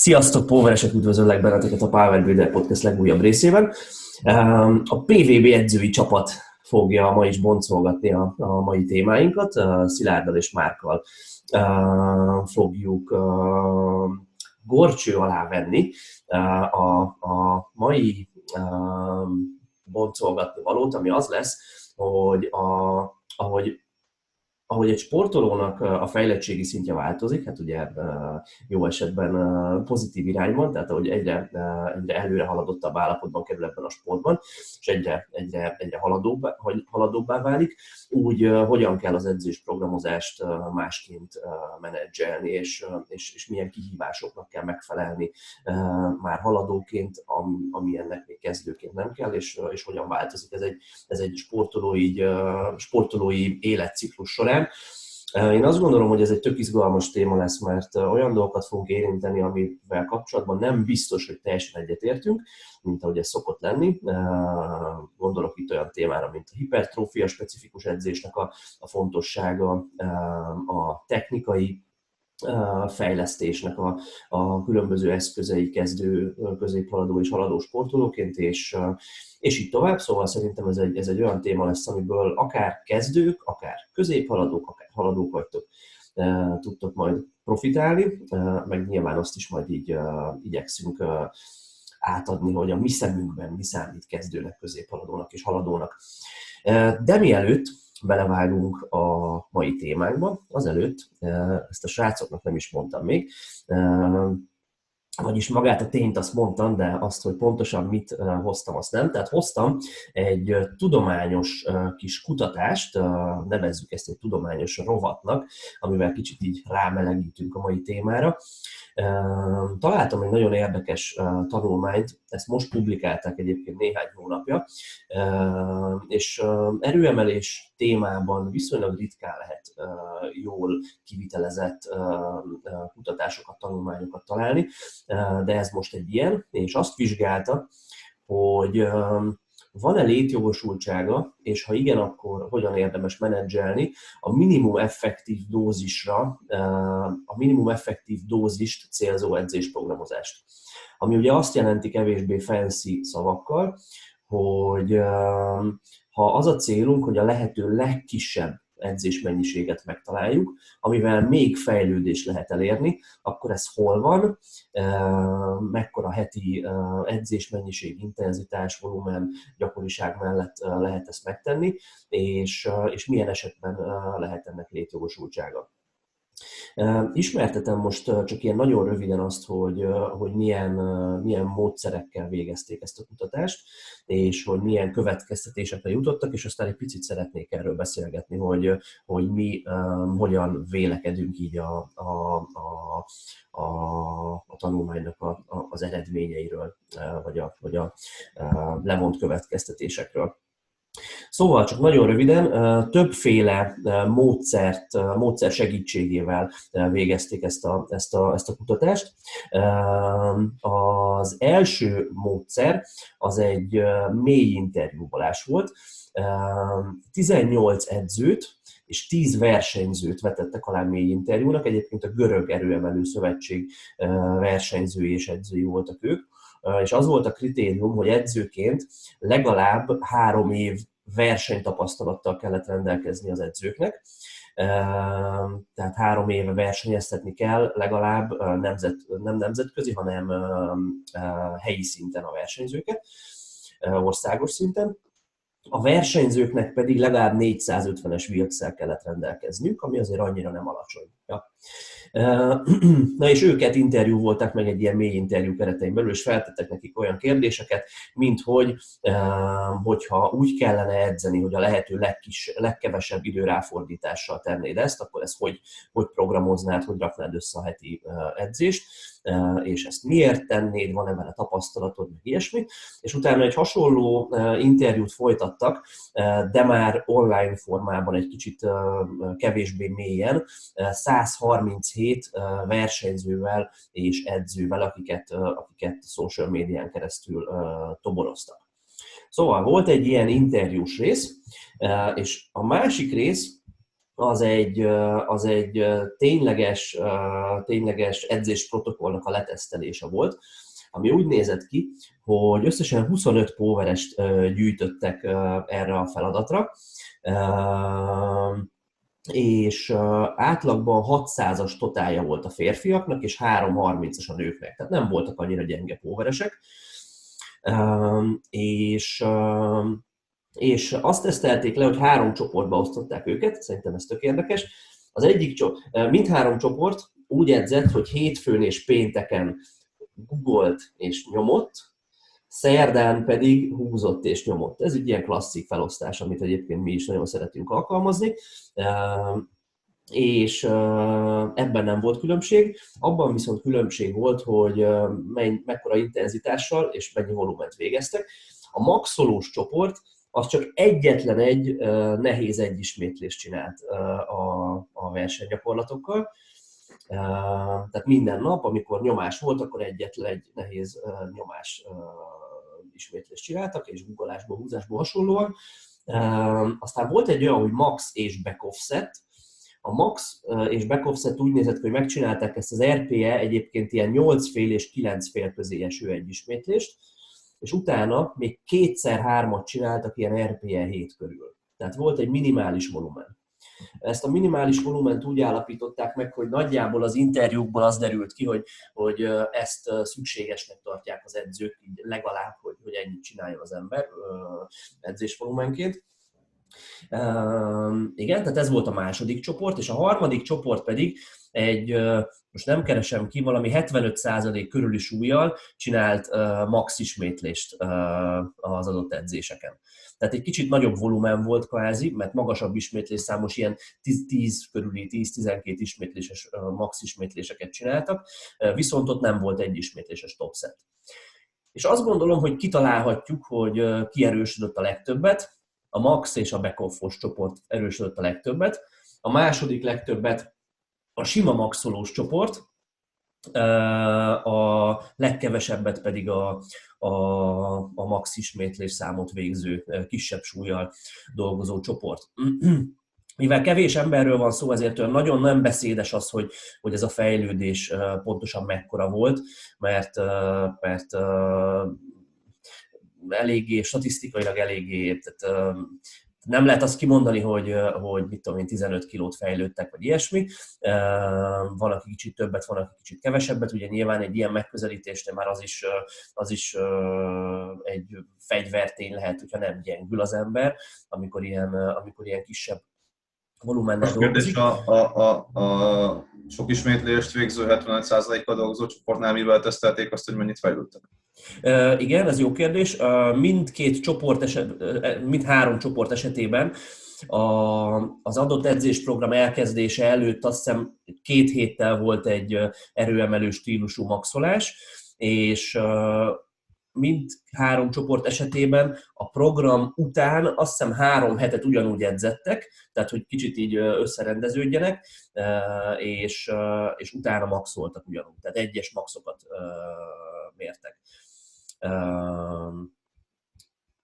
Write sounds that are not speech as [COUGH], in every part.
Sziasztok, Póveresek, üdvözöllek benneteket a Power Builder Podcast legújabb részében. A PVB edzői csapat fogja ma is boncolgatni a, a mai témáinkat. Szilárddal és Márkkal fogjuk gorcső alá venni a, a mai boncolgatni valót, ami az lesz, hogy a, ahogy ahogy egy sportolónak a fejlettségi szintje változik, hát ugye jó esetben pozitív irányban, tehát ahogy egyre, egyre előre haladottabb állapotban kerül ebben a sportban, és egyre, egyre, egyre haladóbbá, haladóbbá válik, úgy hogyan kell az edzés programozást másként menedzselni, és, és, és milyen kihívásoknak kell megfelelni már haladóként, ami ennek még kezdőként nem kell, és, és hogyan változik. Ez egy, ez egy sportolói, sportolói életciklus során, során. Én azt gondolom, hogy ez egy tök izgalmas téma lesz, mert olyan dolgokat fogunk érinteni, amivel kapcsolatban nem biztos, hogy teljesen egyetértünk, mint ahogy ez szokott lenni. Gondolok itt olyan témára, mint a hipertrófia specifikus edzésnek a, a fontossága, a technikai fejlesztésnek a, a különböző eszközei kezdő, középhaladó és haladó sportolóként, és, és így tovább. Szóval szerintem ez egy, ez egy olyan téma lesz, amiből akár kezdők, akár középhaladók, akár haladók vagytok, tudtok majd profitálni, meg nyilván azt is majd így igyekszünk átadni, hogy a mi szemünkben mi számít kezdőnek, középhaladónak és haladónak. De mielőtt belevágunk a mai témánkba. Azelőtt ezt a srácoknak nem is mondtam még, vagyis magát a tényt azt mondtam, de azt, hogy pontosan mit hoztam, azt nem. Tehát hoztam egy tudományos kis kutatást, nevezzük ezt egy tudományos rovatnak, amivel kicsit így rámelegítünk a mai témára. Találtam egy nagyon érdekes tanulmányt, ezt most publikálták egyébként néhány hónapja, és erőemelés témában viszonylag ritkán lehet jól kivitelezett kutatásokat, tanulmányokat találni, de ez most egy ilyen, és azt vizsgálta, hogy van-e létjogosultsága, és ha igen, akkor hogyan érdemes menedzselni a minimum effektív dózisra, a minimum effektív dózist célzó edzésprogramozást. Ami ugye azt jelenti kevésbé fancy szavakkal, hogy ha az a célunk, hogy a lehető legkisebb edzésmennyiséget megtaláljuk, amivel még fejlődés lehet elérni, akkor ez hol van, mekkora heti edzésmennyiség, intenzitás, volumen, gyakoriság mellett lehet ezt megtenni, és, és milyen esetben lehet ennek létjogosultsága. Ismertetem most csak ilyen nagyon röviden azt, hogy, hogy milyen, milyen módszerekkel végezték ezt a kutatást, és hogy milyen következtetésekre jutottak, és aztán egy picit szeretnék erről beszélgetni, hogy, hogy mi hogyan vélekedünk így a, a, a, a, a tanulmánynak a, a, az eredményeiről, vagy a, vagy a levont következtetésekről. Szóval csak nagyon röviden, többféle módszert, módszer segítségével végezték ezt a, ezt, a, ezt a kutatást. Az első módszer az egy mély interjúvalás volt. 18 edzőt és 10 versenyzőt vetettek alá mély interjúnak. Egyébként a Görög Erőemelő Szövetség versenyzői és edzői voltak ők és az volt a kritérium, hogy edzőként legalább három év versenytapasztalattal kellett rendelkezni az edzőknek, tehát három éve versenyeztetni kell legalább nemzet, nem nemzetközi, hanem helyi szinten a versenyzőket, országos szinten. A versenyzőknek pedig legalább 450-es wilks kellett rendelkezniük, ami azért annyira nem alacsony. Ja. [CLEARS THROAT] Na és őket interjú voltak meg egy ilyen mély interjú keretein belül, és feltettek nekik olyan kérdéseket, mint hogy hogyha úgy kellene edzeni, hogy a lehető legkis, legkevesebb időráfordítással tennéd ezt, akkor ezt hogy, hogy programoznád, hogy raknád össze a heti edzést és ezt miért tennéd, van-e vele tapasztalatod, meg ilyesmi. És utána egy hasonló interjút folytattak, de már online formában egy kicsit kevésbé mélyen, 137 versenyzővel és edzővel, akiket, akiket social médián keresztül toboroztak. Szóval volt egy ilyen interjús rész, és a másik rész az egy, az egy tényleges, tényleges edzésprotokollnak a letesztelése volt, ami úgy nézett ki, hogy összesen 25 póverest gyűjtöttek erre a feladatra, és átlagban 600-as totálja volt a férfiaknak, és 330-as a nőknek, tehát nem voltak annyira gyenge póveresek. És és azt tesztelték le, hogy három csoportba osztották őket, szerintem ez tök érdekes. Az egyik mindhárom csoport úgy edzett, hogy hétfőn és pénteken googolt és nyomott, szerdán pedig húzott és nyomott. Ez egy ilyen klasszik felosztás, amit egyébként mi is nagyon szeretünk alkalmazni és ebben nem volt különbség. Abban viszont különbség volt, hogy mekkora intenzitással és mennyi volument végeztek. A maxolós csoport az csak egyetlen egy nehéz egyismétlést csinált a, a versenygyakorlatokkal. Tehát minden nap, amikor nyomás volt, akkor egyetlen egy nehéz nyomás ismétlést csináltak, és guggolásból, húzásból hasonlóan. Aztán volt egy olyan, hogy max és back offset. A max és back offset úgy nézett, hogy megcsinálták ezt az RPE egyébként ilyen 8 fél és 9 fél közé eső egyismétlést, és utána még kétszer-hármat csináltak ilyen RPE 7 körül. Tehát volt egy minimális volumen. Ezt a minimális volument úgy állapították meg, hogy nagyjából az interjúkból az derült ki, hogy, hogy ezt szükségesnek tartják az edzők, legalább, hogy, hogy ennyit csináljon az ember edzésvolumenként. Igen, tehát ez volt a második csoport, és a harmadik csoport pedig egy, most nem keresem ki, valami 75% körüli súlyjal csinált max ismétlést az adott edzéseken. Tehát egy kicsit nagyobb volumen volt kvázi, mert magasabb ismétlés számos ilyen 10, 10 körüli, 10-12 ismétléses max ismétléseket csináltak, viszont ott nem volt egy ismétléses topset. És azt gondolom, hogy kitalálhatjuk, hogy ki erősödött a legtöbbet, a max és a back csoport erősödött a legtöbbet, a második legtöbbet a sima maxolós csoport, a legkevesebbet pedig a, a, a max ismétlés számot végző kisebb súlyjal dolgozó csoport. [CLEARS THROAT] Mivel kevés emberről van szó, ezért olyan nagyon nem beszédes az, hogy, hogy ez a fejlődés pontosan mekkora volt, mert, mert eléggé, statisztikailag eléggé, tehát nem lehet azt kimondani, hogy, hogy mit tudom én, 15 kilót fejlődtek, vagy ilyesmi. Van, aki kicsit többet, van, aki kicsit kevesebbet. Ugye nyilván egy ilyen megközelítésnél már az is, az is egy fegyvertény lehet, hogyha nem gyengül az ember, amikor ilyen, amikor ilyen kisebb volumennel dolgozik. A, a, a, a sok ismétlést végző 75%-kal dolgozó csoportnál mivel tesztelték azt, hogy mennyit fejlődtek? Igen, ez jó kérdés. Uh, mindkét csoport eset, mind három csoport esetében a, az adott edzésprogram elkezdése előtt azt hiszem két héttel volt egy erőemelő stílusú maxolás, és mind három csoport esetében a program után azt hiszem három hetet ugyanúgy edzettek, tehát hogy kicsit így összerendeződjenek, és, és utána maxoltak ugyanúgy, tehát egyes maxokat mértek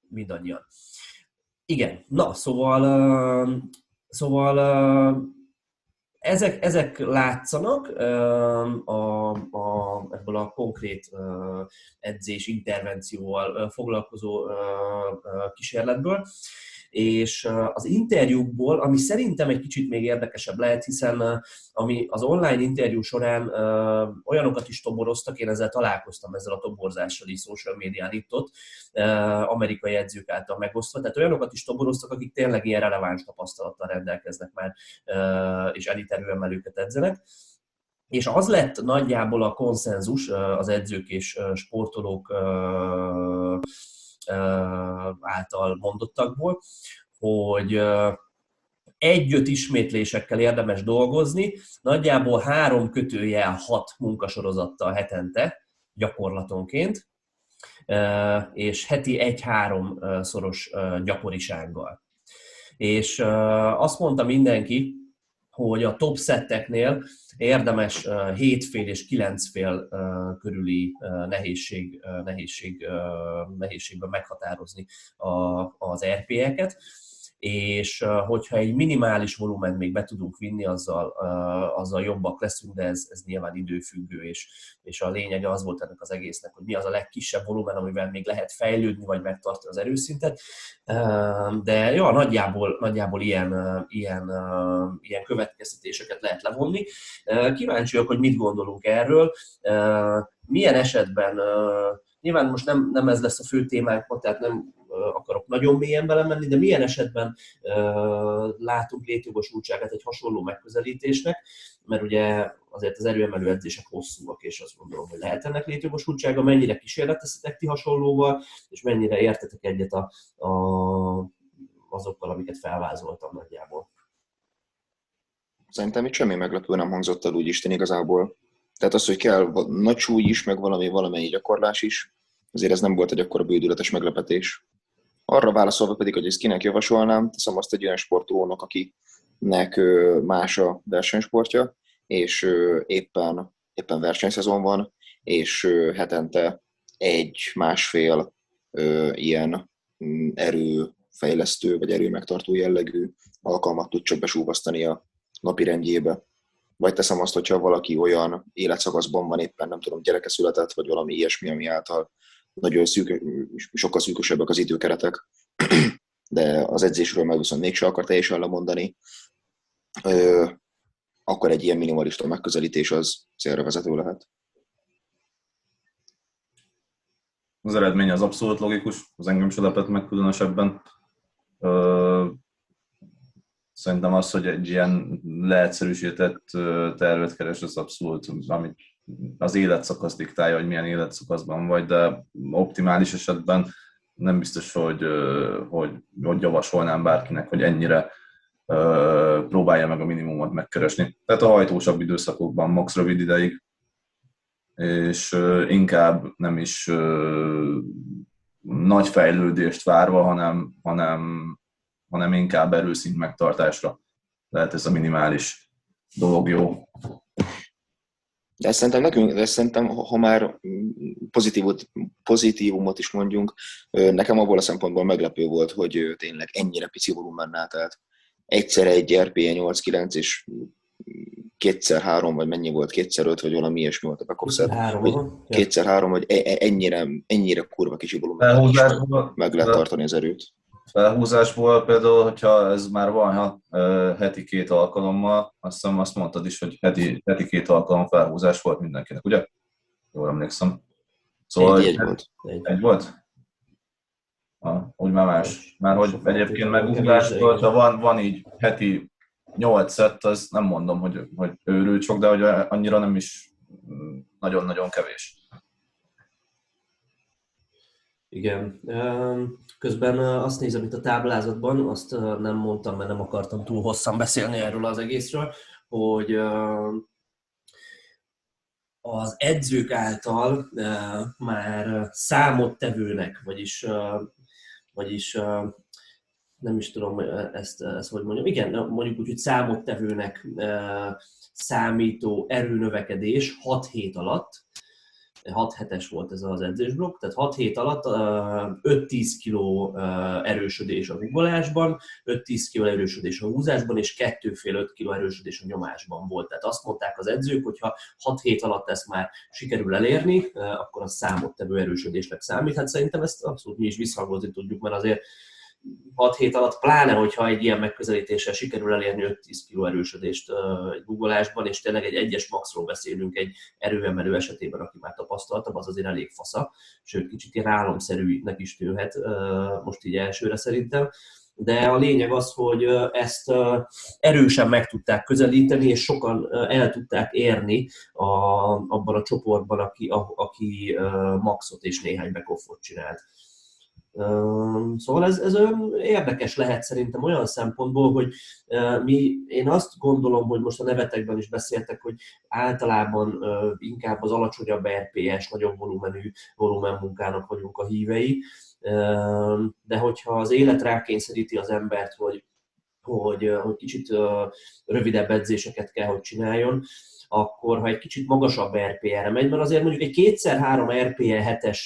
mindannyian. Igen, na, szóval, szóval ezek, ezek látszanak a, a, ebből a konkrét edzés intervencióval foglalkozó kísérletből és az interjúkból, ami szerintem egy kicsit még érdekesebb lehet, hiszen ami az online interjú során olyanokat is toboroztak, én ezzel találkoztam ezzel a toborzással is social médián itt ott, amerikai edzők által megosztva, tehát olyanokat is toboroztak, akik tényleg ilyen releváns tapasztalattal rendelkeznek már, és eliterőemelőket edzenek. És az lett nagyjából a konszenzus az edzők és sportolók által mondottakból, hogy egy-öt ismétlésekkel érdemes dolgozni, nagyjából három kötőjel hat munkasorozattal hetente gyakorlatonként, és heti egy-három szoros gyakorisággal. És azt mondta mindenki, hogy a top szetteknél érdemes 7 fél és 9 fél körüli nehézség, nehézség, nehézségben meghatározni az RP-eket, és hogyha egy minimális volument még be tudunk vinni, azzal, azzal jobbak leszünk, de ez, ez nyilván időfüggő, és, és a lényege az volt ennek az egésznek, hogy mi az a legkisebb volumen, amivel még lehet fejlődni, vagy megtartani az erőszintet. De jó, nagyjából, nagyjából ilyen, ilyen, ilyen következtetéseket lehet levonni. Kíváncsiak, hogy mit gondolunk erről, milyen esetben, nyilván most nem, nem ez lesz a fő témánk tehát nem akarok nagyon mélyen belemenni, de milyen esetben látunk létjogosultságát egy hasonló megközelítésnek, mert ugye azért az erőemelő edzések hosszúak, és azt gondolom, hogy lehet ennek létjogosultsága, mennyire kísérleteztetek ti hasonlóval, és mennyire értetek egyet a, a, azokkal, amiket felvázoltam nagyjából. Szerintem itt semmi meglepő nem hangzott el úgy Isten igazából. Tehát az, hogy kell nagy súly is, meg valami valamennyi gyakorlás is, azért ez nem volt egy akkora bődületes meglepetés. Arra válaszolva pedig, hogy ezt kinek javasolnám, teszem azt egy olyan sportolónak, akinek más a versenysportja, és éppen, éppen versenyszezon van, és hetente egy, másfél ilyen mm, erőfejlesztő vagy erőmegtartó jellegű alkalmat tud csak besúvasztani a napi rendjébe. Vagy teszem azt, hogyha valaki olyan életszakaszban van, éppen nem tudom, gyereke született, vagy valami ilyesmi, ami által nagyon szűk, sokkal szűkösebbek az időkeretek, de az edzésről meg viszont mégsem akar teljesen lemondani, akkor egy ilyen minimalista megközelítés az célra vezető lehet. Az eredmény az abszolút logikus, az engem se lepett meg különösebben. Szerintem az, hogy egy ilyen leegyszerűsített tervet keres, az abszolút, amit az életszakasz diktálja, hogy milyen életszakaszban vagy, de optimális esetben nem biztos, hogy, hogy, hogy javasolnám bárkinek, hogy ennyire próbálja meg a minimumot megkeresni. Tehát a hajtósabb időszakokban max rövid ideig, és inkább nem is nagy fejlődést várva, hanem, hanem, hanem inkább erőszint megtartásra lehet ez a minimális dolog jó. De ezt szerintem nekünk, de ezt szerintem, ha már pozitívot, pozitívumot is mondjunk, nekem abból a szempontból meglepő volt, hogy tényleg ennyire pici volumennál, tehát egyszer egy RPE 8-9 és kétszer három, vagy mennyi volt, kétszer öt, vagy valami ilyesmi volt a hogy kétszer három, hogy e, e, ennyire, ennyire kurva kicsi volumen meg, meg lehet tartani az erőt felhúzásból például, hogyha ez már van heti két alkalommal, azt hiszem azt mondtad is, hogy heti, heti két alkalom felhúzás volt mindenkinek, ugye? Jól emlékszem. Szóval egy, egy, egy volt. Egy volt? Ha, úgy már más. Már hogy egyébként meg ugrásból, ha van, van így heti 8 szett, az nem mondom, hogy, hogy őrült sok, de hogy annyira nem is mm, nagyon-nagyon kevés. Igen. Közben azt nézem itt a táblázatban, azt nem mondtam, mert nem akartam túl hosszan beszélni erről az egészről, hogy az edzők által már számottevőnek, vagyis, vagyis nem is tudom ezt, ezt hogy mondjam, igen, mondjuk úgy, hogy számottevőnek számító erőnövekedés 6 hét alatt 6 hetes volt ez az edzésblokk, tehát 6 hét alatt 5-10 kg erősödés a rugolásban, 5-10 kg erősödés a húzásban, és 2,5-5 kg erősödés a nyomásban volt. Tehát azt mondták az edzők, hogy ha 6 hét alatt ezt már sikerül elérni, akkor az számottevő erősödésnek számít. Hát szerintem ezt abszolút mi is visszhangozni tudjuk, mert azért 6 hét alatt, pláne, hogyha egy ilyen megközelítéssel sikerül elérni 5-10 kg erősödést egy googolásban, és tényleg egy egyes maxról beszélünk egy erőemelő esetében, aki már tapasztaltabb, az azért elég fasza, sőt, kicsit ilyen álomszerűnek is tűnhet most így elsőre szerintem. De a lényeg az, hogy ezt erősen meg tudták közelíteni, és sokan el tudták érni a, abban a csoportban, aki, a, aki maxot és néhány backoffot csinált. Szóval ez, ez érdekes lehet szerintem olyan szempontból, hogy mi, én azt gondolom, hogy most a nevetekben is beszéltek, hogy általában inkább az alacsonyabb RPS, nagyobb volumenű volumenmunkának vagyunk a hívei, de hogyha az élet rákényszeríti az embert, hogy, hogy, hogy kicsit rövidebb edzéseket kell, hogy csináljon, akkor ha egy kicsit magasabb RPE-re megy, mert azért mondjuk egy kétszer-három RPE 7-es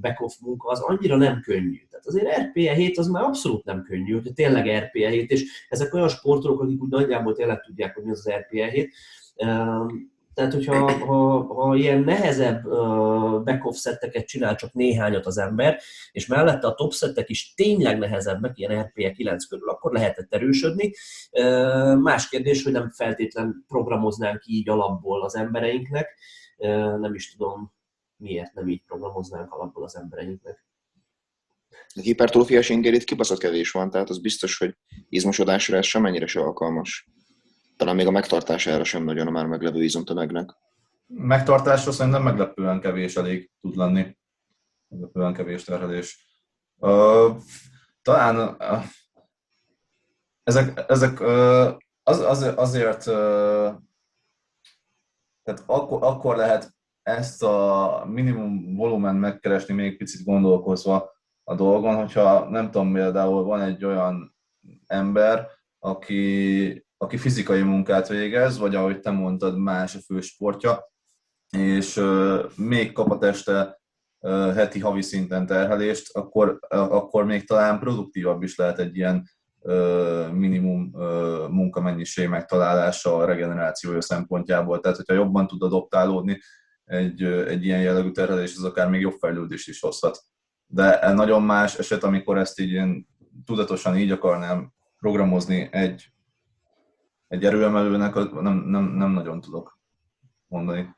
back-off munka az annyira nem könnyű. Tehát azért RPE 7 az már abszolút nem könnyű, hogy tényleg RPE 7, és ezek olyan sportolók, akik úgy nagyjából tényleg tudják, hogy mi az az RPE 7, tehát, hogyha ha, ha ilyen nehezebb back-off szetteket csinál csak néhányat az ember, és mellette a top szettek is tényleg nehezebbek, ilyen RPE 9 körül, akkor lehetett erősödni. Más kérdés, hogy nem feltétlen programoznánk így alapból az embereinknek. Nem is tudom, miért nem így programoznánk alapból az embereinknek. A hipertrófiás ingérét kibaszott kevés van, tehát az biztos, hogy izmosodásra ez sem ennyire se alkalmas talán még a megtartására sem nagyon a már meglevő izomtömegnek. Megtartásra szerintem meglepően kevés elég tud lenni. Meglepően kevés terhelés. Uh, talán uh, ezek, ezek uh, az, az, azért uh, tehát akkor, akkor lehet ezt a minimum volumen megkeresni még picit gondolkozva a dolgon, hogyha nem tudom, például van egy olyan ember, aki aki fizikai munkát végez, vagy ahogy te mondtad, más a fősportja, és még kap a teste heti, havi szinten terhelést, akkor, akkor még talán produktívabb is lehet egy ilyen minimum munkamennyiség megtalálása a regenerációja szempontjából. Tehát, hogyha jobban tud adoptálódni egy, egy ilyen jellegű terhelés, az akár még jobb fejlődést is hozhat. De nagyon más eset, amikor ezt így én tudatosan így akarnám programozni egy egy erőemelőnek nem, nem, nem nagyon tudok mondani.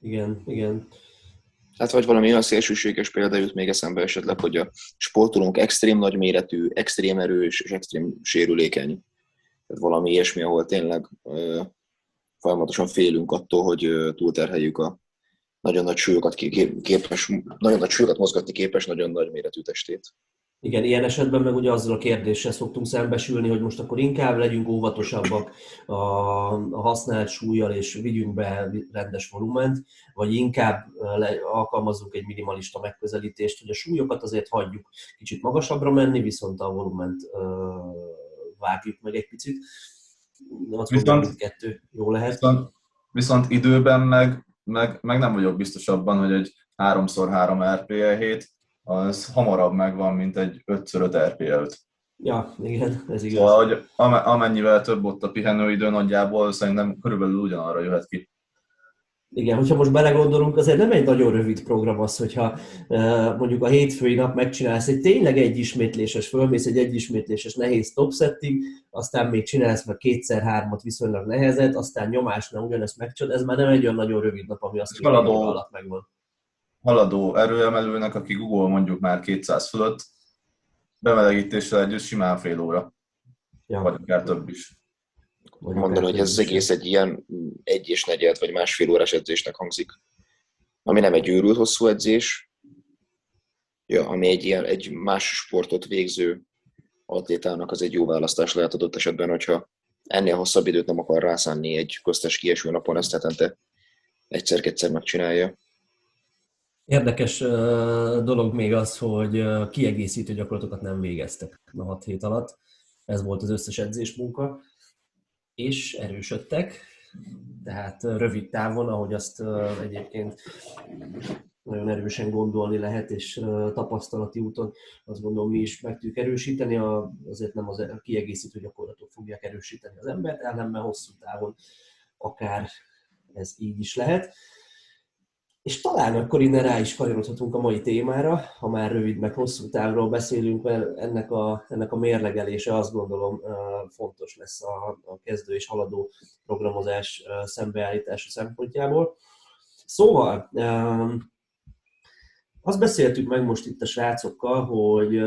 Igen, igen. Hát vagy valami olyan szélsőséges példa jut még eszembe esetleg, hogy a sportolónk extrém nagy méretű, extrém erős és extrém sérülékeny. Tehát valami ilyesmi, ahol tényleg ö, folyamatosan félünk attól, hogy ö, túlterheljük a nagyon nagy súlyokat képes, nagyon nagy súlyokat mozgatni képes, nagyon nagy méretű testét. Igen, ilyen esetben meg ugye azzal a kérdéssel szoktunk szembesülni, hogy most akkor inkább legyünk óvatosabbak a, a használt súlyjal, és vigyünk be rendes volument, vagy inkább le, alkalmazzunk egy minimalista megközelítést, hogy a súlyokat azért hagyjuk kicsit magasabbra menni, viszont a volument ö, vágjuk meg egy picit. Azt viszont, kettő jó lehet. Viszont, viszont időben meg, meg, meg nem vagyok biztos abban, hogy egy 3x3 RPE 7 az hamarabb megvan, mint egy 5x5 RPL-t. Ja, igen, ez igaz. Szóval, hogy amennyivel több ott a pihenőidő nagyjából, szerintem körülbelül ugyanarra jöhet ki. Igen, hogyha most belegondolunk, azért nem egy nagyon rövid program az, hogyha mondjuk a hétfői nap megcsinálsz egy tényleg egy ismétléses, fölmész egy egy ismétléses nehéz topsettig, aztán még csinálsz meg kétszer-hármat viszonylag nehezet, aztán nyomásnál ugyanezt megcsod, ez már nem egy olyan nagyon rövid nap, ami azt mondja, hogy alatt megvan haladó erőemelőnek, aki Google mondjuk már 200 fölött, bemelegítéssel együtt simán fél óra. Ja. Vagy akár több is. Mondani, hogy ez az egész egy ilyen egy és negyed, vagy másfél órás edzésnek hangzik. Ami nem egy őrült hosszú edzés, ja, ami egy, ilyen, egy más sportot végző atlétának az egy jó választás lehet adott esetben, hogyha ennél hosszabb időt nem akar rászánni egy köztes kieső napon, ezt hetente egyszer-kétszer megcsinálja. Érdekes dolog még az, hogy kiegészítő gyakorlatokat nem végeztek a 6 hét alatt. Ez volt az összes edzés munka. És erősödtek, tehát rövid távon, ahogy azt egyébként nagyon erősen gondolni lehet, és tapasztalati úton azt gondolom mi is meg tudjuk erősíteni, azért nem az a kiegészítő gyakorlatok fogják erősíteni az embert, ellenben hosszú távon akár ez így is lehet. És talán akkor innen rá is kanyarodhatunk a mai témára, ha már rövid meg hosszú távról beszélünk, mert ennek a, ennek a mérlegelése azt gondolom fontos lesz a, a kezdő és haladó programozás szembeállítása szempontjából. Szóval, azt beszéltük meg most itt a srácokkal, hogy,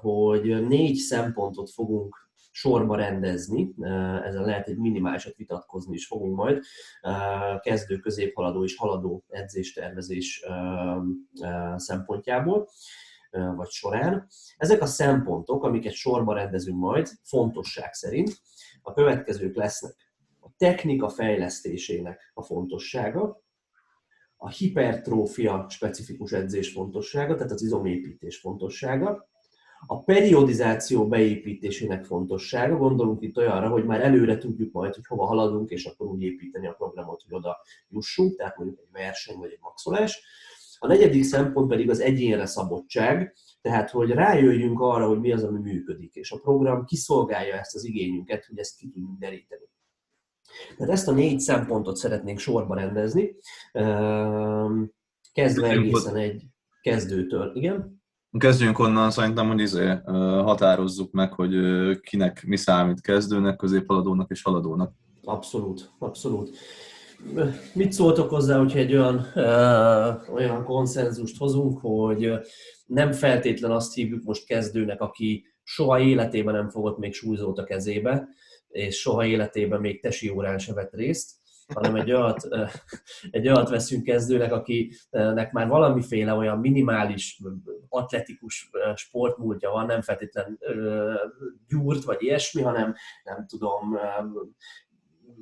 hogy négy szempontot fogunk sorba rendezni, ezen lehet egy minimálisat vitatkozni is fogunk majd, kezdő, középhaladó és haladó edzéstervezés szempontjából vagy során. Ezek a szempontok, amiket sorba rendezünk majd, fontosság szerint, a következők lesznek. A technika fejlesztésének a fontossága, a hipertrófia specifikus edzés fontossága, tehát az izomépítés fontossága, A periodizáció beépítésének fontossága, gondolunk itt olyanra, hogy már előre tudjuk majd, hogy hova haladunk, és akkor úgy építeni a programot, hogy oda jussunk, tehát mondjuk egy verseny vagy egy maxolás. A negyedik szempont pedig az egyénre szabottság, tehát hogy rájöjjünk arra, hogy mi az, ami működik, és a program kiszolgálja ezt az igényünket, hogy ezt ki tudjuk deríteni. Tehát ezt a négy szempontot szeretnénk sorba rendezni, ehm, kezdve egészen egy kezdőtől. Igen? Kezdjünk onnan, szerintem, hogy izé, határozzuk meg, hogy kinek mi számít kezdőnek, középhaladónak és haladónak. Abszolút, abszolút. Mit szóltok hozzá, hogyha egy olyan, ö, olyan konszenzust hozunk, hogy nem feltétlen azt hívjuk most kezdőnek, aki soha életében nem fogott még súlyzót a kezébe, és soha életében még tesi órán se vett részt, hanem egy olyat, egy olyat veszünk kezdőnek, akinek már valamiféle olyan minimális atletikus sportmúltja van, nem feltétlen gyúrt vagy ilyesmi, hanem nem tudom,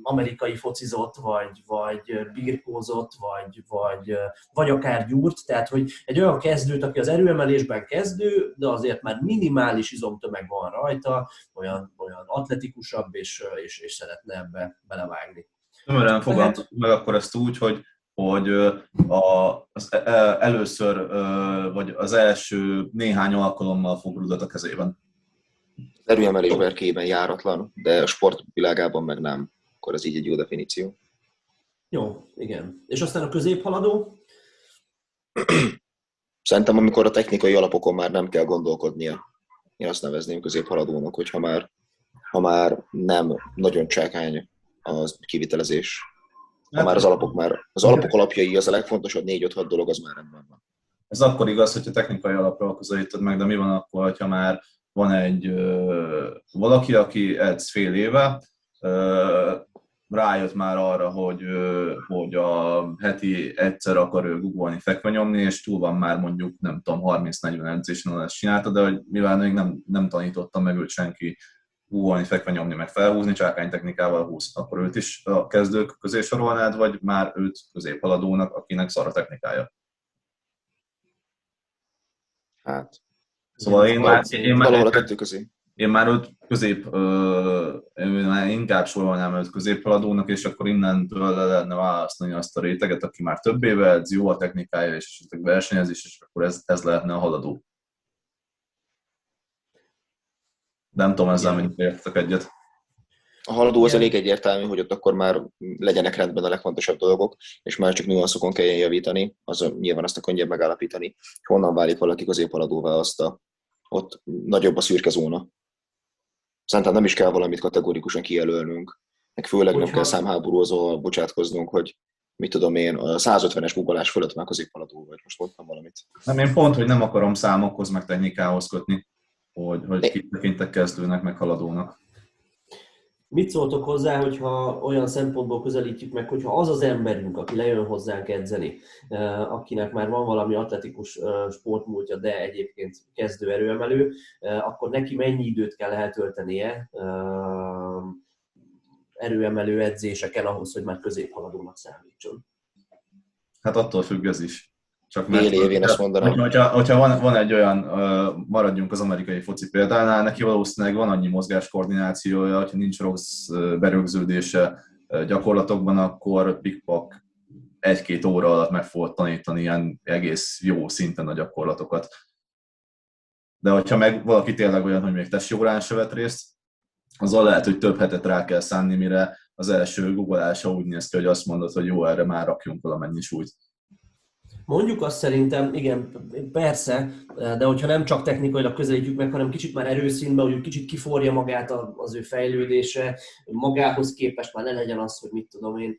amerikai focizott, vagy, vagy birkózott, vagy, vagy, vagy akár gyúrt, tehát hogy egy olyan kezdőt, aki az erőemelésben kezdő, de azért már minimális izomtömeg van rajta, olyan, olyan atletikusabb, és, és, és szeretne ebbe belevágni. Tömören fogalmazunk meg akkor ezt úgy, hogy hogy a, az e, e, először, vagy az első néhány alkalommal fog rudat a kezében. Erőemelés berkében járatlan, de a sportvilágában meg nem akkor ez így egy jó definíció. Jó, igen. És aztán a középhaladó? Szerintem, amikor a technikai alapokon már nem kell gondolkodnia. Én azt nevezném középhaladónak, hogyha már, ha már nem nagyon csákány az kivitelezés. Ha már az alapok már, az alapok alapjai, az a legfontosabb 4-5-6 dolog, az már rendben van. Ez akkor igaz, hogyha technikai alapra közelíted meg, de mi van akkor, hogyha már van egy ö, valaki, aki edz fél éve, ö, rájött már arra, hogy, hogy a heti egyszer akar ő guggolni, fekve nyomni, és túl van már mondjuk, nem tudom, 30-40 edzésen, ezt csinálta, de hogy mivel még nem, nem tanította meg őt senki guggolni, fekve nyomni, meg felhúzni, csákány technikával húz, akkor őt is a kezdők közé sorolnád, vagy már őt középhaladónak, akinek szar a technikája? Hát. Szóval én már... Én már a kettő közé én már őt közép, én már inkább sorolnám őt középhaladónak, és akkor innentől le lehetne választani azt a réteget, aki már több éve edz, jó a technikája, és esetleg versenyezés, és akkor ez, ez lehetne a haladó. Nem tudom, ezzel mennyit értek egyet. A haladó az elég egyértelmű, hogy ott akkor már legyenek rendben a legfontosabb dolgok, és már csak nüanszokon kelljen javítani, az nyilván azt a könnyebb megállapítani, honnan válik valaki középhaladóvá, azt a, ott nagyobb a szürke zóna. Szerintem nem is kell valamit kategorikusan kijelölnünk, meg főleg Hogyha... nem kell számháborúzóval bocsátkoznunk, hogy mit tudom én, a 150-es guggolás fölött már középhaladó vagy. Most mondtam valamit. Nem, én pont, hogy nem akarom számokhoz, meg technikához kötni, hogy, hogy kit tekintek kezdőnek, meg haladónak. Mit szóltok hozzá, hogyha olyan szempontból közelítjük meg, hogyha az az emberünk, aki lejön hozzánk edzeni, akinek már van valami atletikus sportmúltja, de egyébként kezdő erőemelő, akkor neki mennyi időt kell eltöltenie erőemelő edzéseken ahhoz, hogy már középhaladónak számítson? Hát attól függ ez is. Csak mert, Fél év, én azt mondanám. Hogyha, hogyha van, van egy olyan, maradjunk az amerikai foci példánál, neki valószínűleg van annyi mozgáskoordinációja, hogyha nincs rossz berögződése gyakorlatokban, akkor pikpak egy-két óra alatt meg fogod tanítani ilyen egész jó szinten a gyakorlatokat. De hogyha meg valaki tényleg olyan, hogy még testi órán se vett részt, azzal lehet, hogy több hetet rá kell szánni, mire az első guggolása úgy néz ki, hogy azt mondod, hogy jó, erre már rakjunk valamennyi súlyt. Mondjuk azt szerintem, igen, persze, de hogyha nem csak technikailag közelítjük meg, hanem kicsit már erőszínbe, hogy kicsit kiforja magát az ő fejlődése, magához képest már ne legyen az, hogy mit tudom én,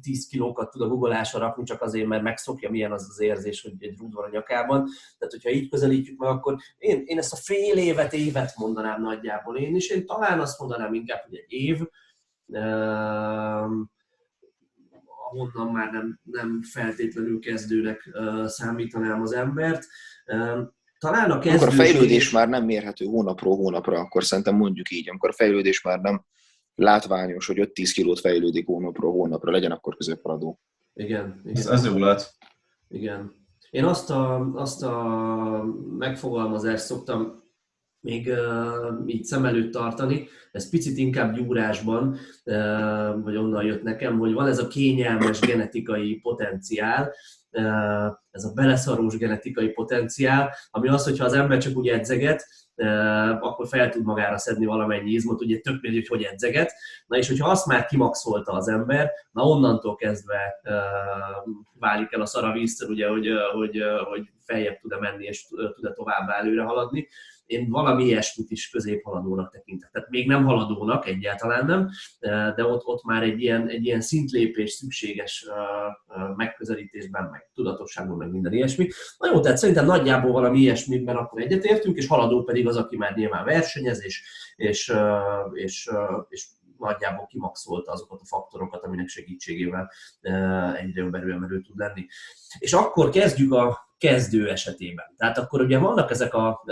10 kilókat tud a guggolásra rakni, csak azért, mert megszokja, milyen az az érzés, hogy egy rúd van a nyakában. Tehát, hogyha így közelítjük meg, akkor én, én ezt a fél évet, évet mondanám nagyjából én is. Én talán azt mondanám inkább, hogy egy év ahonnan már nem, nem feltétlenül kezdőnek számítanám az embert. Talán a kezdő... Amikor a fejlődés már nem mérhető hónapról hónapra, akkor szerintem mondjuk így, amikor a fejlődés már nem látványos, hogy 5-10 kilót fejlődik hónapról hónapra, legyen akkor középhaladó. Igen. igen. Ez, ez jó lehet. Igen. Én azt a, azt a megfogalmazást szoktam még uh, így szem előtt tartani. Ez picit inkább gyúrásban, uh, vagy onnan jött nekem, hogy van ez a kényelmes genetikai potenciál, uh, ez a beleszarós genetikai potenciál, ami az, hogyha az ember csak úgy edzeget, akkor fel tud magára szedni valamennyi izmot, ugye tök mindegy, hogy hogy edzeget. Na és hogyha azt már kimaxolta az ember, na onnantól kezdve válik el a szar a vízszer, ugye, hogy, hogy, hogy feljebb tud-e menni és tud-e tovább előre haladni én valami ilyesmit is középhaladónak tekintek. Tehát még nem haladónak, egyáltalán nem, de ott, ott már egy ilyen, egy ilyen szintlépés szükséges megközelítésben, meg tudatosságban, meg minden ilyesmi. Na jó, tehát szerintem nagyjából valami ilyesmiben akkor egyetértünk, és haladó pedig az, aki már nyilván versenyez, és, és, és, és nagyjából kimaxolta azokat a faktorokat, aminek segítségével egyre jobb erőemelő tud lenni. És akkor kezdjük a kezdő esetében. Tehát akkor ugye vannak ezek a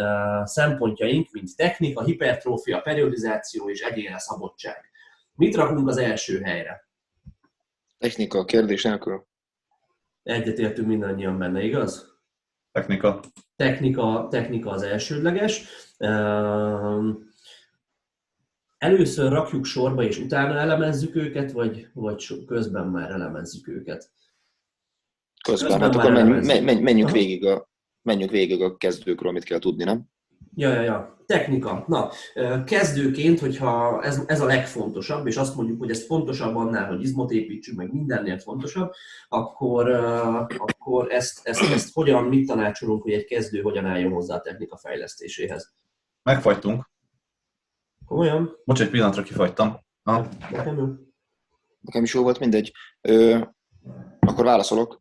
szempontjaink, mint technika, hipertrófia, periodizáció és egyénre szabadság. Mit rakunk az első helyre? Technika, kérdés nélkül. Egyetértünk mindannyian benne, igaz? Technika. Technika, technika az elsődleges. Először rakjuk sorba, és utána elemezzük őket, vagy, vagy közben már elemezzük őket? Közben, Közben hát akkor menjünk, menj, menjünk, végig a, menjünk végig a kezdőkről, amit kell tudni, nem? Ja, ja, ja. Technika. Na, kezdőként, hogyha ez, ez a legfontosabb, és azt mondjuk, hogy ez fontosabb annál, hogy izmot építsünk, meg mindennél fontosabb, akkor, akkor ezt, ezt, ezt hogyan, mit tanácsolunk, hogy egy kezdő hogyan álljon hozzá a technika fejlesztéséhez? Megfagytunk. Komolyan? Bocs, egy pillanatra kifagytam. Ha? Nekem, Nekem is jó volt, mindegy. Ö, akkor válaszolok.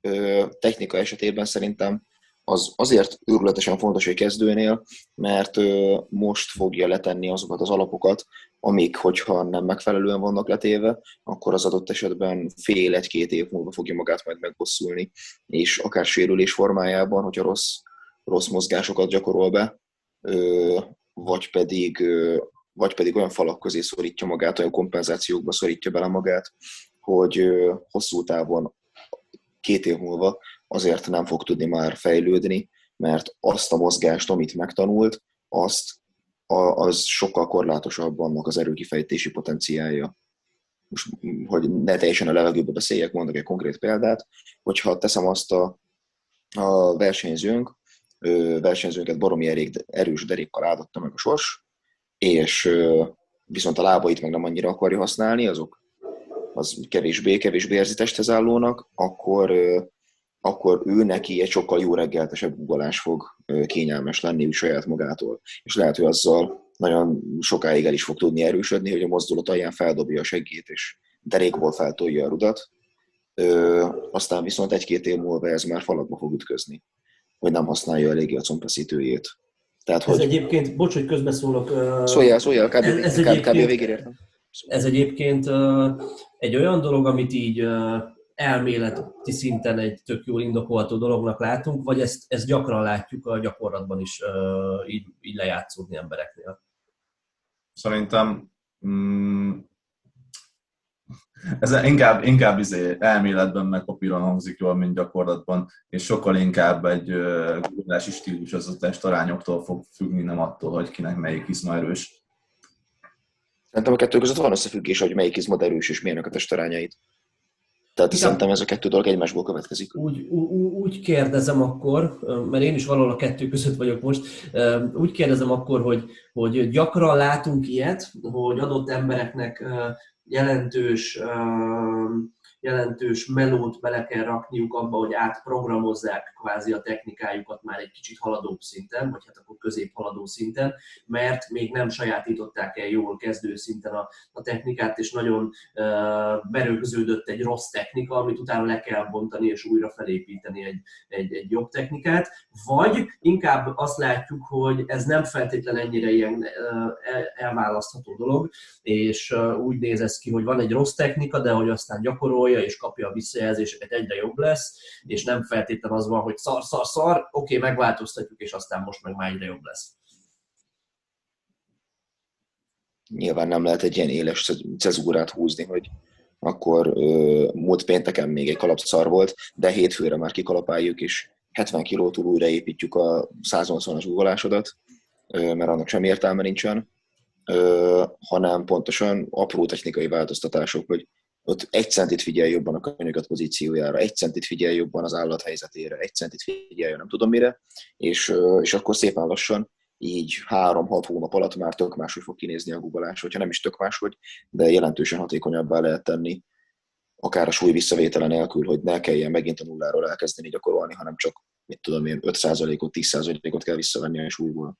Technika esetében szerintem az azért őrületesen fontos egy kezdőnél, mert most fogja letenni azokat az alapokat, amik, hogyha nem megfelelően vannak letéve, akkor az adott esetben fél, egy-két év múlva fogja magát majd megbosszulni, és akár sérülés formájában, hogyha rossz, rossz mozgásokat gyakorol be, vagy pedig, vagy pedig olyan falak közé szorítja magát, olyan kompenzációkba szorítja bele magát, hogy hosszú távon két év múlva azért nem fog tudni már fejlődni, mert azt a mozgást, amit megtanult, azt az sokkal korlátosabb annak az erőkifejtési potenciálja. Most, hogy ne teljesen a levegőbe beszéljek, mondok egy konkrét példát, hogyha teszem azt a, a versenyzőnk, versenyzőnket baromi elég erős derékkal áldotta meg a sors, és viszont a lábait meg nem annyira akarja használni, azok az kevésbé, kevésbé érzi testhez állónak, akkor, akkor ő neki egy sokkal jó reggeltesebb guggolás fog kényelmes lenni úgy saját magától. És lehet, hogy azzal nagyon sokáig el is fog tudni erősödni, hogy a mozdulat alján feldobja a seggét, és derékból feltolja a rudat. Ö, aztán viszont egy-két év múlva ez már falakba fog ütközni, hogy nem használja eléggé a combfeszítőjét. Tehát, ez hogy... egyébként, bocs, hogy közbeszólok. Szóljál, szóljál, kb. Ez, ez kb. kb. kb. végére értem. Ez egyébként egy olyan dolog, amit így elméleti szinten egy tök jól indokolható dolognak látunk, vagy ezt, ezt gyakran látjuk a gyakorlatban is így, így lejátszódni embereknél? Szerintem mm, ez inkább, inkább izé elméletben meg papíron hangzik jól, mint gyakorlatban, és sokkal inkább egy gurgulási stílus az a testarányoktól fog függni, nem attól, hogy kinek melyik izma erős. Szerintem a kettő között van összefüggés, hogy melyik izmod erős és milyenek a testarányait. Tehát Igen. szerintem ez a kettő dolog egymásból következik. Úgy, úgy, úgy kérdezem akkor, mert én is valahol a kettő között vagyok most, úgy kérdezem akkor, hogy, hogy gyakran látunk ilyet, hogy adott embereknek jelentős jelentős melót bele kell rakniuk abba, hogy átprogramozzák kvázi a technikájukat már egy kicsit haladóbb szinten, vagy hát akkor közép haladó szinten, mert még nem sajátították el jól kezdő szinten a, a technikát, és nagyon uh, berögződött egy rossz technika, amit utána le kell bontani és újra felépíteni egy, egy, egy jobb technikát, vagy inkább azt látjuk, hogy ez nem feltétlen ennyire ilyen uh, elválasztható dolog, és uh, úgy néz ez ki, hogy van egy rossz technika, de hogy aztán gyakorolja, és kapja a visszajelzéseket, egyre jobb lesz, és nem feltétlen az van, hogy szar, szar, szar, oké, megváltoztatjuk, és aztán most meg már egyre jobb lesz. Nyilván nem lehet egy ilyen éles cezúrát húzni, hogy akkor ö, múlt pénteken még egy kalapszar volt, de hétfőre már kikalapáljuk, és 70 kilótól újraépítjük a 180-as uggolásodat. mert annak sem értelme nincsen, hanem pontosan apró technikai változtatások, hogy ott egy centit figyel jobban a könyöket pozíciójára, egy centit figyel jobban az állat helyzetére, egy centit figyel nem tudom mire, és, és akkor szépen lassan így három-hat hónap alatt már tök máshogy fog kinézni a googolás, hogyha nem is tök máshogy, de jelentősen hatékonyabbá lehet tenni, akár a súly visszavétele nélkül, hogy ne kelljen megint a nulláról elkezdeni gyakorolni, hanem csak, mit tudom én, 5%-ot, 10%-ot kell visszavenni a súlyból.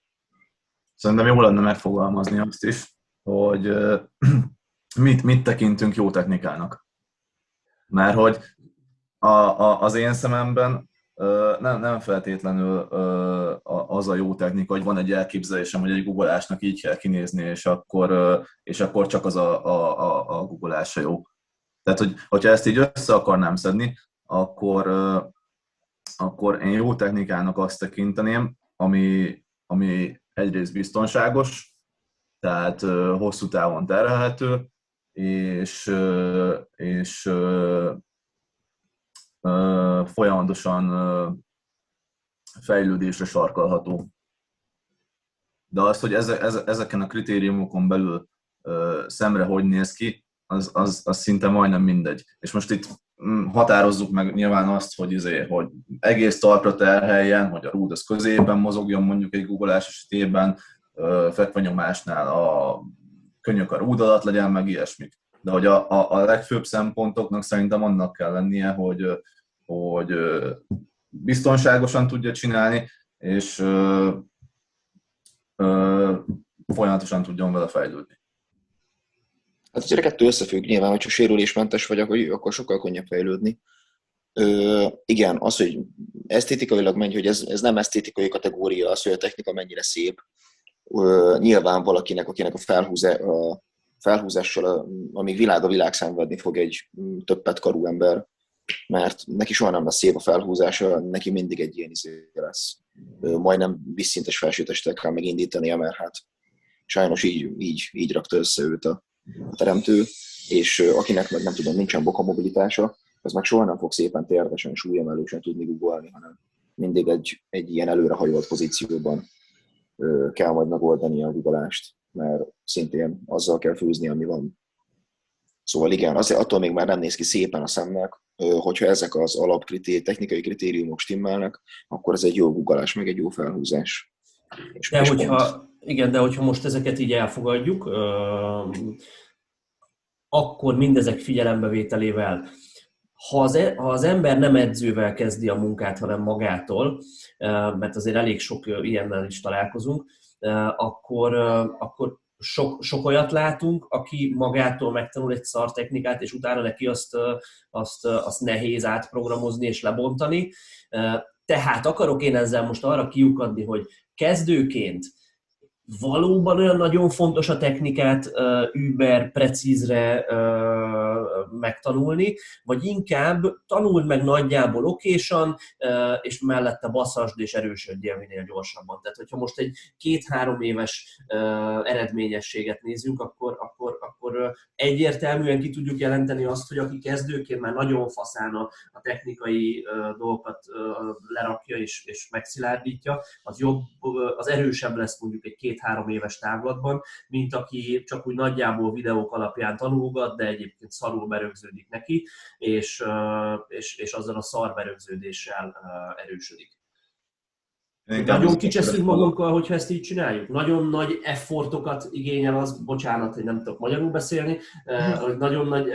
Szerintem jó lenne megfogalmazni azt is, hogy [CLEARS THROAT] mit, mit tekintünk jó technikának. Mert hogy a, a, az én szememben nem, nem feltétlenül az a jó technika, hogy van egy elképzelésem, hogy egy googolásnak így kell kinézni, és akkor, és akkor csak az a, a, a, a googolása jó. Tehát, hogy, hogyha ezt így össze akarnám szedni, akkor, akkor én jó technikának azt tekinteném, ami, ami egyrészt biztonságos, tehát hosszú távon terhelhető, és, és folyamatosan fejlődésre sarkalható. De azt, hogy ezeken a kritériumokon belül szemre hogy néz ki, az, az, az szinte majdnem mindegy. És most itt mm, határozzuk meg nyilván azt, hogy, izé, hogy egész talpra terheljen, hogy a rúd az közében mozogjon mondjuk egy googolás esetében, fekvenyomásnál a könyök a rúd legyen, meg ilyesmik. De hogy a, a, a legfőbb szempontoknak szerintem annak kell lennie, hogy, hogy biztonságosan tudja csinálni, és ö, ö, folyamatosan tudjon vele fejlődni. Hát a kettő összefügg nyilván, hogyha sérülésmentes vagy, akkor, akkor sokkal könnyebb fejlődni. Ö, igen, az, hogy esztétikailag menj, hogy ez, ez nem esztétikai kategória, az, hogy a technika mennyire szép. Ö, nyilván valakinek, akinek a, felhúzá, a felhúzással, amíg világ a világ szenvedni fog egy többet karú ember, mert neki soha nem lesz szép a felhúzása, neki mindig egy ilyen izé lesz. Majdnem vízszintes felsőtestel kell megindítania, mert hát sajnos így, így, így rakta össze őt a, teremtő, és akinek meg nem tudom, nincsen boka mobilitása, az meg soha nem fog szépen térdesen, súlyemelősen tudni googolni, hanem mindig egy, egy ilyen előrehajolt pozícióban kell majd megoldani a googolást, mert szintén azzal kell főzni, ami van. Szóval igen, azért attól még már nem néz ki szépen a szemnek, hogyha ezek az alapkritéri, technikai kritériumok stimmelnek, akkor ez egy jó googolás, meg egy jó felhúzás. És de hogyha, igen, de hogyha most ezeket így elfogadjuk, akkor mindezek figyelembevételével, ha az, e, ha az ember nem edzővel kezdi a munkát, hanem magától, mert azért elég sok ilyennel is találkozunk, akkor, akkor sok, sok olyat látunk, aki magától megtanul egy szar technikát, és utána neki azt, azt, azt nehéz átprogramozni és lebontani. Tehát akarok én ezzel most arra kiukadni, hogy kezdőként valóban olyan nagyon fontos a technikát über precízre megtanulni, vagy inkább tanuld meg nagyjából okésan, és mellette basszasd és erősödjél minél gyorsabban. Tehát, hogyha most egy két-három éves eredményességet nézünk, akkor, akkor, akkor egyértelműen ki tudjuk jelenteni azt, hogy aki kezdőként már nagyon faszán a, a technikai dolgokat lerakja és, és megszilárdítja, az jobb, az erősebb lesz mondjuk egy két két-három éves távlatban, mint aki csak úgy nagyjából videók alapján tanulgat, de egyébként szarul berögződik neki, és, és, és azzal a szar berögződéssel erősödik. Én nagyon kicseszünk magunkkal, hogyha ezt így csináljuk. Nagyon nagy effortokat igényel az, bocsánat, hogy nem tudok magyarul beszélni, hogy nagyon nagy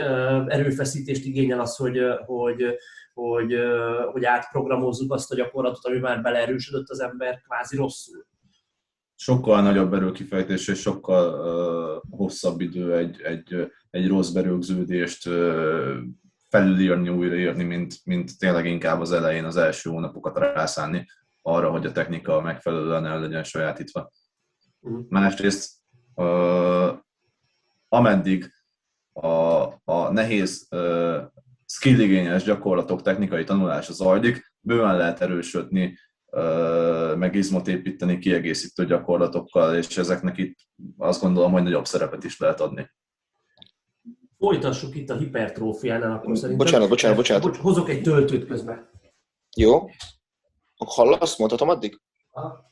erőfeszítést igényel az, hogy, hogy, hogy, hogy átprogramozzuk azt a gyakorlatot, ami már beleerősödött az ember kvázi rosszul sokkal nagyobb erőkifejtés és sokkal uh, hosszabb idő egy, egy, egy rossz berögződést uh, felülírni, újraírni, mint, mint tényleg inkább az elején az első hónapokat rászánni arra, hogy a technika megfelelően el legyen sajátítva. Uh-huh. Másrészt, uh, ameddig a, a nehéz uh, skilligényes gyakorlatok technikai tanulása zajlik, bőven lehet erősödni meg izmot építeni kiegészítő gyakorlatokkal, és ezeknek itt azt gondolom, hogy nagyobb szerepet is lehet adni. Folytassuk itt a hipertrófiánál, akkor szerintem. Bocsánat, bocsánat, bocsánat. Hozok egy töltőt közben. Jó. Hallasz? Mondhatom addig? Aha.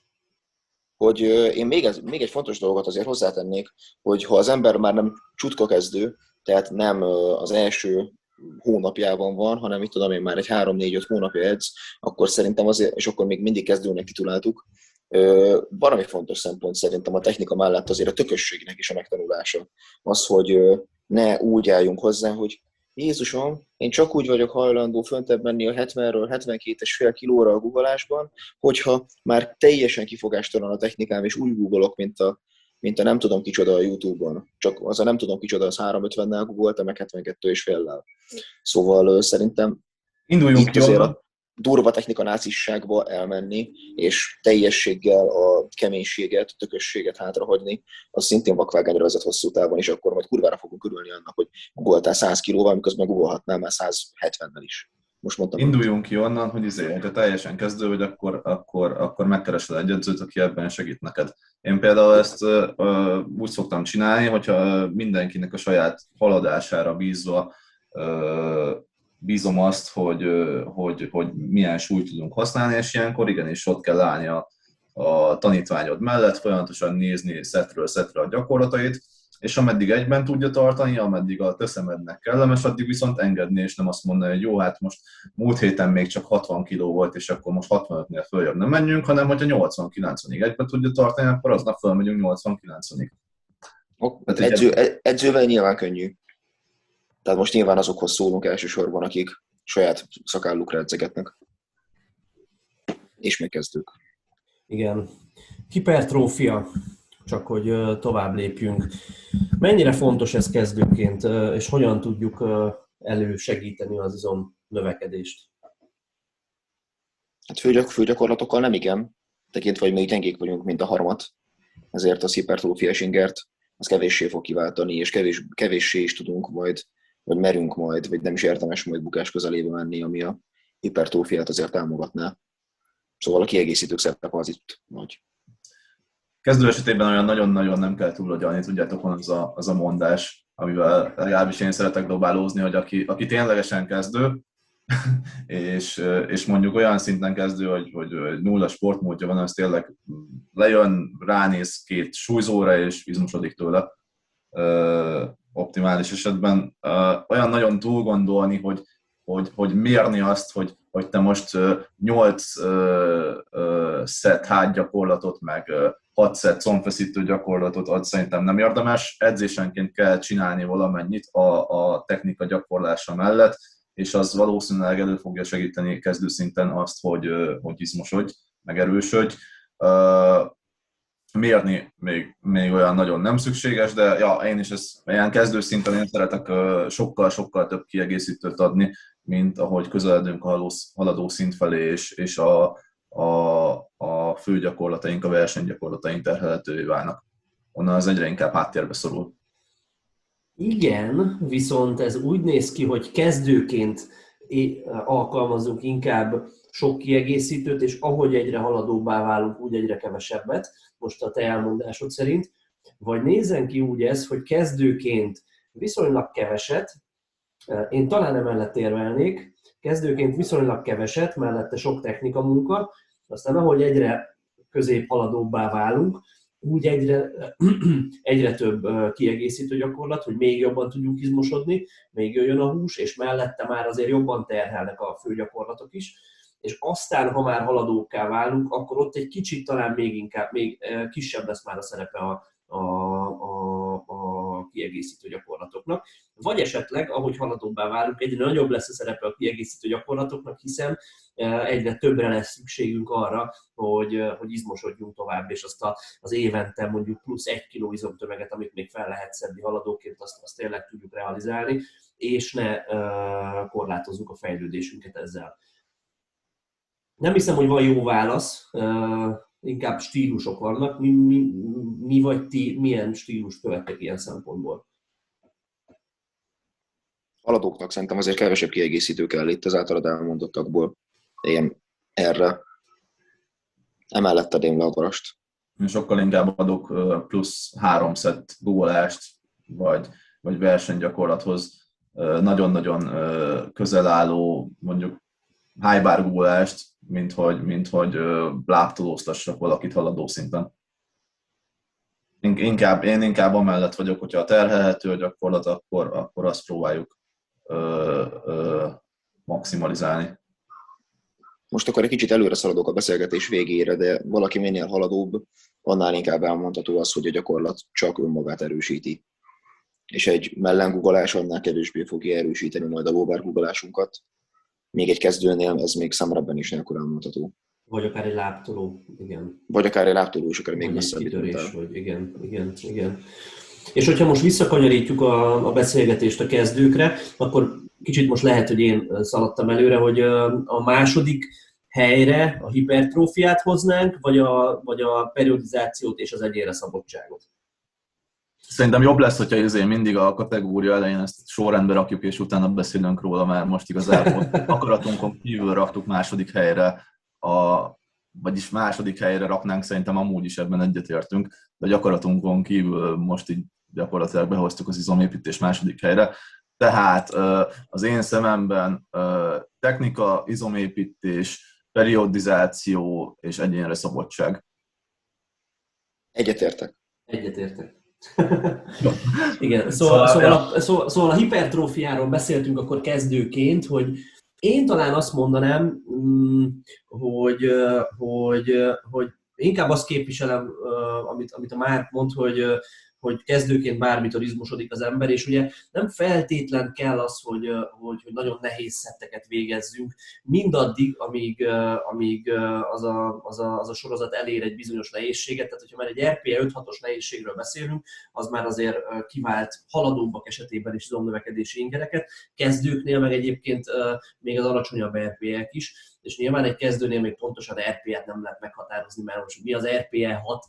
hogy én még, ez, még egy fontos dolgot azért hozzátennék, hogy ha az ember már nem csutka kezdő, tehát nem az első hónapjában van, hanem mit tudom én már egy 3-4-5 hónapja edz, akkor szerintem azért, és akkor még mindig kezdőnek tituláltuk, valami fontos szempont szerintem a technika mellett azért a tökösségnek is a megtanulása. Az, hogy ne úgy álljunk hozzá, hogy Jézusom, én csak úgy vagyok hajlandó föntebb menni a 70-ről 72-es fél kilóra a googolásban, hogyha már teljesen kifogástalan a technikám, és úgy googolok, mint a, mint a nem tudom kicsoda a Youtube-on. Csak az a nem tudom kicsoda, az 350-nel googoltam, meg 72 és féllel. Szóval szerintem Induljunk itt azért a durva technika nácisságba elmenni, és teljességgel a keménységet, a tökösséget hátrahagyni, az szintén vakvágányra vezet hosszú távon, és akkor majd kurvára fogunk körülni annak, hogy googoltál 100 kilóval, miközben googolhatnál már 170-nel is. Most mondtam. Induljunk ki onnan, hogy izé, ha teljesen kezdő vagy, akkor, akkor, akkor megkeresel egy edzőt, aki ebben segít neked. Én például ezt uh, úgy szoktam csinálni, hogyha mindenkinek a saját haladására bízva uh, bízom azt, hogy, hogy, hogy milyen súlyt tudunk használni, és ilyenkor igenis ott kell állni a, a tanítványod mellett, folyamatosan nézni szetről szetre a gyakorlatait, és ameddig egyben tudja tartani, ameddig a teszemednek kellemes, addig viszont engedni, és nem azt mondani, hogy jó, hát most múlt héten még csak 60 kg volt, és akkor most 65-nél följebb nem menjünk, hanem hogyha 80-90-ig egyben tudja tartani, akkor aznap fölmegyünk 80-90-ig. Edző, edzővel nyilván könnyű. Tehát most nyilván azokhoz szólunk elsősorban, akik saját szakállukra edzegetnek. És megkezdők. Igen. Hipertrófia, csak hogy tovább lépjünk. Mennyire fontos ez kezdőként, és hogyan tudjuk elősegíteni az izom növekedést? Hát főgyak, főgyakorlatokkal nem igen, tekintve, hogy még gyengék vagyunk, mint a harmat, ezért az hipertrófia ingert az kevéssé fog kiváltani, és kevés, kevéssé is tudunk majd vagy merünk majd, vagy nem is érdemes majd bukás közelébe menni, ami a hipertrófiát azért támogatná. Szóval a kiegészítők szerepe az itt nagy. Kezdő esetében olyan nagyon-nagyon nem kell túlagyalni, tudjátok, van az a, az a mondás, amivel legalábbis én szeretek dobálózni, hogy aki, aki ténylegesen kezdő, [LAUGHS] és, és mondjuk olyan szinten kezdő, hogy, hogy nulla sportmódja van, az tényleg lejön, ránéz két súlyzóra, és izmosodik tőle. Optimális esetben, olyan nagyon túl gondolni, hogy, hogy, hogy mérni azt, hogy, hogy te most 8 szett hátgyakorlatot, meg 6 szett combfeszítő gyakorlatot ad, szerintem nem érdemes. Edzésenként kell csinálni valamennyit a, a technika gyakorlása mellett, és az valószínűleg elő fogja segíteni kezdőszinten azt, hogy, hogy izmosodj, meg mérni még, még olyan nagyon nem szükséges, de ja, én is ezt ilyen kezdőszinten én szeretek sokkal-sokkal több kiegészítőt adni, mint ahogy közeledünk a haladó szint felé, és, és a, a, a fő gyakorlataink, a versenygyakorlataink terhelhetővé válnak. Onnan az egyre inkább háttérbe szorul. Igen, viszont ez úgy néz ki, hogy kezdőként alkalmazunk inkább sok kiegészítőt, és ahogy egyre haladóbbá válunk, úgy egyre kevesebbet, most a te elmondásod szerint, vagy nézzen ki úgy ez, hogy kezdőként viszonylag keveset, én talán emellett érvelnék, kezdőként viszonylag keveset, mellette sok technika munka, aztán ahogy egyre közép haladóbbá válunk, úgy egyre, [CLEARS THROAT] egyre több kiegészítő gyakorlat, hogy még jobban tudjunk izmosodni, még jöjjön a hús, és mellette már azért jobban terhelnek a főgyakorlatok is, és aztán, ha már haladókká válunk, akkor ott egy kicsit talán még inkább, még kisebb lesz már a szerepe a, a kiegészítő gyakorlatoknak. Vagy esetleg, ahogy haladóbbá válunk, egyre nagyobb lesz a szerepe a kiegészítő gyakorlatoknak, hiszen egyre többre lesz szükségünk arra, hogy, hogy izmosodjunk tovább, és azt a, az évente mondjuk plusz egy kiló izomtömeget, amit még fel lehet szedni haladóként, azt, azt tényleg tudjuk realizálni, és ne uh, korlátozzuk a fejlődésünket ezzel. Nem hiszem, hogy van jó válasz, inkább stílusok vannak. Mi, mi, mi vagy ti, milyen stílus követtek ilyen szempontból? Haladóknak szerintem azért kevesebb kiegészítő kell itt az általad elmondottakból. Én erre emellett adém le a varast. Én sokkal inkább adok plusz három szett góllást, vagy, vagy versenygyakorlathoz nagyon-nagyon közel álló, mondjuk high bar gólást, mint hogy, mint hogy láptolóztassak valakit haladó szinten. Inkább, én inkább amellett vagyok, hogyha terhelhető a gyakorlat, akkor, akkor azt próbáljuk ö, ö, maximalizálni. Most akkor egy kicsit előre szaladok a beszélgetés végére, de valaki minél haladóbb, annál inkább elmondható az, hogy a gyakorlat csak önmagát erősíti. És egy mellengugolás annál kevésbé fogja erősíteni majd a lóbárgugolásunkat. Még egy kezdőnél ez még számra is nélkül elmondható. Vagy akár egy láptoló, igen. Vagy akár egy láptoló, és akár még messzebb kitörés, vagy igen, igen, igen. És hogyha most visszakanyarítjuk a, a beszélgetést a kezdőkre, akkor kicsit most lehet, hogy én szaladtam előre, hogy a második helyre a hipertrófiát hoznánk, vagy a, vagy a periodizációt és az egyére szabadságot? Szerintem jobb lesz, hogyha ezért mindig a kategória elején ezt sorrendbe rakjuk, és utána beszélünk róla, mert most igazából [LAUGHS] akaratunkon kívül raktuk második helyre, a, vagyis második helyre raknánk, szerintem amúgy is ebben egyetértünk, de gyakorlatunkon kívül most így gyakorlatilag behoztuk az izomépítés második helyre. Tehát az én szememben technika, izomépítés, periodizáció és egyénre szabadság. Egyetértek. Egyetértek. [LAUGHS] Igen, szóval, szóval, szóval, a, szóval, szóval a hipertrófiáról beszéltünk akkor kezdőként, hogy én talán azt mondanám, mm, hogy, hogy, hogy inkább azt képviselem, amit, amit a Márk mond, hogy, hogy kezdőként bármitől izmosodik az ember, és ugye nem feltétlen kell az, hogy, hogy, hogy nagyon nehéz szetteket végezzünk, mindaddig, amíg, amíg az, a, az, a, az a sorozat elér egy bizonyos nehézséget, tehát hogyha már egy RPE 5-6-os nehézségről beszélünk, az már azért kivált haladóbbak esetében is izomnövekedési ingereket, kezdőknél meg egyébként még az alacsonyabb RPE-ek is, és nyilván egy kezdőnél még pontosan RPE-t nem lehet meghatározni, mert most mi az RPE 6,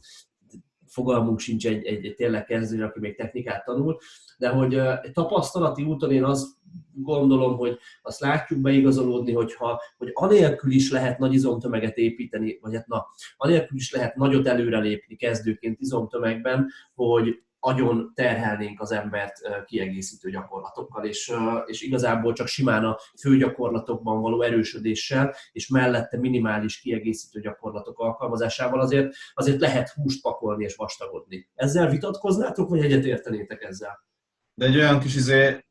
fogalmunk sincs egy, egy, egy tényleg kezdő, aki még technikát tanul, de hogy tapasztalati úton én azt gondolom, hogy azt látjuk beigazolódni, hogyha, hogy anélkül is lehet nagy izomtömeget építeni, vagy hát na, anélkül is lehet nagyot előrelépni kezdőként izomtömegben, hogy agyon terhelnénk az embert kiegészítő gyakorlatokkal, és, és igazából csak simán a főgyakorlatokban való erősödéssel, és mellette minimális kiegészítő gyakorlatok alkalmazásával azért, azért lehet húst pakolni és vastagodni. Ezzel vitatkoznátok, vagy egyetértenétek ezzel? De egy olyan kis, izé,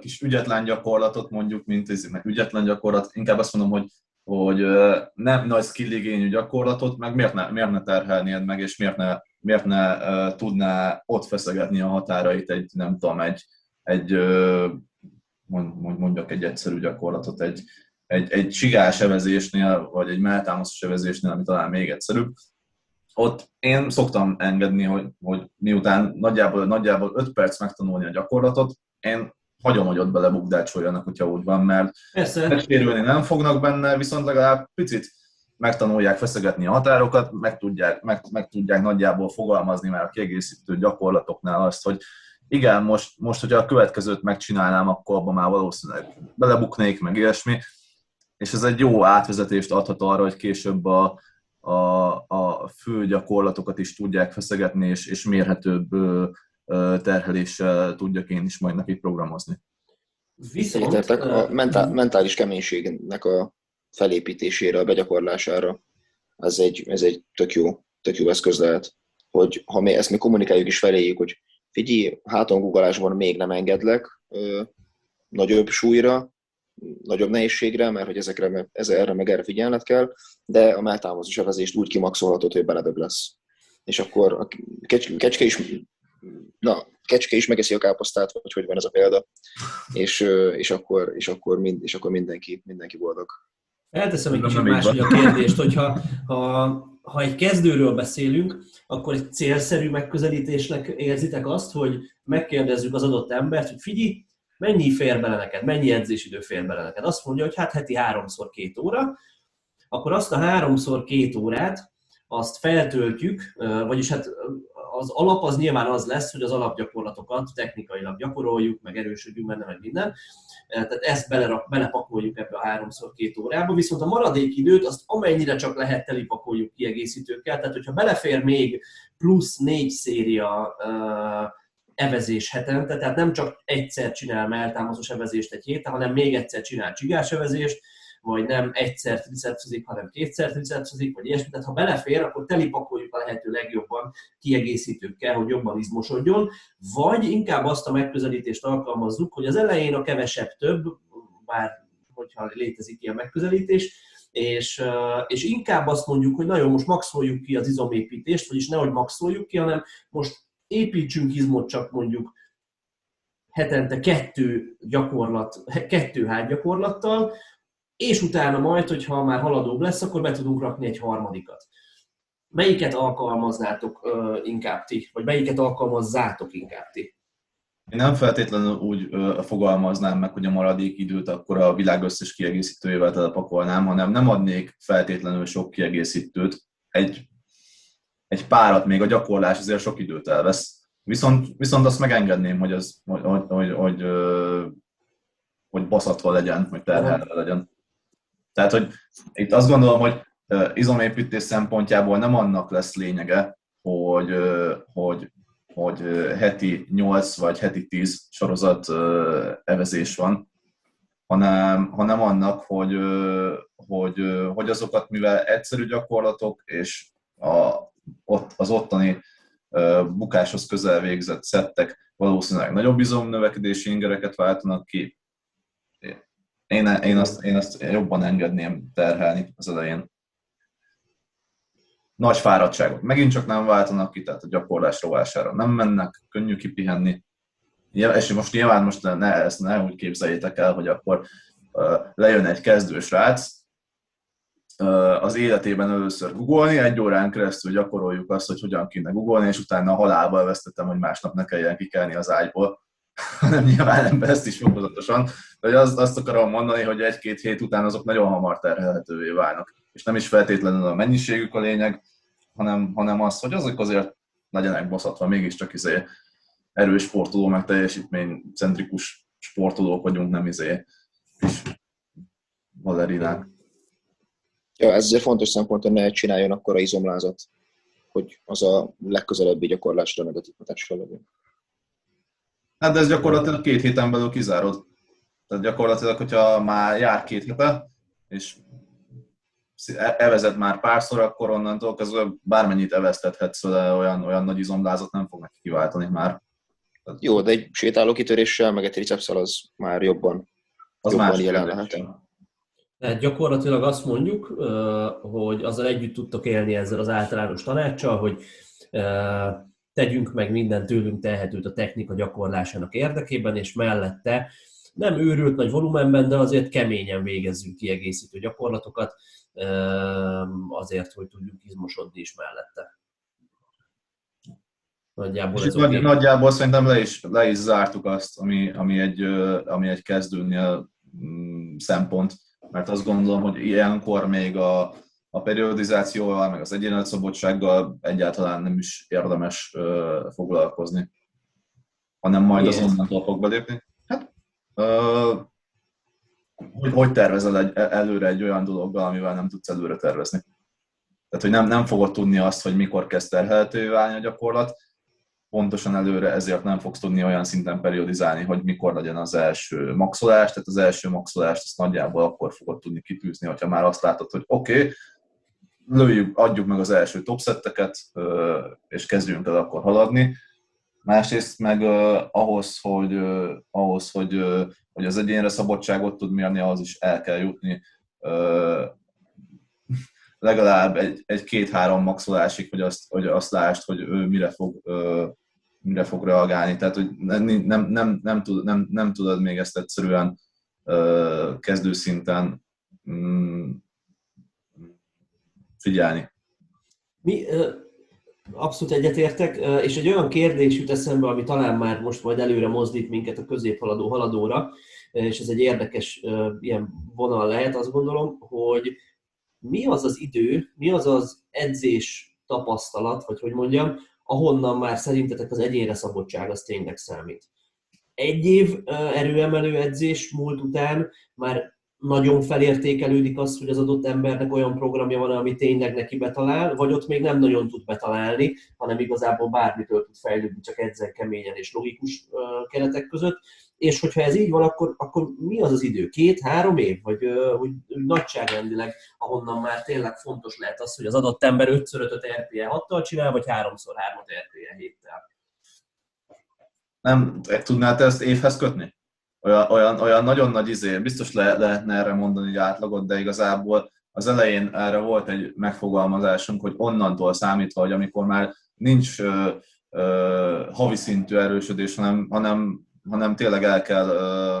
kis ügyetlen gyakorlatot mondjuk, mint ez, meg ügyetlen gyakorlat, inkább azt mondom, hogy hogy nem nagy skill igényű gyakorlatot, meg miért ne, miért ne terhelnéd meg, és miért ne miért ne uh, tudná ott feszegetni a határait egy, nem tudom, egy, egy mond, mondjak egy egyszerű gyakorlatot, egy, egy, egy sigás evezésnél, vagy egy melltámaszos evezésnél, ami talán még egyszerűbb, ott én szoktam engedni, hogy, hogy miután nagyjából, nagyjából 5 perc megtanulni a gyakorlatot, én hagyom, hogy ott belebukdácsoljanak, hogyha úgy van, mert sérülni nem fognak benne, viszont legalább picit megtanulják feszegetni a határokat, meg tudják, meg, meg tudják nagyjából fogalmazni már a kiegészítő gyakorlatoknál azt, hogy igen, most, most hogyha a következőt megcsinálnám, akkor abban már valószínűleg belebuknék, meg ilyesmi, és ez egy jó átvezetést adhat arra, hogy később a, a, a fő gyakorlatokat is tudják feszegetni, és, és mérhetőbb terheléssel tudjak én is majd nekik programozni. Viszont... a mentál, mentális keménységnek a felépítésére, a begyakorlására, ez egy, ez egy tök jó, tök jó eszköz lehet, hogy ha mi ezt mi kommunikáljuk is feléjük, hogy figyelj, háton googolásban még nem engedlek ö, nagyobb súlyra, nagyobb nehézségre, mert hogy ezekre, ez, erre meg erre figyelned kell, de a melltámaszos evezést úgy kimaxolhatod, hogy beledög lesz. És akkor a kecske is na, kecske is megeszi a káposztát, vagy hogy van ez a példa, és, és, akkor, és, akkor, mind, és akkor mindenki, mindenki boldog. Elteszem egy kicsit máshogy [LAUGHS] a kérdést, hogyha ha, ha egy kezdőről beszélünk, akkor egy célszerű megközelítésnek érzitek azt, hogy megkérdezzük az adott embert, hogy figyelj, mennyi fér bele neked, mennyi edzésidő fér bele neked. Azt mondja, hogy hát heti háromszor két óra, akkor azt a háromszor két órát, azt feltöltjük, vagyis hát az alap az nyilván az lesz, hogy az alapgyakorlatokat technikailag gyakoroljuk, meg erősödjünk benne, meg minden. Eh, tehát ezt belerak, belepakoljuk ebbe a háromszor két órába, viszont a maradék időt azt amennyire csak lehet telipakoljuk kiegészítőkkel, tehát hogyha belefér még plusz négy széria uh, evezés hetente, tehát nem csak egyszer csinál melltámaszos evezést egy héten, hanem még egyszer csinál csigás evezést, vagy nem egyszer tricepszik, hanem kétszer tricepszik, vagy ilyesmi. Tehát ha belefér, akkor telipakoljuk a lehető legjobban kiegészítőkkel, hogy jobban izmosodjon, vagy inkább azt a megközelítést alkalmazzuk, hogy az elején a kevesebb több, bár hogyha létezik ilyen megközelítés, és, és inkább azt mondjuk, hogy nagyon most maxoljuk ki az izomépítést, vagyis nehogy maxoljuk ki, hanem most építsünk izmot csak mondjuk hetente kettő gyakorlat, kettő hátgyakorlattal, és utána majd, hogyha már haladóbb lesz, akkor be tudunk rakni egy harmadikat. Melyiket alkalmaznátok uh, inkább ti, vagy melyiket alkalmazzátok inkább ti? Én nem feltétlenül úgy ö, fogalmaznám meg, hogy a maradék időt akkor a világ összes kiegészítőjével telepakolnám, hanem nem adnék feltétlenül sok kiegészítőt. Egy, egy párat még a gyakorlás azért sok időt elvesz. Viszont, viszont azt megengedném, hogy, az, hogy, hogy, hogy, hogy, hogy baszatva legyen, hogy terhelve legyen. Tehát, hogy itt azt gondolom, hogy izomépítés szempontjából nem annak lesz lényege, hogy, hogy hogy heti 8 vagy heti 10 sorozat evezés van, hanem, hanem annak, hogy, hogy, hogy azokat, mivel egyszerű gyakorlatok, és a, ott, az ottani bukáshoz közel végzett szettek valószínűleg nagyobb izomnövekedési ingereket váltanak ki. Én, én, azt, én azt jobban engedném terhelni az elején nagy fáradtságok. Megint csak nem váltanak ki, tehát a gyakorlás rovására nem mennek, könnyű kipihenni. És most nyilván most ne, ezt ne úgy képzeljétek el, hogy akkor lejön egy kezdős rác, uh, az életében először googolni, egy órán keresztül gyakoroljuk azt, hogy hogyan kéne googolni, és utána halálba vesztettem, hogy másnap ne kelljen kikelni az ágyból, [LAUGHS] hanem nyilván ember ezt is fokozatosan. De azt, azt akarom mondani, hogy egy-két hét után azok nagyon hamar terhelhetővé válnak és nem is feltétlenül a mennyiségük a lényeg, hanem, hanem az, hogy azok azért legyenek baszatva, mégiscsak izé erős sportoló, meg teljesítménycentrikus sportolók vagyunk, nem izé és balerinák. Ja, ez azért fontos szempont, hogy ne csináljon akkor a izomlázat, hogy az a legközelebbi gyakorlásra negatív hatással legyen. Hát de ez gyakorlatilag két héten belül kizárod. Tehát gyakorlatilag, hogyha már jár két hete, és evezed már párszor, akkor onnantól kezdve bármennyit eveztethetsz vele, olyan, olyan nagy izomlázat nem fog neki kiváltani már. Jó, de egy sétáló kitöréssel, meg egy tricepszal az már jobban, az jobban jelen lehet. Tehát gyakorlatilag azt mondjuk, hogy azzal együtt tudtok élni ezzel az általános tanácssal, hogy tegyünk meg minden tőlünk telhetőt a technika gyakorlásának érdekében, és mellette nem őrült nagy volumenben, de azért keményen végezzünk kiegészítő gyakorlatokat, azért, hogy tudjuk izmosodni is mellette. Nagyjából, ez nagy, nagyjából szerintem le is, le is zártuk azt, ami, ami, egy, ami egy kezdőnél mm, szempont, mert azt gondolom, hogy ilyenkor még a, a periodizációval, meg az egyénetszabadsággal egyáltalán nem is érdemes uh, foglalkozni, hanem majd az onnantól fog belépni. Hogy, hogy tervezel egy, előre egy olyan dologgal, amivel nem tudsz előre tervezni. Tehát, hogy nem, nem fogod tudni azt, hogy mikor kezd terhelhetővé válni a gyakorlat, pontosan előre ezért nem fogsz tudni olyan szinten periodizálni, hogy mikor legyen az első maxolás, tehát az első maxolást azt nagyjából akkor fogod tudni kitűzni, hogyha már azt látod, hogy oké, okay, lőjük, adjuk meg az első topszetteket, és kezdjünk el akkor haladni. Másrészt meg ahhoz, hogy, ahhoz, hogy hogy az egyénre szabadságot tud mérni, ahhoz is el kell jutni legalább egy, egy két-három maxolásig, hogy azt, hogy azt lásd, hogy ő mire fog, mire fog reagálni. Tehát, hogy nem, nem, nem, nem, tud, nem, nem tudod még ezt egyszerűen kezdőszinten mm, figyelni. Mi, abszolút egyetértek, és egy olyan kérdés jut eszembe, ami talán már most majd előre mozdít minket a középhaladó haladóra, és ez egy érdekes ilyen vonal lehet, azt gondolom, hogy mi az az idő, mi az az edzés tapasztalat, vagy hogy mondjam, ahonnan már szerintetek az egyénre szabadság az tényleg számít. Egy év erőemelő edzés múlt után már nagyon felértékelődik az, hogy az adott embernek olyan programja van, ami tényleg neki betalál, vagy ott még nem nagyon tud betalálni, hanem igazából bármitől tud fejlődni, csak edzen keményen és logikus keretek között. És hogyha ez így van, akkor, akkor mi az az idő? Két, három év? Vagy hogy nagyságrendileg, ahonnan már tényleg fontos lehet az, hogy az adott ember 5x5-öt RPE 6-tal csinál, vagy 3x3-ot RPE 7-tel. Nem, tudnál te ezt évhez kötni? Olyan, olyan, olyan nagyon nagy izé, biztos le, lehetne erre mondani hogy átlagot, de igazából az elején erre volt egy megfogalmazásunk, hogy onnantól számítva, hogy amikor már nincs ö, ö, havi szintű erősödés, hanem, hanem, hanem tényleg el kell ö,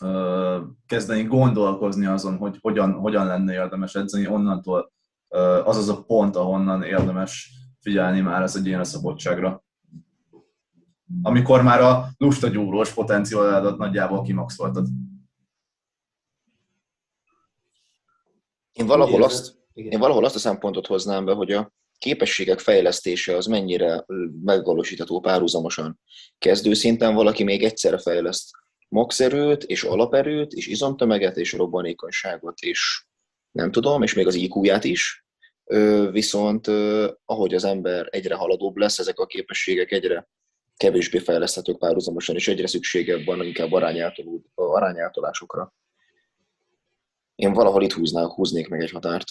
ö, kezdeni gondolkozni azon, hogy hogyan, hogyan lenne érdemes edzeni, onnantól ö, az az a pont, ahonnan érdemes figyelni már az egyénre szabadságra. Amikor már a lusta gyúrós potenciáladat nagyjából kimaxoltad. Én valahol, azt, én valahol azt a szempontot hoznám be, hogy a képességek fejlesztése az mennyire megvalósítható párhuzamosan. Kezdőszinten valaki még egyszerre fejleszt maxerőt, és alaperőt, és izomtömeget, és robbanékonyságot, és nem tudom, és még az IQ-ját is, viszont ahogy az ember egyre haladóbb lesz, ezek a képességek egyre kevésbé fejleszthetők párhuzamosan, és egyre szükségebb van inkább arányáltolásokra. Én valahol itt húznák, húznék meg egy határt.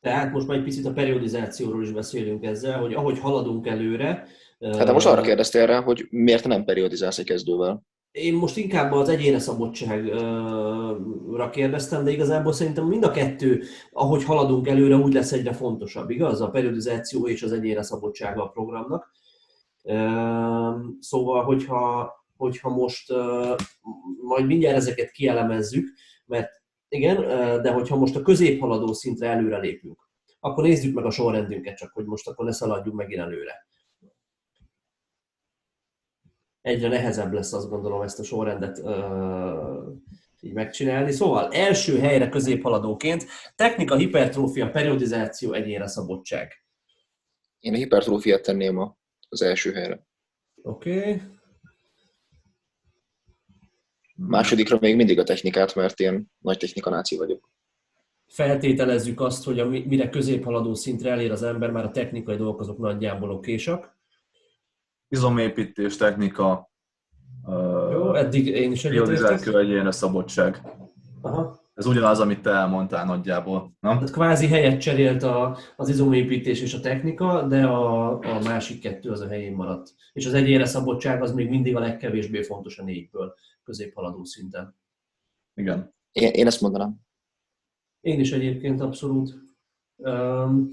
Tehát most már egy picit a periodizációról is beszélünk ezzel, hogy ahogy haladunk előre... Hát de most arra kérdeztél rá, hogy miért nem periodizálsz egy kezdővel? Én most inkább az egyéne szabadságra kérdeztem, de igazából szerintem mind a kettő, ahogy haladunk előre, úgy lesz egyre fontosabb, igaz? A periodizáció és az egyéne szabadsága a programnak. Szóval, hogyha, hogyha most majd mindjárt ezeket kielemezzük, mert igen, de hogyha most a középhaladó szintre előre lépünk, akkor nézzük meg a sorrendünket, csak hogy most akkor ne szaladjunk megint előre. Egyre nehezebb lesz azt gondolom ezt a sorrendet így megcsinálni. Szóval első helyre középhaladóként technika, hipertrófia, periodizáció, egyénre szabadság. Én a hipertrófiát tenném az első helyre. Oké. Okay. Másodikra még mindig a technikát, mert én nagy technikanáció vagyok. Feltételezzük azt, hogy a, mire középhaladó szintre elér az ember, már a technikai dolgok azok nagyjából okésak. Izomépítés, technika, Jó, eddig én is egyetértek. egyénre szabadság. Aha. Ez ugyanaz, amit te elmondtál nagyjából, nem? Tehát kvázi helyet cserélt a, az izomépítés és a technika, de a, a másik kettő az a helyén maradt. És az egyénre szabadság az még mindig a legkevésbé fontos a négyből középhaladó szinten. Igen. Én, én ezt mondanám. Én is egyébként abszolút. Um,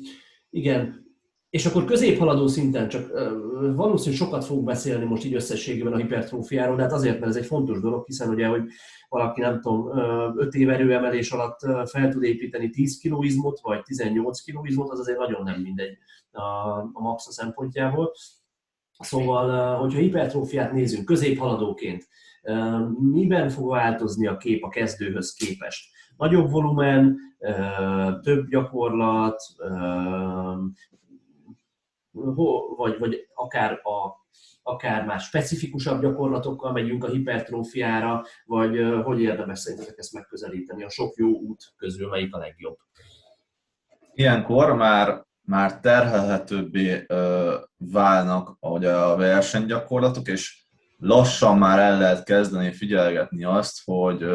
igen, és akkor középhaladó szinten csak valószínűleg sokat fogunk beszélni most így összességében a hipertrófiáról, de hát azért, mert ez egy fontos dolog, hiszen ugye, hogy valaki nem tudom, 5 év erőemelés alatt fel tud építeni 10 kg vagy 18 kg az azért nagyon nem mindegy a, a maxa szempontjából. Szóval, hogyha hipertrófiát nézünk középhaladóként, miben fog változni a kép a kezdőhöz képest? Nagyobb volumen, több gyakorlat, vagy, vagy akár, a, akár már specifikusabb gyakorlatokkal megyünk a hipertrófiára, vagy hogy érdemes szerintetek ezt megközelíteni? A sok jó út közül melyik a legjobb? Ilyenkor már már terhelhetőbbé válnak ahogy a versenygyakorlatok, és lassan már el lehet kezdeni figyelgetni azt, hogy,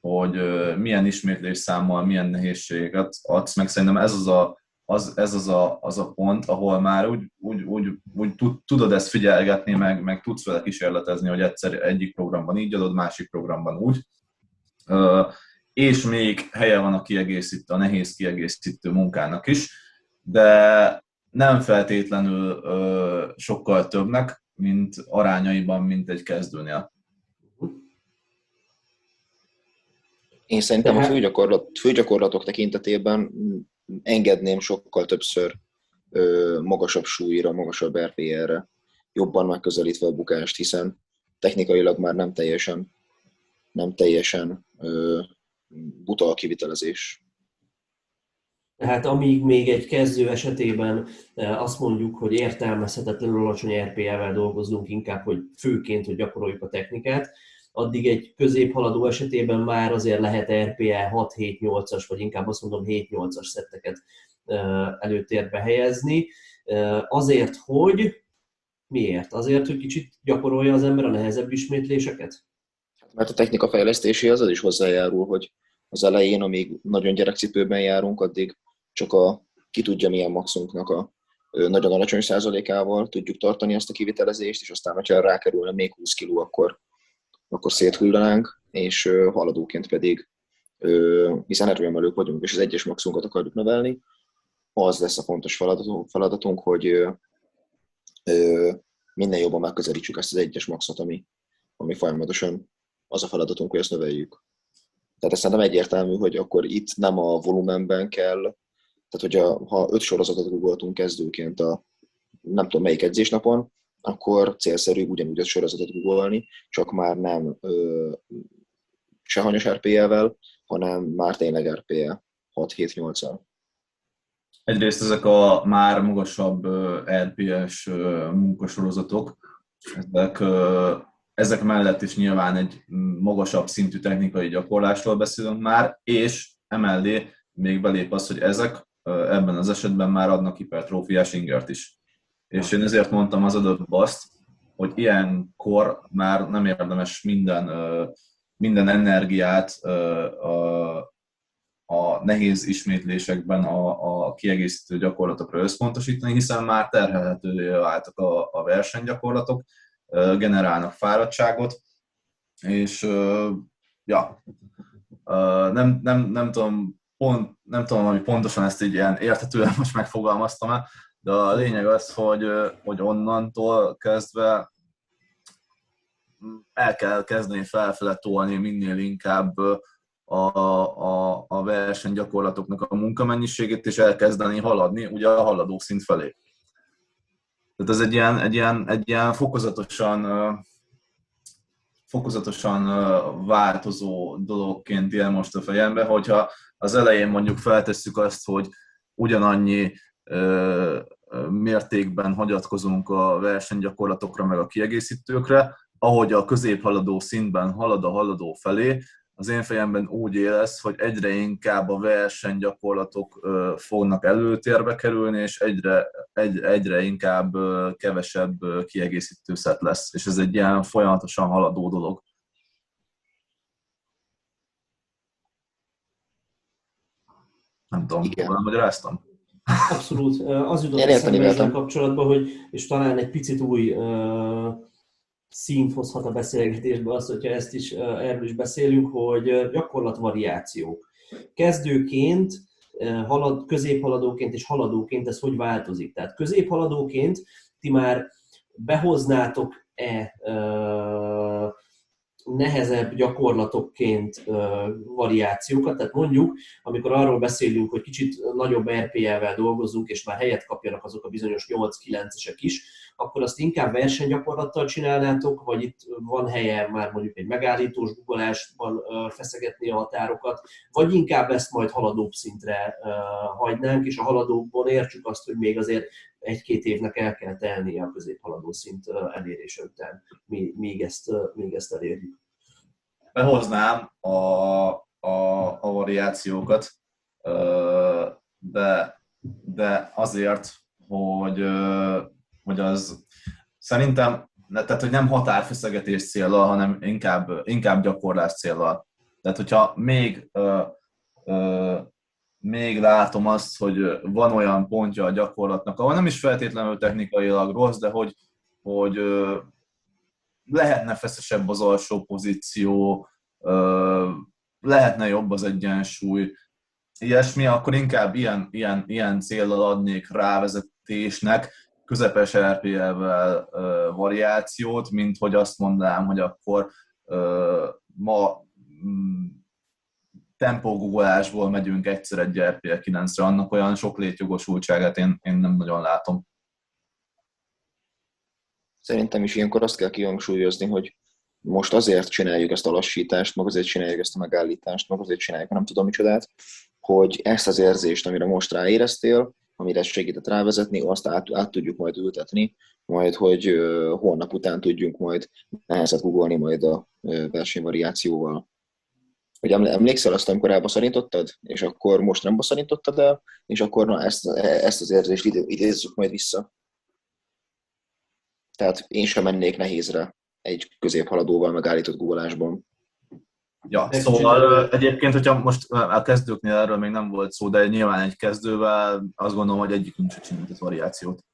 hogy milyen ismétlés számmal, milyen nehézséget adsz, meg szerintem ez az a, az, ez az a, az a pont, ahol már úgy, úgy, úgy, úgy tudod ezt figyelgetni, meg, meg tudsz vele kísérletezni, hogy egyszer egyik programban így adod, másik programban úgy. És még helye van a kiegészítő, a nehéz kiegészítő munkának is, de nem feltétlenül sokkal többnek, mint arányaiban, mint egy kezdőnél. Én szerintem a főgyakorlat, főgyakorlatok tekintetében engedném sokkal többször magasabb súlyra, magasabb RPR-re, jobban megközelítve a bukást, hiszen technikailag már nem teljesen, nem teljesen buta a kivitelezés. Tehát amíg még egy kezdő esetében azt mondjuk, hogy értelmezhetetlenül alacsony RPA-vel dolgozunk, inkább, hogy főként, hogy gyakoroljuk a technikát, addig egy középhaladó esetében már azért lehet RPA 6-7-8-as, vagy inkább azt mondom 7-8-as szetteket előtérbe helyezni. Azért, hogy miért? Azért, hogy kicsit gyakorolja az ember a nehezebb ismétléseket? Mert a technika fejlesztéséhez az is hozzájárul, hogy az elején, amíg nagyon gyerekcipőben járunk, addig csak a ki tudja milyen maxunknak a nagyon alacsony százalékával tudjuk tartani ezt a kivitelezést, és aztán, hogyha rákerülne még 20 kiló, akkor, akkor széthullanánk, és haladóként pedig, hiszen erőemelők vagyunk, és az egyes maxunkat akarjuk növelni, az lesz a fontos feladatunk, hogy minél jobban megközelítsük ezt az egyes maxot, ami, ami folyamatosan az a feladatunk, hogy ezt növeljük. Tehát ezt szerintem egyértelmű, hogy akkor itt nem a volumenben kell tehát, hogyha ha öt sorozatot googoltunk kezdőként a nem tudom melyik edzésnapon, akkor célszerű ugyanúgy öt sorozatot googolni, csak már nem ö, se hanyas RPE-vel, hanem már tényleg RPE 6-7-8-al. Egyrészt ezek a már magasabb RPS munkasorozatok, ezek, ezek mellett is nyilván egy magasabb szintű technikai gyakorlásról beszélünk már, és emellé még belép az, hogy ezek ebben az esetben már adnak hipertrófiás ingert is. És én ezért mondtam az adott azt, hogy ilyenkor már nem érdemes minden, minden energiát a, a nehéz ismétlésekben a, a kiegészítő gyakorlatokra összpontosítani, hiszen már terhelhetővé váltak a, a versenygyakorlatok, generálnak fáradtságot, és ja, nem, nem, nem tudom pont, nem tudom, hogy pontosan ezt így ilyen érthetően most megfogalmaztam el, de a lényeg az, hogy, hogy onnantól kezdve el kell kezdeni felfele tolni minél inkább a, a, a versenygyakorlatoknak a munkamennyiségét, és elkezdeni haladni ugye a haladó szint felé. Tehát ez egy ilyen, egy ilyen, egy ilyen fokozatosan fokozatosan változó dologként él most a fejembe, hogyha az elején mondjuk feltesszük azt, hogy ugyanannyi mértékben hagyatkozunk a versenygyakorlatokra, meg a kiegészítőkre, ahogy a középhaladó szintben halad a haladó felé, az én fejemben úgy élesz, hogy egyre inkább a versenygyakorlatok fognak előtérbe kerülni, és egyre, egy, egyre inkább kevesebb kiegészítő szet lesz. És ez egy ilyen folyamatosan haladó dolog. Nem tudom, Igen. magyaráztam? Abszolút. Az jutott eszembe ezzel kapcsolatban, hogy, és talán egy picit új uh, színt hozhat a beszélgetésbe az, hogyha ezt is, uh, erről is beszélünk, hogy gyakorlatvariációk. Kezdőként, uh, halad, középhaladóként és haladóként ez hogy változik? Tehát középhaladóként ti már behoznátok-e nehezebb gyakorlatokként variációkat. Tehát mondjuk, amikor arról beszélünk, hogy kicsit nagyobb RPL-vel dolgozunk, és már helyet kapjanak azok a bizonyos 8-9-esek is, akkor azt inkább versenygyakorlattal csinálnátok, vagy itt van helye már mondjuk egy megállítós guggolásban feszegetni a határokat, vagy inkább ezt majd haladóbb szintre hagynánk, és a haladókban értsük azt, hogy még azért egy-két évnek el kell telnie a középhaladó szint elérése után, még ezt, még ezt elérjük. Behoznám a, a, a variációkat, de, de azért, hogy, hogy az szerintem, tehát hogy nem határfeszegetés célra, hanem inkább, inkább gyakorlás célra. Tehát, hogyha még még látom azt, hogy van olyan pontja a gyakorlatnak, ahol nem is feltétlenül technikailag rossz, de hogy, hogy lehetne feszesebb az alsó pozíció, lehetne jobb az egyensúly, ilyesmi, akkor inkább ilyen, ilyen, ilyen célral adnék rávezetésnek közepes RPL-vel variációt, mint hogy azt mondanám, hogy akkor ma mm, tempógugolásból megyünk egyszer egy RPL 9-re, annak olyan sok létjogosultságát én, én nem nagyon látom. Szerintem is ilyenkor azt kell kihangsúlyozni, hogy most azért csináljuk ezt a lassítást, meg azért csináljuk ezt a megállítást, meg azért csináljuk nem tudom micsodát, hogy ezt az érzést, amire most ráéreztél, amire segített rávezetni, azt át, át tudjuk majd ültetni, majd hogy holnap után tudjunk majd nehezet googolni majd a versenyvariációval hogy emlékszel azt, amikor elbaszarítottad, és akkor most nem baszarítottad el, és akkor na, ezt, ezt az érzést idézzük majd vissza. Tehát én sem mennék nehézre egy középhaladóval megállított googolásban. Ja, szóval egyébként, hogyha most a kezdőknél erről még nem volt szó, de nyilván egy kezdővel azt gondolom, hogy egyikünk sem csinált variációt.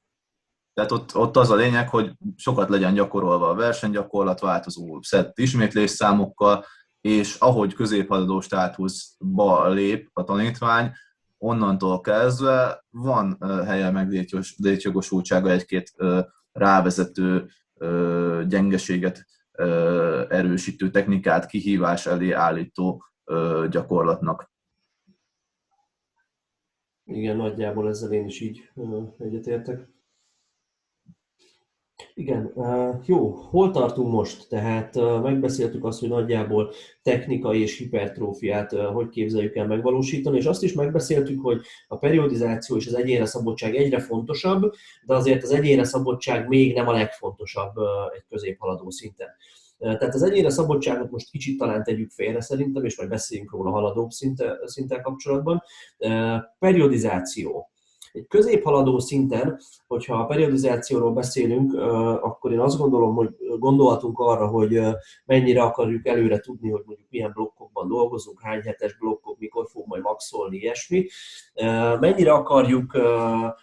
Tehát ott, ott az a lényeg, hogy sokat legyen gyakorolva a versenygyakorlat, változó szett ismétlés számokkal, és ahogy középhaladó státuszba lép a tanítvány, onnantól kezdve van helye meg létjogosultsága egy-két rávezető gyengeséget erősítő technikát kihívás elé állító gyakorlatnak. Igen, nagyjából ezzel én is így egyetértek. Igen, jó, hol tartunk most? Tehát megbeszéltük azt, hogy nagyjából technikai és hipertrófiát hogy képzeljük el megvalósítani, és azt is megbeszéltük, hogy a periodizáció és az egyénre szabadság egyre fontosabb, de azért az egyénre szabadság még nem a legfontosabb egy középhaladó szinten. Tehát az egyénre szabadságot most kicsit talán tegyük félre szerintem, és majd beszéljünk róla haladóbb szinte, szinten kapcsolatban. Periodizáció egy középhaladó szinten, hogyha a periodizációról beszélünk, akkor én azt gondolom, hogy gondolhatunk arra, hogy mennyire akarjuk előre tudni, hogy mondjuk milyen blokkokban dolgozunk, hány hetes blokkok, mikor fog majd maxolni, ilyesmi. Mennyire akarjuk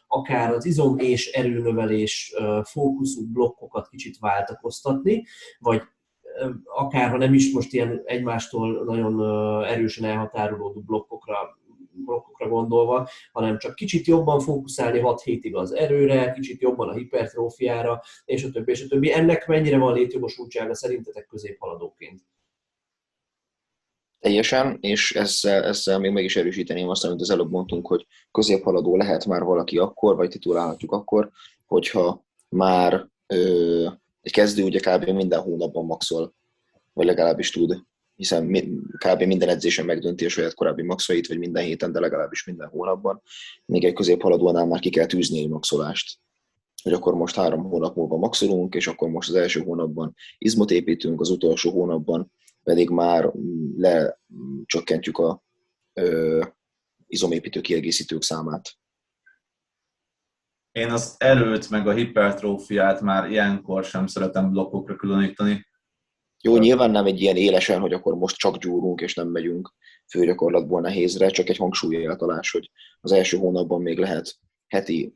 akár az izom és erőnövelés fókuszú blokkokat kicsit váltakoztatni, vagy akár ha nem is most ilyen egymástól nagyon erősen elhatárolódó blokkokra blokkokra gondolva, hanem csak kicsit jobban fókuszálni 6 hétig az erőre, kicsit jobban a hipertrófiára, és a többi, és a többi. Ennek mennyire van létjogosultsága szerintetek középhaladóként? Teljesen, és ezzel, ezzel még meg is erősíteném azt, amit az előbb mondtunk, hogy középhaladó lehet már valaki akkor, vagy titulálhatjuk akkor, hogyha már ö, egy kezdő ugye kb. minden hónapban maxol, vagy legalábbis tud hiszen kb. minden edzésen megdönti a saját korábbi maxait, vagy minden héten, de legalábbis minden hónapban. Még egy középhaladónál már ki kell tűzni egy maxolást hogy akkor most három hónap múlva maxolunk, és akkor most az első hónapban izmot építünk, az utolsó hónapban pedig már lecsökkentjük a ö, izomépítő kiegészítők számát. Én az erőt meg a hipertrófiát már ilyenkor sem szeretem blokkokra különíteni, jó, nyilván nem egy ilyen élesen, hogy akkor most csak gyúrunk és nem megyünk főgyakorlatból nehézre, csak egy hangsúlyeltalás, hogy az első hónapban még lehet heti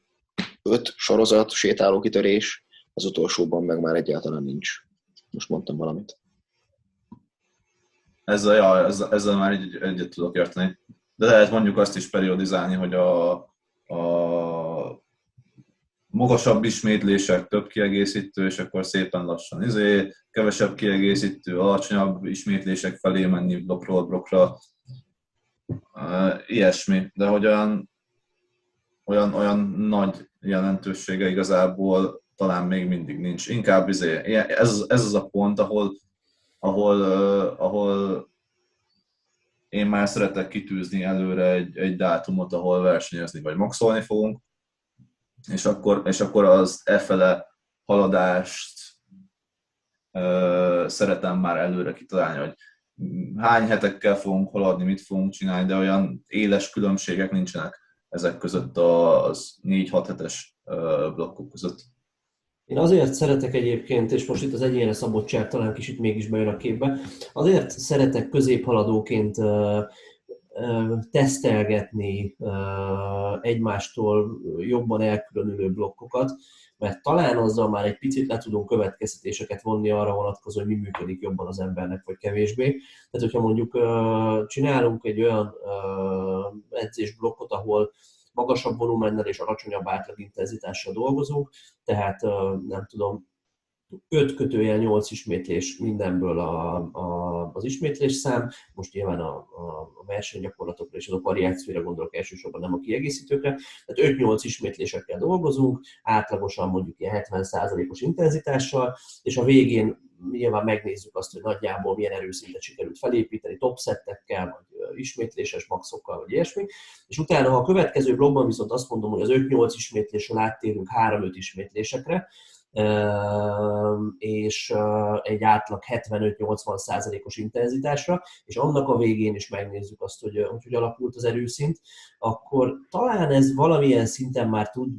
öt sorozat, sétálókitörés, az utolsóban meg már egyáltalán nincs. Most mondtam valamit. Ezzel, ja, ezzel, ezzel már egy, egyet tudok érteni. De lehet mondjuk azt is periodizálni, hogy a, a magasabb ismétlések, több kiegészítő, és akkor szépen lassan izé, kevesebb kiegészítő, alacsonyabb ismétlések felé menni blokkról blokkra, ilyesmi. De hogy olyan, olyan, olyan nagy jelentősége igazából talán még mindig nincs. Inkább izé, ez, ez az a pont, ahol, ahol, ahol én már szeretek kitűzni előre egy, egy dátumot, ahol versenyezni vagy maxolni fogunk, és akkor, és akkor az efele haladást ö, szeretem már előre kitalálni, hogy hány hetekkel fogunk haladni, mit fogunk csinálni, de olyan éles különbségek nincsenek ezek között az 4-6 hetes blokkok között. Én azért szeretek egyébként, és most itt az egyénre szabadság talán kicsit mégis bejön a képbe, azért szeretek középhaladóként tesztelgetni egymástól jobban elkülönülő blokkokat, mert talán azzal már egy picit le tudunk következtetéseket vonni arra vonatkozó, hogy mi működik jobban az embernek, vagy kevésbé. Tehát, hogyha mondjuk csinálunk egy olyan edzésblokkot, ahol magasabb volumennel és alacsonyabb átlagintenzitással dolgozunk, tehát nem tudom, 5 kötőjel 8 ismétlés mindenből a, a, az ismétlés szám. Most nyilván a, a, a versenygyakorlatokra és a variációra gondolok elsősorban, nem a kiegészítőkre. Tehát 5-8 ismétlésekkel dolgozunk, átlagosan mondjuk ilyen 70%-os intenzitással, és a végén nyilván megnézzük azt, hogy nagyjából milyen erőszintet sikerült felépíteni, topszettekkel, vagy ismétléses maxokkal, vagy ilyesmi. És utána, ha a következő blogban viszont azt mondom, hogy az 5-8 ismétlésről áttérünk 3-5 ismétlésekre, és egy átlag 75-80 százalékos intenzitásra, és annak a végén is megnézzük azt, hogy hogy alakult az erőszint, akkor talán ez valamilyen szinten már tud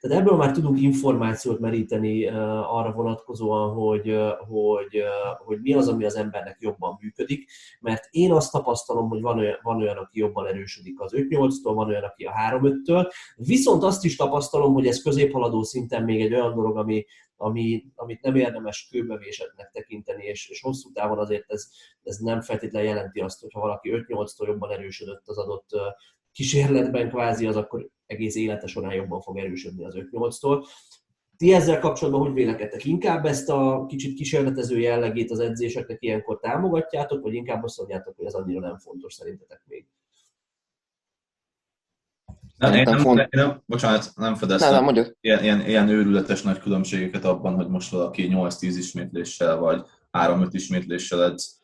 Tehát ebből már tudunk információt meríteni arra vonatkozóan, hogy, hogy, hogy mi az, ami az embernek jobban működik, mert én azt tapasztalom, hogy van olyan, van olyan aki jobban erősödik az 5-8-tól, van olyan, aki a 3-5-től, viszont azt is tapasztalom, hogy ez középhaladó szinten még egy olyan dolog, ami, ami, amit nem érdemes kőbevésetnek tekinteni, és, és hosszú távon azért ez, ez nem feltétlenül jelenti azt, hogy ha valaki 5-8-tól jobban erősödött az adott kísérletben kvázi, az akkor egész élete során jobban fog erősödni az 5-8-tól. Ti ezzel kapcsolatban hogy vélekedtek? Inkább ezt a kicsit kísérletező jellegét az edzéseknek ilyenkor támogatjátok, vagy inkább azt mondjátok, hogy ez annyira nem fontos szerintetek még? Nem, én nem, font... én nem, bocsánat, nem fedeztem nem, nem, ilyen, ilyen, ilyen őrületes nagy különbségeket abban, hogy most valaki 8-10 ismétléssel vagy 3-5 ismétléssel edz.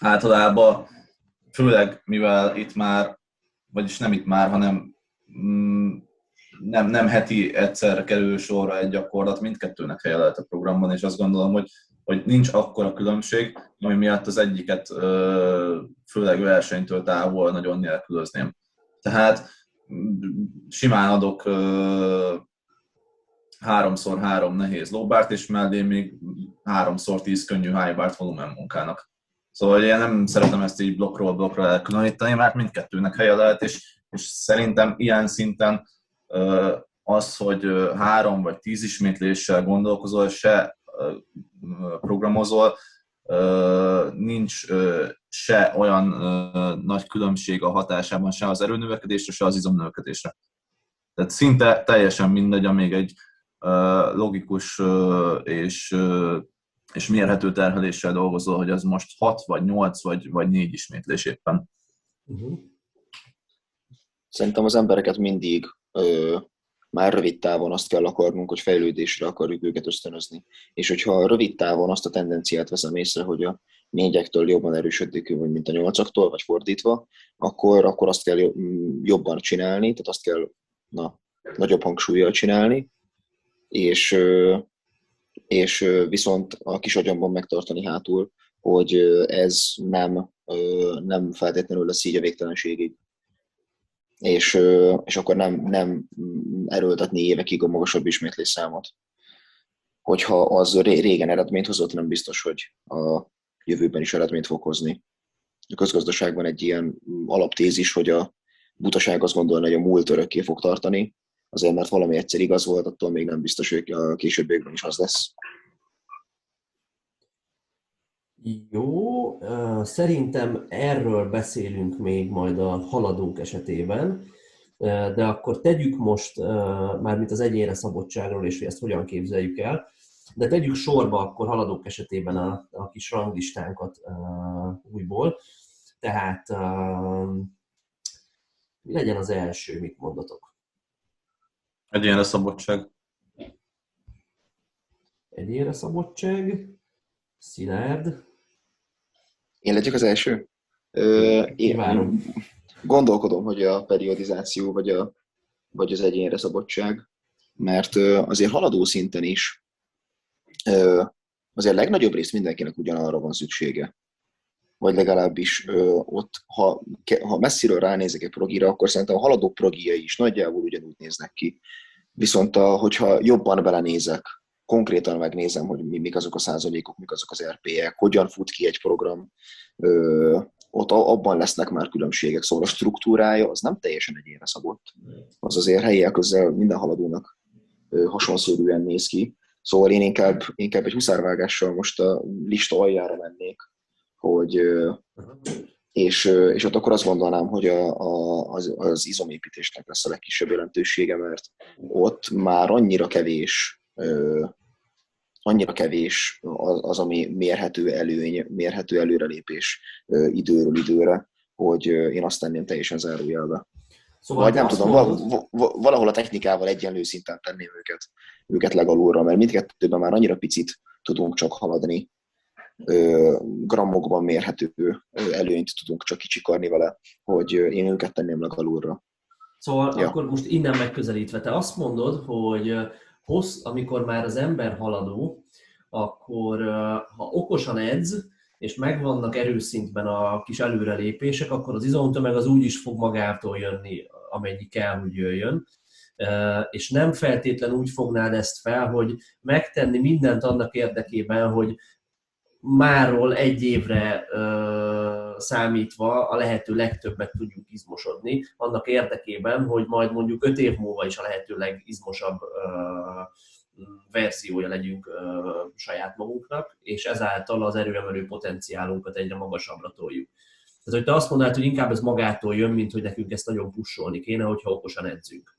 Általában, főleg mivel itt már, vagyis nem itt már, hanem mm, nem, nem heti egyszer kerül sorra egy gyakorlat, mindkettőnek helye lehet a programban, és azt gondolom, hogy, hogy nincs akkora különbség, ami miatt az egyiket főleg versenytől távol nagyon nélkülözném. Tehát simán adok háromszor három nehéz lóbárt, és mellé még háromszor tíz könnyű highbárt volumen munkának. Szóval én nem szeretem ezt így blokkról blokkra elkülöníteni, mert mindkettőnek helye lehet, és, és szerintem ilyen szinten az, hogy három vagy tíz ismétléssel gondolkozol, se programozol, nincs se olyan nagy különbség a hatásában se az erőnövekedésre, se az izomnövekedésre. Tehát szinte teljesen mindegy, amíg egy logikus és, és mérhető terheléssel dolgozol, hogy az most 6 vagy 8 vagy, vagy 4 ismétlés éppen. Uh-huh. Szerintem az embereket mindig ö, már rövid távon azt kell akarnunk, hogy fejlődésre akarjuk őket ösztönözni. És hogyha rövid távon azt a tendenciát veszem észre, hogy a négyektől jobban erősödik, mint a nyolcaktól, vagy fordítva, akkor, akkor azt kell jobban csinálni, tehát azt kell na, nagyobb hangsúlyjal csinálni, és, és viszont a kis agyamban megtartani hátul, hogy ez nem, nem feltétlenül lesz így a végtelenségig és, és akkor nem, nem erőltetni évekig a magasabb ismétlés számot. Hogyha az régen eredményt hozott, nem biztos, hogy a jövőben is eredményt fog hozni. A közgazdaságban egy ilyen alaptézis, hogy a butaság azt gondolna, hogy a múlt örökké fog tartani, azért mert valami egyszer igaz volt, attól még nem biztos, hogy a későbbiekben is az lesz. Jó, szerintem erről beszélünk még majd a haladók esetében, de akkor tegyük most, mármint az egyénre szabadságról, és hogy ezt hogyan képzeljük el, de tegyük sorba akkor haladók esetében a, a kis ranglistánkat újból. Tehát mi legyen az első, mit mondatok? Egyénre szabadság. Egyénre szabadság. Szilárd. Én legyek az első? Ö, én várom. Gondolkodom, hogy a periodizáció vagy, a, vagy az egyénre szabadság, mert azért haladó szinten is azért legnagyobb rész mindenkinek ugyanarra van szüksége. Vagy legalábbis ott, ha, ha messziről ránézek egy progira, akkor szerintem a haladó progiai is nagyjából ugyanúgy néznek ki. Viszont a, hogyha jobban belenézek, konkrétan megnézem, hogy mi, mik azok a százalékok, mik azok az RP-ek, hogyan fut ki egy program, ö, ott abban lesznek már különbségek, szóval a struktúrája az nem teljesen egyénre szabott. Az azért helyi közel minden haladónak hasonszörűen néz ki. Szóval én inkább, inkább egy huszárvágással most a lista aljára mennék, hogy és, és ott akkor azt gondolnám, hogy a, a, az, az izomépítésnek lesz a legkisebb jelentősége, mert ott már annyira kevés annyira kevés az, az, ami mérhető előny, mérhető előrelépés időről időre, hogy én azt tenném teljesen zárójelbe. Szóval Vagy nem tudom, mondod... valahol a technikával egyenlő szinten tenném őket, őket legalulra, mert mindkettőben már annyira picit tudunk csak haladni, grammokban mérhető előnyt tudunk csak kicsikarni vele, hogy én őket tenném legalulra. Szóval ja. akkor most innen megközelítve, te azt mondod, hogy hossz, amikor már az ember haladó, akkor ha okosan edz, és megvannak erőszintben a kis előrelépések, akkor az izomtömeg az úgy is fog magától jönni, amennyi kell, hogy jöjjön. és nem feltétlen úgy fognád ezt fel, hogy megtenni mindent annak érdekében, hogy máról egy évre számítva a lehető legtöbbet tudjuk izmosodni, annak érdekében, hogy majd mondjuk öt év múlva is a lehető legizmosabb verziója legyünk saját magunknak, és ezáltal az erőemelő potenciálunkat egyre magasabbra toljuk. Tehát, hogy te azt mondanád, hogy inkább ez magától jön, mint hogy nekünk ezt nagyon pusolni kéne, hogyha okosan edzünk.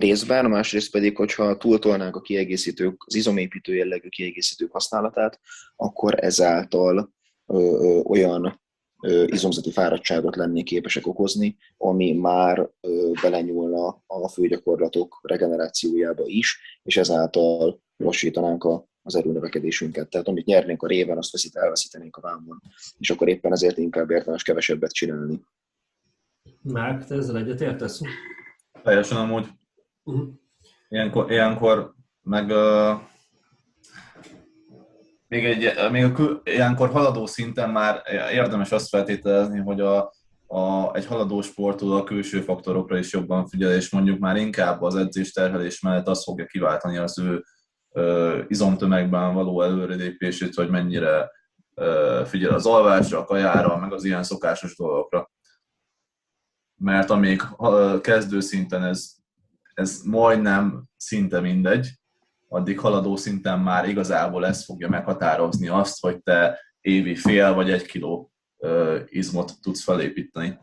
Részben, a másrészt pedig, hogyha túltolnánk a kiegészítők, az izomépítő jellegű kiegészítők használatát, akkor ezáltal ö, ö, olyan ö, izomzati fáradtságot lennék képesek okozni, ami már ö, belenyúlna a főgyakorlatok regenerációjába is, és ezáltal lassítanánk a, az erőnövekedésünket. Tehát amit nyernénk a réven, azt veszít, elveszítenénk a vámon. És akkor éppen ezért inkább értelmes kevesebbet csinálni. Márk, te ezzel egyetértesz? Teljesen amúgy. Uh-huh. Ilyenkor, ilyenkor meg uh, még, egy, még a kül, ilyenkor haladó szinten már érdemes azt feltételezni, hogy a, a, egy haladó sportoló a külső faktorokra is jobban figyel, és mondjuk már inkább az edzés terhelés mellett azt fogja kiváltani az ő ö, izomtömegben való előrelépését, hogy mennyire ö, figyel az alvásra, a kajára, meg az ilyen szokásos dolgokra. Mert amíg kezdő szinten ez, ez majdnem szinte mindegy, addig haladó szinten már igazából ez fogja meghatározni azt, hogy te évi fél vagy egy kiló izmot tudsz felépíteni.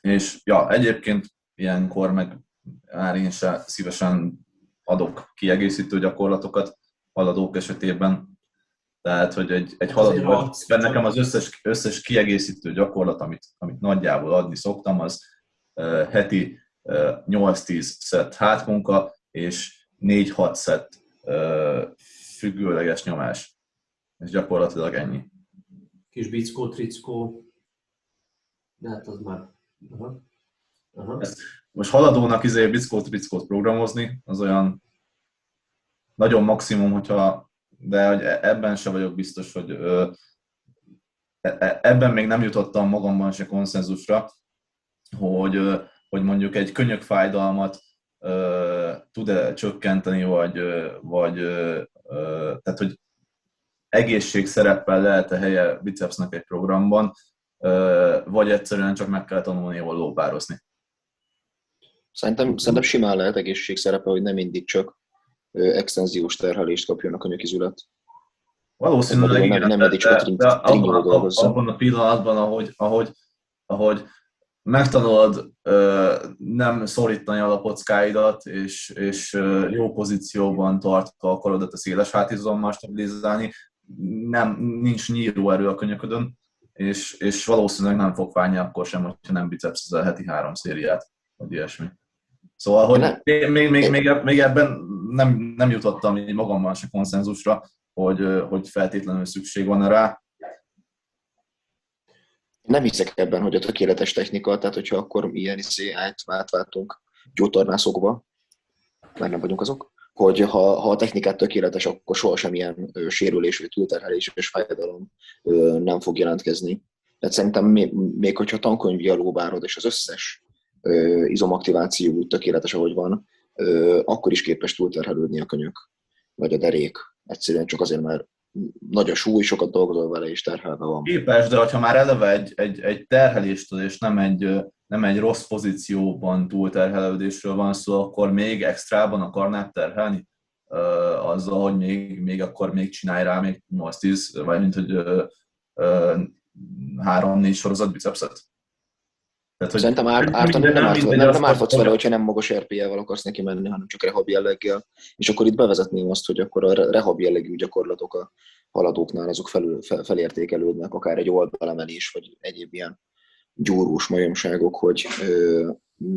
És ja, egyébként ilyenkor meg már én se szívesen adok kiegészítő gyakorlatokat haladók esetében. Tehát, hogy egy, egy haladó, nekem az összes, összes kiegészítő gyakorlat, amit, amit nagyjából adni szoktam, az heti 8-10 szett hátmunka, és 4-6 szett függőleges nyomás. És gyakorlatilag ennyi. Kis bickó, trickó. De hát az már... Aha. Aha. Ezt most haladónak izé bickó, trickót programozni, az olyan nagyon maximum, hogyha, de hogy e- ebben se vagyok biztos, hogy ö, e- e- ebben még nem jutottam magamban se konszenzusra, hogy, hogy mondjuk egy könyökfájdalmat tud-e csökkenteni, vagy, vagy tehát, hogy egészség szereppel lehet-e helye bicepsnek egy programban, vagy egyszerűen csak meg kell tanulni jól lóbározni. Szerintem, szerintem simán lehet egészség szerepe, hogy nem mindig csak extenziós terhelést kapjon a könyökizület. Valószínűleg nem, nem, nem csak a trin, abban, abban a pillanatban, ahogy, ahogy, ahogy megtanulod nem szorítani a lapockáidat, és, és jó pozícióban tartva a karodat a széles hátizommal stabilizálni, nem, nincs nyíró erő a könyöködön, és, és valószínűleg nem fog fájni akkor sem, hogyha nem bicepszel heti három szériát, vagy ilyesmi. Szóval, hogy még, még, még, még, még ebben nem, nem jutottam így magammal se konszenzusra, hogy, hogy feltétlenül szükség van rá, nem hiszek ebben, hogy a tökéletes technika, tehát hogyha akkor ilyen izé átváltunk gyógytornászokba, már nem vagyunk azok, hogy ha, ha a technikát tökéletes, akkor sohasem ilyen ö, sérülés, vagy túlterhelés és fájdalom ö, nem fog jelentkezni. Tehát szerintem még, még hogyha tankönyvi alóbárod, és az összes ö, izomaktiváció tökéletes, ahogy van, ö, akkor is képes túlterhelődni a könyök, vagy a derék. Egyszerűen csak azért, mert nagy a súly, sokat dolgozol vele, és terhelve van. Képes, de ha már eleve egy, egy, egy terheléstől, és nem egy, nem egy rossz pozícióban túlterhelődésről van szó, akkor még extrában akarnád terhelni? Azzal, hogy még, még akkor még csinálj rá még 8-10, vagy mint hogy uh, uh, 3-4 sorozat bicepset? Tehát, Szerintem árt, ártani nem, árt, nem, nem árthatsz vele, hogyha nem magas RP-vel akarsz neki menni, hanem csak rehab jelleggel. És akkor itt bevezetném azt, hogy akkor a rehab jellegű gyakorlatok a haladóknál azok felül, fel, felértékelődnek, akár egy oldalemelés, vagy egyéb ilyen gyúrós majomságok, hogy ö,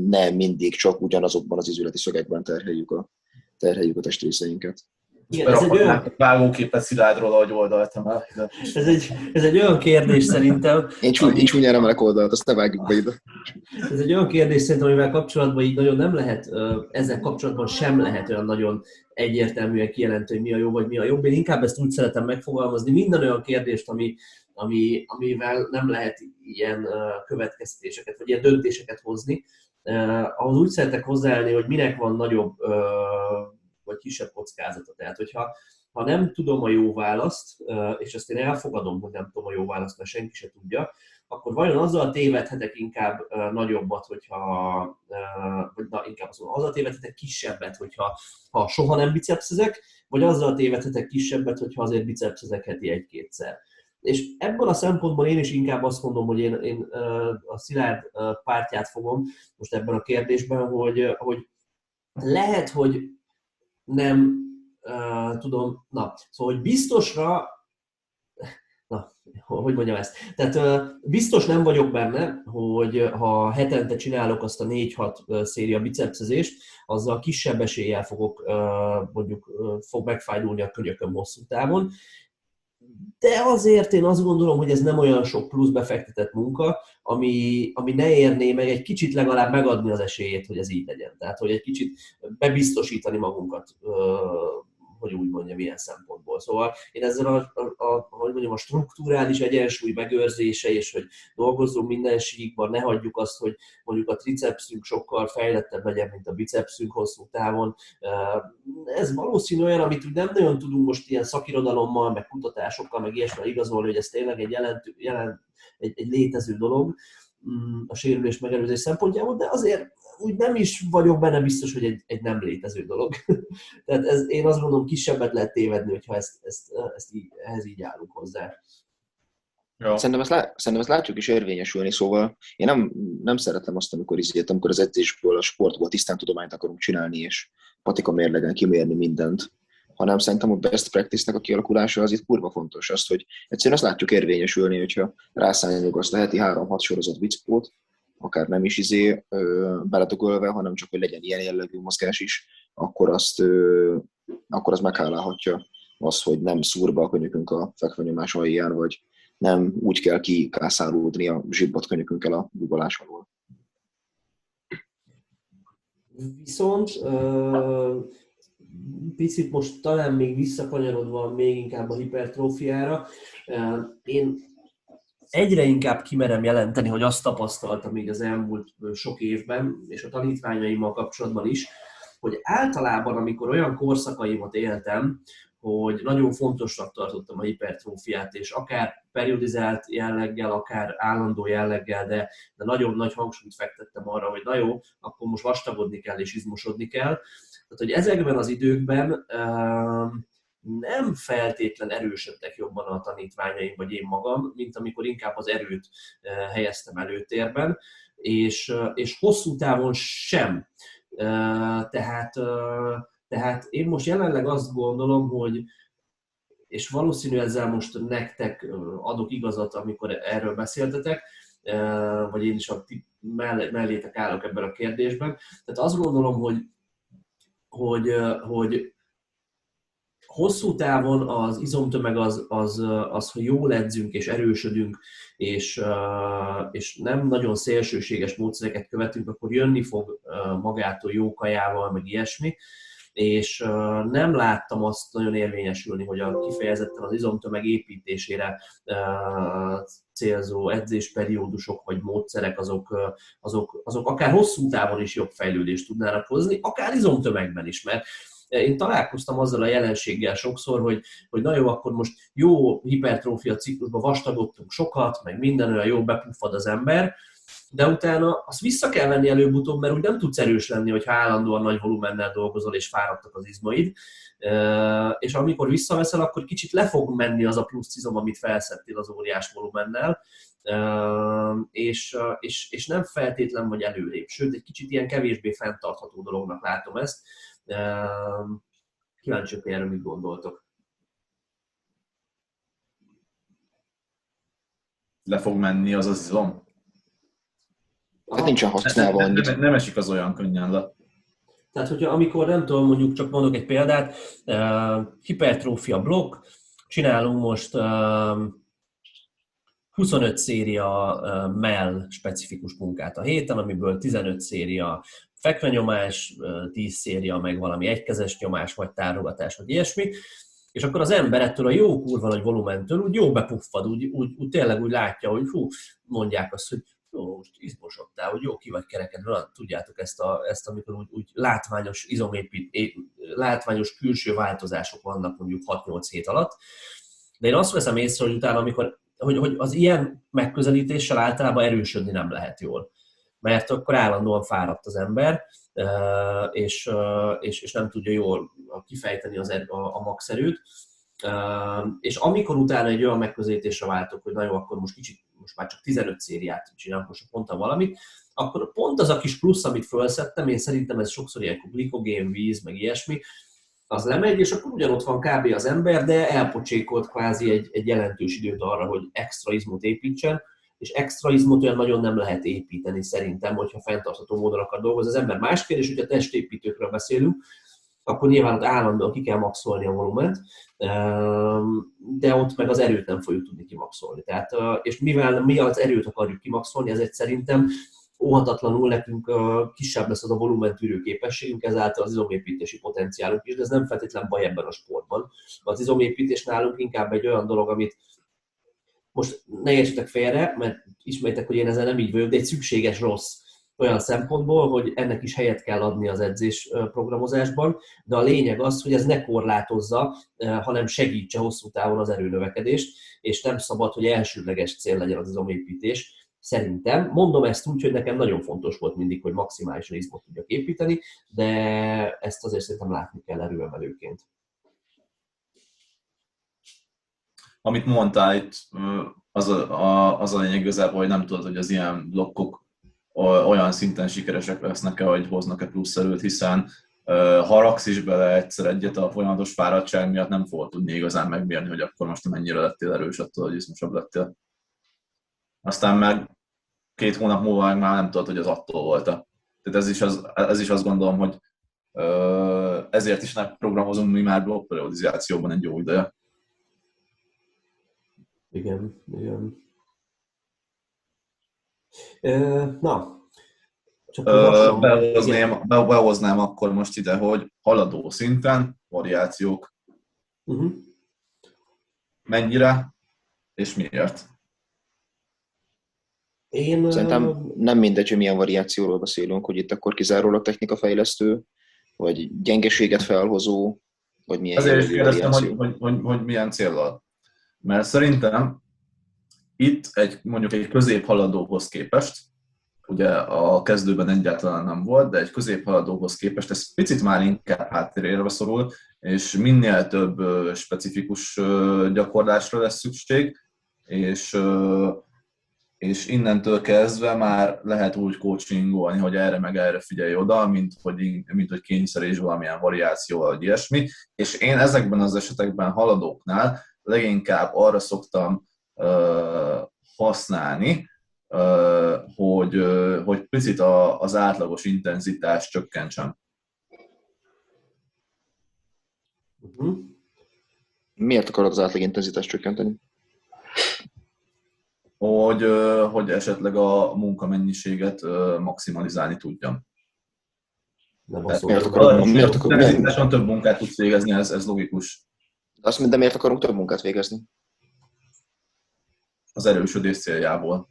nem mindig csak ugyanazokban az izületi szögekben terheljük a, terheljük a testrészeinket. Igen, ez egy olyan... vágóképet Szilárdról, ahogy oldaltam el. Ez egy, ez egy olyan kérdés szerintem... Én, csúny, ami... én csúnyán emelek oldalt, azt ne vágjuk be ide. Ez egy olyan kérdés szerintem, amivel kapcsolatban így nagyon nem lehet, ezzel kapcsolatban sem lehet olyan nagyon egyértelműen kijelentő, hogy mi a jó vagy mi a jobb. Én inkább ezt úgy szeretem megfogalmazni, minden olyan kérdést, ami, ami, amivel nem lehet ilyen következtetéseket, vagy ilyen döntéseket hozni, ahhoz úgy szeretek hozzáállni, hogy minek van nagyobb vagy kisebb kockázata. Tehát, hogyha ha nem tudom a jó választ, és ezt én elfogadom, hogy nem tudom a jó választ, mert senki se tudja, akkor vajon azzal tévedhetek inkább nagyobbat, hogyha, vagy na, inkább azon, azzal tévedhetek kisebbet, hogyha ha soha nem bicepszezek, vagy azzal tévedhetek kisebbet, hogyha azért bicepszezek heti egy-kétszer. És ebből a szempontból én is inkább azt mondom, hogy én, én a Szilárd pártját fogom most ebben a kérdésben, hogy, hogy lehet, hogy nem uh, tudom, na, szóval, hogy biztosra na, hogy mondjam ezt. Tehát biztos nem vagyok benne, hogy ha hetente csinálok azt a 4-6 széria bicepszezést, azzal kisebb eséllyel fogok, mondjuk fog megfájdulni a könyököm hosszú távon. De azért én azt gondolom, hogy ez nem olyan sok plusz befektetett munka, ami, ami ne érné meg egy kicsit legalább megadni az esélyét, hogy ez így legyen. Tehát, hogy egy kicsit bebiztosítani magunkat hogy úgy mondjam, ilyen szempontból. Szóval én ezzel a, a, a, hogy mondjam, a struktúrális egyensúly megőrzése, és hogy dolgozzunk minden síkban, ne hagyjuk azt, hogy mondjuk a tricepszünk sokkal fejlettebb legyen, mint a bicepszünk hosszú távon. Ez valószínű olyan, amit nem nagyon tudunk most ilyen szakirodalommal, meg kutatásokkal, meg ilyesmivel igazolni, hogy ez tényleg egy, jelentő, jelent, egy, egy létező dolog mm, a sérülés megelőzés szempontjából, de azért úgy nem is vagyok benne biztos, hogy egy, egy nem létező dolog. [LAUGHS] Tehát ez, én azt gondolom, kisebbet lehet tévedni, hogyha ezt, ezt, ezt így, ehhez így állunk hozzá. Ja. Szerintem, ezt lá, szerintem ezt látjuk is érvényesülni, szóval én nem, nem szeretem azt, amikor, izért, amikor az edzésből, a sportból tisztán tudományt akarunk csinálni, és patika mérlegen kimérni mindent, hanem szerintem a best practice-nek a kialakulása az itt kurva fontos. Azt, hogy egyszerűen azt látjuk érvényesülni, hogyha rászálljuk azt a heti 3-6 sorozat viccpót, akár nem is izé beletogolva, hanem csak, hogy legyen ilyen jellegű mozgás is, akkor azt, akkor az meghálálhatja az, hogy nem szúr be a könyökünk a fekvenyomás alján, vagy nem úgy kell kikászálódni a zsibbot könyökünkkel a dugolás alól. Viszont ö, picit most talán még visszakanyarodva még inkább a hipertrófiára, én egyre inkább kimerem jelenteni, hogy azt tapasztaltam így az elmúlt sok évben, és a tanítványaimmal kapcsolatban is, hogy általában, amikor olyan korszakaimat éltem, hogy nagyon fontosnak tartottam a hipertrófiát, és akár periodizált jelleggel, akár állandó jelleggel, de, de nagyon nagy hangsúlyt fektettem arra, hogy na jó, akkor most vastagodni kell és izmosodni kell. Tehát, hogy ezekben az időkben nem feltétlen erősödtek jobban a tanítványaim, vagy én magam, mint amikor inkább az erőt eh, helyeztem előtérben, és, eh, és hosszú távon sem. Eh, tehát, tehát én most jelenleg azt gondolom, hogy és valószínű ezzel most nektek adok igazat, amikor erről beszéltetek, vagy én is a mellétek állok ebben a kérdésben. Tehát azt gondolom, hogy, hogy, hogy hosszú távon az izomtömeg az, az, az hogy jól edzünk és erősödünk, és, és nem nagyon szélsőséges módszereket követünk, akkor jönni fog magától jó kajával, meg ilyesmi. És nem láttam azt nagyon érvényesülni, hogy a kifejezetten az izomtömeg építésére célzó edzésperiódusok vagy módszerek azok, azok, azok akár hosszú távon is jobb fejlődést tudnának hozni, akár izomtömegben is, mert én találkoztam azzal a jelenséggel sokszor, hogy, hogy na jó, akkor most jó hipertrófia ciklusban vastagodtunk sokat, meg minden olyan jó bepuffad az ember, de utána azt vissza kell venni előbb-utóbb, mert úgy nem tudsz erős lenni, hogyha állandóan nagy volumennel dolgozol, és fáradtak az izmaid. És amikor visszaveszel, akkor kicsit le fog menni az a plusz izom, amit felszettél az óriás volumennel, és, és, és nem feltétlen vagy előrébb. Sőt, egy kicsit ilyen kevésbé fenntartható dolognak látom ezt, Kíváncsi, hogy erről mit gondoltok. Le fog menni az az izom? Hát nincsen használva nem, nem, nem esik az olyan könnyen le. Tehát, hogyha amikor nem tudom, mondjuk csak mondok egy példát, uh, hipertrófia blokk, csinálunk most uh, 25 széria uh, mell specifikus munkát a héten, amiből 15 széria fekvenyomás, 10 széria, meg valami egykezes nyomás, vagy tárogatás, vagy ilyesmi, és akkor az ember ettől a jó kurva nagy volumentől úgy jó bepuffad, úgy, úgy, úgy tényleg úgy látja, hogy hú, mondják azt, hogy jó, most izmosodtál, hogy jó ki vagy kerekedve, tudjátok ezt, a, ezt amikor úgy, úgy látványos izomépít, látványos külső változások vannak mondjuk 6-8 hét alatt, de én azt veszem észre, hogy utána, amikor, hogy, hogy az ilyen megközelítéssel általában erősödni nem lehet jól. Mert akkor állandóan fáradt az ember, és, és, és nem tudja jól kifejteni az, er, a, a max. És amikor utána egy olyan megközelítésre váltok, hogy na akkor most kicsit, most már csak 15 szériát csinálok, most mondtam valamit, akkor pont az a kis plusz, amit felszettem, én szerintem ez sokszor ilyen glikogén, víz, meg ilyesmi, az lemegy, és akkor ugyanott van kb. az ember, de elpocsékolt kvázi egy, egy jelentős időt arra, hogy extra izmot építsen, és extra izmot olyan nagyon nem lehet építeni szerintem, hogyha fenntartható módon akar dolgozni. Az ember más kérdés, hogyha testépítőkről beszélünk, akkor nyilván ott állandóan ki kell maxolni a volument, ehm, de ott meg az erőt nem fogjuk tudni kimaxolni. Tehát, és mivel mi az erőt akarjuk kimaxolni, ezért szerintem óhatatlanul nekünk kisebb lesz az a volumentűrő képességünk, ezáltal az izomépítési potenciálunk is, de ez nem feltétlen baj ebben a sportban. Az izomépítés nálunk inkább egy olyan dolog, amit most ne értsetek félre, mert ismerjétek, hogy én ezzel nem így vagyok, de egy szükséges rossz olyan szempontból, hogy ennek is helyet kell adni az edzés programozásban, de a lényeg az, hogy ez ne korlátozza, hanem segítse hosszú távon az erőnövekedést, és nem szabad, hogy elsődleges cél legyen az izomépítés, Szerintem. Mondom ezt úgy, hogy nekem nagyon fontos volt mindig, hogy maximálisan izmot tudjak építeni, de ezt azért szerintem látni kell erőemelőként. Amit mondtál itt, az a, a, az a lényeg igazából, hogy nem tudod, hogy az ilyen blokkok olyan szinten sikeresek lesznek-e, hogy hoznak-e plusz erőt, hiszen ha raksz bele egyszer egyet a folyamatos fáradtság miatt, nem fogod tudni igazán megmérni, hogy akkor most mennyire lettél erős attól, hogy izmosabb lettél. Aztán meg két hónap múlva már nem tudod, hogy az attól volt. Tehát ez is, az, ez is azt gondolom, hogy ezért is nem programozunk mi már blokkperiodizációban egy jó ideje. Igen, igen. Na, csak behoznám, behoznám akkor most ide, hogy haladó szinten variációk. Uh-huh. Mennyire és miért? Én, Szerintem nem mindegy, hogy milyen variációról beszélünk, hogy itt akkor kizárólag technikafejlesztő, vagy gyengeséget felhozó, vagy milyen Ezért is kérdeztem, hogy, hogy, hogy, hogy milyen célral. Mert szerintem itt egy, mondjuk egy középhaladóhoz képest, ugye a kezdőben egyáltalán nem volt, de egy középhaladóhoz képest ez picit már inkább háttérére szorul, és minél több specifikus gyakorlásra lesz szükség, és és innentől kezdve már lehet úgy coachingolni, hogy erre meg erre figyelj oda, mint hogy, mint hogy kényszeríts valamilyen variáció vagy ilyesmi. És én ezekben az esetekben haladóknál leginkább arra szoktam használni, hogy, hogy picit a, az átlagos intenzitás csökkentsem. Uh-huh. Miért akarod az átlag intenzitást csökkenteni? hogy, hogy esetleg a munkamennyiséget maximalizálni tudjam. Nem miért akarom, miért akarom, több munkát tudsz végezni, ez, ez logikus. De azt de miért akarunk több munkát végezni? Az erősödés céljából.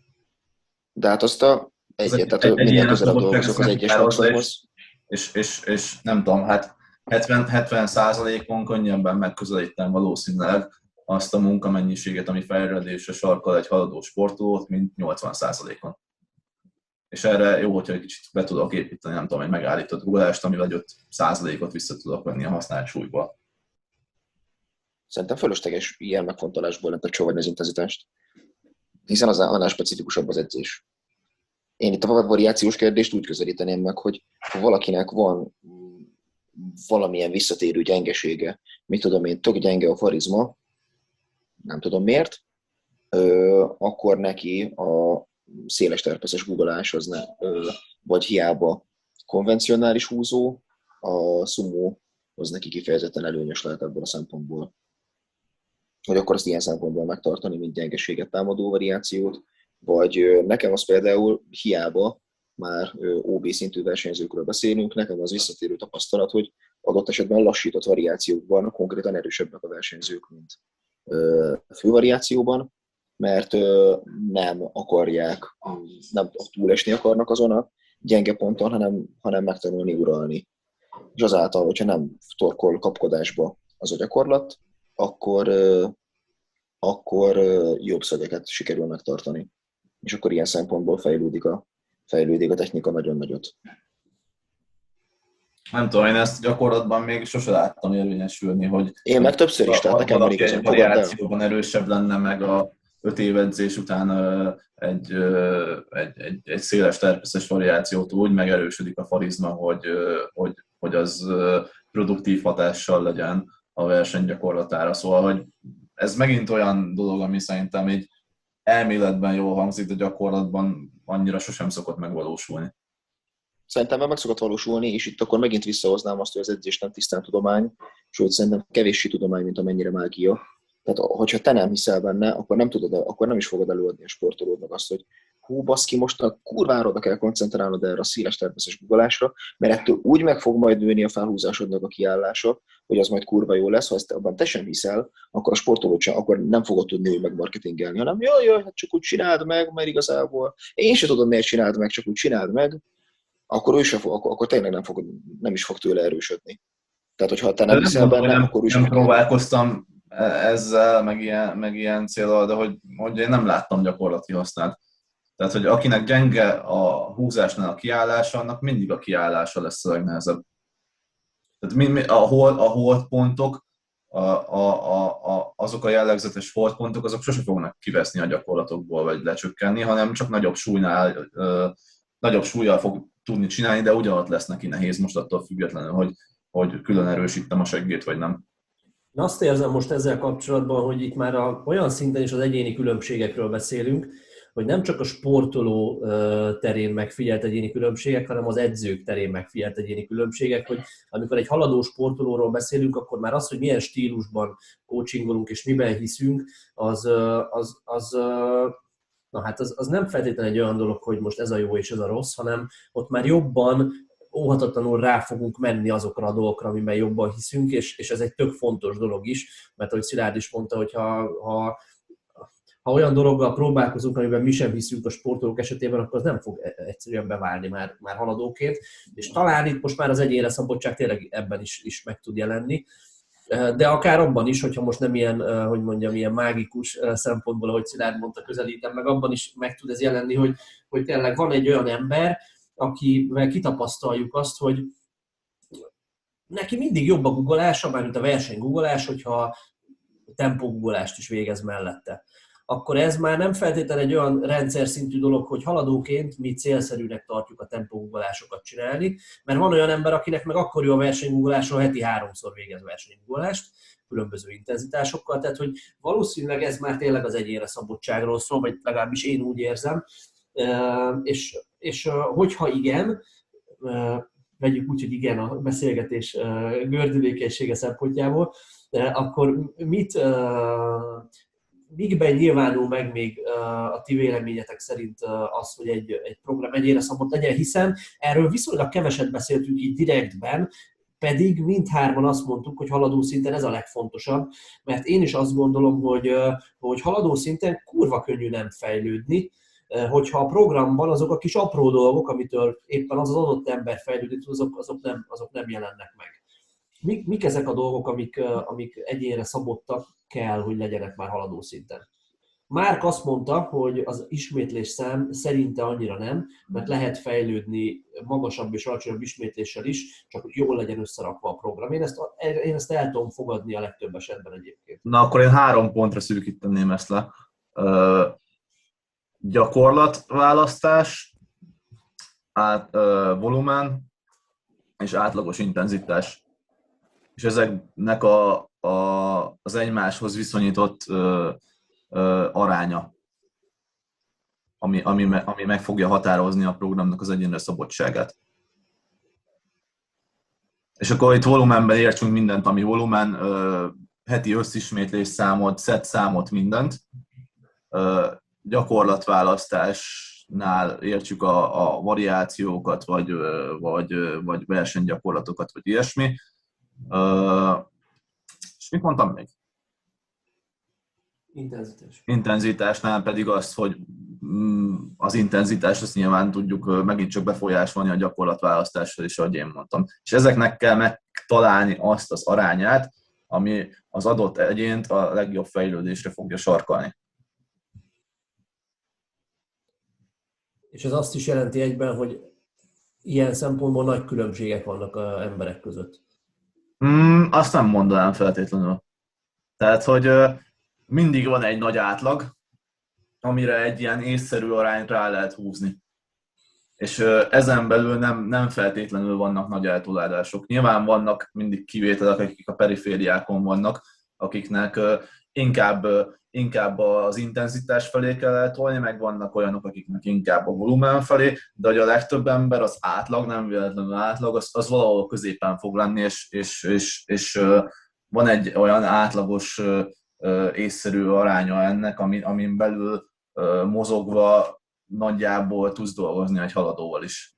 De hát azt a egyet, tehát egy, minél közelebb dolgozok az egyes maximumhoz. És, és, és, nem tudom, hát 70, 70 százalékon könnyebben megközelítem valószínűleg azt a munkamennyiséget, ami fejlődésre sarkal egy haladó sportolót, mint 80%-on. És erre jó, hogyha egy kicsit be tudok építeni, nem tudom, egy megállított rugódást, amivel 5%-ot vissza tudok venni a használt súlyból. Szerintem fölösleges ilyen megfontolásból nem csóvadni az intenzitást, hiszen az annál specifikusabb az edzés. Én itt a variációs kérdést úgy közelíteném meg, hogy ha valakinek van valamilyen visszatérő gyengesége, mit tudom én, tök gyenge a farizma, nem tudom miért, akkor neki a széles terpeszes googleás az ne, vagy hiába konvencionális húzó, a sumo az neki kifejezetten előnyös lehet ebből a szempontból. Hogy akkor azt ilyen szempontból megtartani, mint gyengeséget támadó variációt, vagy nekem az például hiába már OB szintű versenyzőkről beszélünk, nekem az visszatérő tapasztalat, hogy adott esetben lassított variációkban konkrétan erősebbek a versenyzők, mint fővariációban, mert nem akarják, nem túlesni akarnak azon a gyenge ponton, hanem, hanem megtanulni uralni. És azáltal, hogyha nem torkol kapkodásba az a gyakorlat, akkor, akkor jobb szögeket sikerül megtartani. És akkor ilyen szempontból fejlődik a, fejlődik a technika nagyon nagyot. Nem tudom, én ezt gyakorlatban még sose láttam érvényesülni, hogy... Én meg többször is, tehát nekem van igazán variációban erősebb lenne, meg a öt év edzés után egy, egy, egy, egy széles terpeszes variációt úgy megerősödik a farizma, hogy, hogy, hogy az produktív hatással legyen a verseny gyakorlatára. Szóval, hogy ez megint olyan dolog, ami szerintem egy elméletben jól hangzik, de gyakorlatban annyira sosem szokott megvalósulni. Szerintem meg szokott valósulni, és itt akkor megint visszahoznám azt, hogy az edzés nem tisztán tudomány, sőt szerintem kevéssé tudomány, mint amennyire mágia. Tehát, hogyha te nem hiszel benne, akkor nem, tudod, akkor nem is fogod előadni a sportolódnak azt, hogy hú, baszki, most a kurvára oda kell koncentrálnod erre a széles természetes guggolásra, mert ettől úgy meg fog majd nőni a felhúzásodnak a kiállása, hogy az majd kurva jó lesz, ha ezt abban te sem hiszel, akkor a sportolót sem, akkor nem fogod tudni meg marketingelni, hanem jaj, jaj, hát csak úgy csináld meg, mert igazából én sem tudom, miért csináld meg, csak úgy csináld meg, akkor ő sem fog, akkor, akkor tényleg nem, fog, nem is fog tőle erősödni. Tehát, hogyha te nem hiszel benne, nem, akkor ő sem próbálkoztam e- ezzel, meg ilyen, meg ilyen célral, de hogy, hogy én nem láttam gyakorlati hasznát. Tehát, hogy akinek gyenge a húzásnál a kiállása, annak mindig a kiállása lesz a legnehezebb. Tehát mi, a, hold, a hold pontok, a, a, a, a, azok a jellegzetes hold pontok, azok sose fognak kiveszni a gyakorlatokból, vagy lecsökkenni, hanem csak nagyobb súlynál, ö, nagyobb súlyjal fog tudni csinálni, de ugyanott lesz neki nehéz most attól függetlenül, hogy, hogy külön erősítem a seggét, vagy nem. Azt érzem most ezzel kapcsolatban, hogy itt már a, olyan szinten is az egyéni különbségekről beszélünk, hogy nem csak a sportoló terén megfigyelt egyéni különbségek, hanem az edzők terén megfigyelt egyéni különbségek, hogy amikor egy haladó sportolóról beszélünk, akkor már az, hogy milyen stílusban coachingolunk és miben hiszünk, az, az, az na hát az, az nem feltétlenül egy olyan dolog, hogy most ez a jó és ez a rossz, hanem ott már jobban óhatatlanul rá fogunk menni azokra a dolgokra, amiben jobban hiszünk, és, és ez egy tök fontos dolog is, mert ahogy Szilárd is mondta, hogy ha, ha ha olyan dologgal próbálkozunk, amiben mi sem hiszünk a sportolók esetében, akkor az nem fog e- egyszerűen beválni már, már haladóként. És talán itt most már az egyénre szabadság tényleg ebben is, is meg tud jelenni. De akár abban is, hogyha most nem ilyen, hogy mondjam, ilyen mágikus szempontból, ahogy Szilárd mondta, közelítem, meg abban is meg tud ez jelenni, hogy, hogy tényleg van egy olyan ember, akivel kitapasztaljuk azt, hogy neki mindig jobb a guggolása, mármint a verseny guggolás, hogyha tempó guggolást is végez mellette akkor ez már nem feltétlenül egy olyan rendszer szintű dolog, hogy haladóként mi célszerűnek tartjuk a tempóguggolásokat csinálni, mert van olyan ember, akinek meg akkor jó a versenygugolásról heti háromszor végez versenygugolást, különböző intenzitásokkal, tehát hogy valószínűleg ez már tényleg az egyénre szabadságról szól, vagy legalábbis én úgy érzem, és, és hogyha igen, vegyük úgy, hogy igen a beszélgetés gördülékenysége szempontjából, akkor mit mikben nyilvánul meg még a ti véleményetek szerint az, hogy egy, egy program egyére szabott legyen, hiszen erről viszonylag keveset beszéltünk így direktben, pedig mindhárman azt mondtuk, hogy haladó szinten ez a legfontosabb, mert én is azt gondolom, hogy, hogy haladó szinten kurva könnyű nem fejlődni, hogyha a programban azok a kis apró dolgok, amitől éppen az az adott ember fejlődik, azok, azok, nem, azok nem jelennek meg. Mik, mik ezek a dolgok, amik, amik egyénre szabottak kell, hogy legyenek már haladó szinten? Márk azt mondta, hogy az ismétlés szám szerinte annyira nem, mert lehet fejlődni magasabb és alacsonyabb ismétléssel is, csak jól legyen összerakva a program. Én ezt, én ezt el tudom fogadni a legtöbb esetben egyébként. Na akkor én három pontra szűkíteném ezt le. Uh, gyakorlatválasztás, át, uh, volumen és átlagos intenzitás és ezeknek a, a, az egymáshoz viszonyított ö, ö, aránya, ami, ami, ami meg fogja határozni a programnak az egyénre szabadságát. És akkor itt volumenben értsünk mindent, ami volumen, ö, heti összismétlés számot, set számot, mindent. Ö, gyakorlatválasztásnál értsük a, a variációkat, vagy, vagy, vagy versenygyakorlatokat, vagy ilyesmi és mit mondtam még? Intenzitás. Intenzitásnál pedig azt, hogy mm, az intenzitás, azt nyilván tudjuk megint csak befolyásolni a gyakorlatválasztásra is, ahogy én mondtam. És ezeknek kell megtalálni azt az arányát, ami az adott egyént a legjobb fejlődésre fogja sarkalni. És ez azt is jelenti egyben, hogy ilyen szempontból nagy különbségek vannak a emberek között. Mm, azt nem mondanám feltétlenül. Tehát, hogy mindig van egy nagy átlag, amire egy ilyen észszerű arányt rá lehet húzni. És ezen belül nem, nem feltétlenül vannak nagy eltolódások. Nyilván vannak mindig kivételek, akik a perifériákon vannak, akiknek inkább, inkább az intenzitás felé kell eltolni, meg vannak olyanok, akiknek inkább a volumen felé, de hogy a legtöbb ember az átlag, nem véletlenül átlag, az, az valahol középen fog lenni, és, és, és, és van egy olyan átlagos észszerű aránya ennek, amin, amin belül mozogva nagyjából tudsz dolgozni egy haladóval is.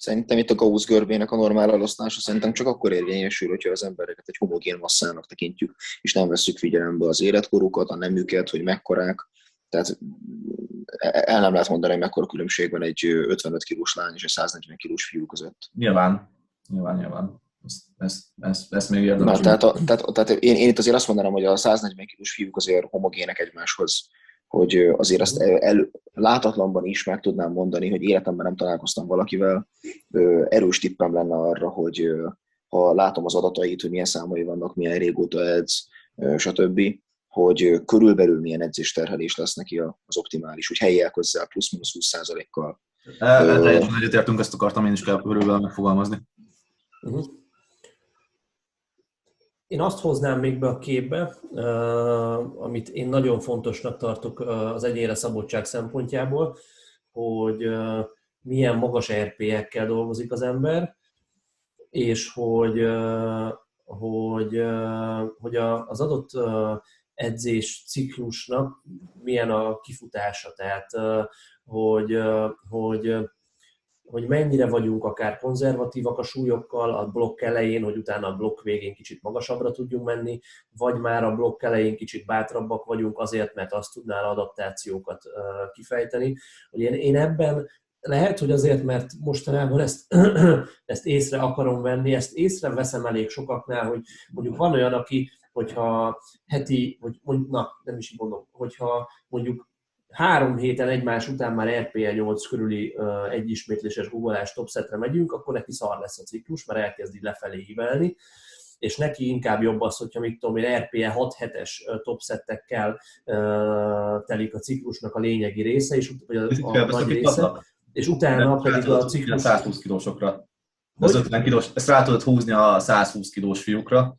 Szerintem itt a Gauss görbének a normál elosztása szerintem csak akkor érvényesül, hogyha az embereket egy homogén masszának tekintjük, és nem veszük figyelembe az életkorukat, a nemüket, hogy mekkorák. Tehát el nem lehet mondani, hogy mekkora különbség van egy 55 kilós lány és egy 140 kilós fiú között. Nyilván, nyilván, nyilván. Ezt, ezt, ezt, ezt még érdemes. Na, tehát, a, tehát, tehát én, én, itt azért azt mondanám, hogy a 140 kilós fiúk azért homogének egymáshoz, hogy azért azt el, el, látatlanban is meg tudnám mondani, hogy életemben nem találkoztam valakivel. Erős tippem lenne arra, hogy ha látom az adatait, hogy milyen számai vannak, milyen régóta edz, stb., hogy körülbelül milyen edzésterhelés lesz neki az optimális, hogy helyjel közel plusz-minusz 20%-kal. Teljesen egyetértünk, ezt akartam én is kell körülbelül megfogalmazni. Uh-huh. Én azt hoznám még be a képbe, amit én nagyon fontosnak tartok az egyénre szabadság szempontjából, hogy milyen magas RP-ekkel dolgozik az ember, és hogy, hogy, hogy az adott edzés ciklusnak milyen a kifutása, tehát hogy, hogy hogy mennyire vagyunk akár konzervatívak a súlyokkal a blokk elején, hogy utána a blokk végén kicsit magasabbra tudjunk menni, vagy már a blokk elején kicsit bátrabbak vagyunk azért, mert azt tudnál adaptációkat kifejteni. Hogy én, én ebben lehet, hogy azért, mert mostanában ezt, [CLEARS THROAT] ezt észre akarom venni, ezt észre veszem elég sokaknál, hogy mondjuk van olyan, aki, hogyha heti, vagy na, nem is így mondom, hogyha mondjuk három héten egymás után már RPL 8 körüli uh, egy ismétléses googolás topsetre megyünk, akkor neki szar lesz a ciklus, mert elkezd így lefelé hívelni, és neki inkább jobb az, hogyha mit tudom én, RPE 6 7-es topsettekkel uh, telik a ciklusnak a lényegi része, és, vagy a, a, nagy része, és utána pedig a ciklus... 120 kilósokra. Az 50 kilós, ezt rá tudod húzni a 120 kilós fiúkra,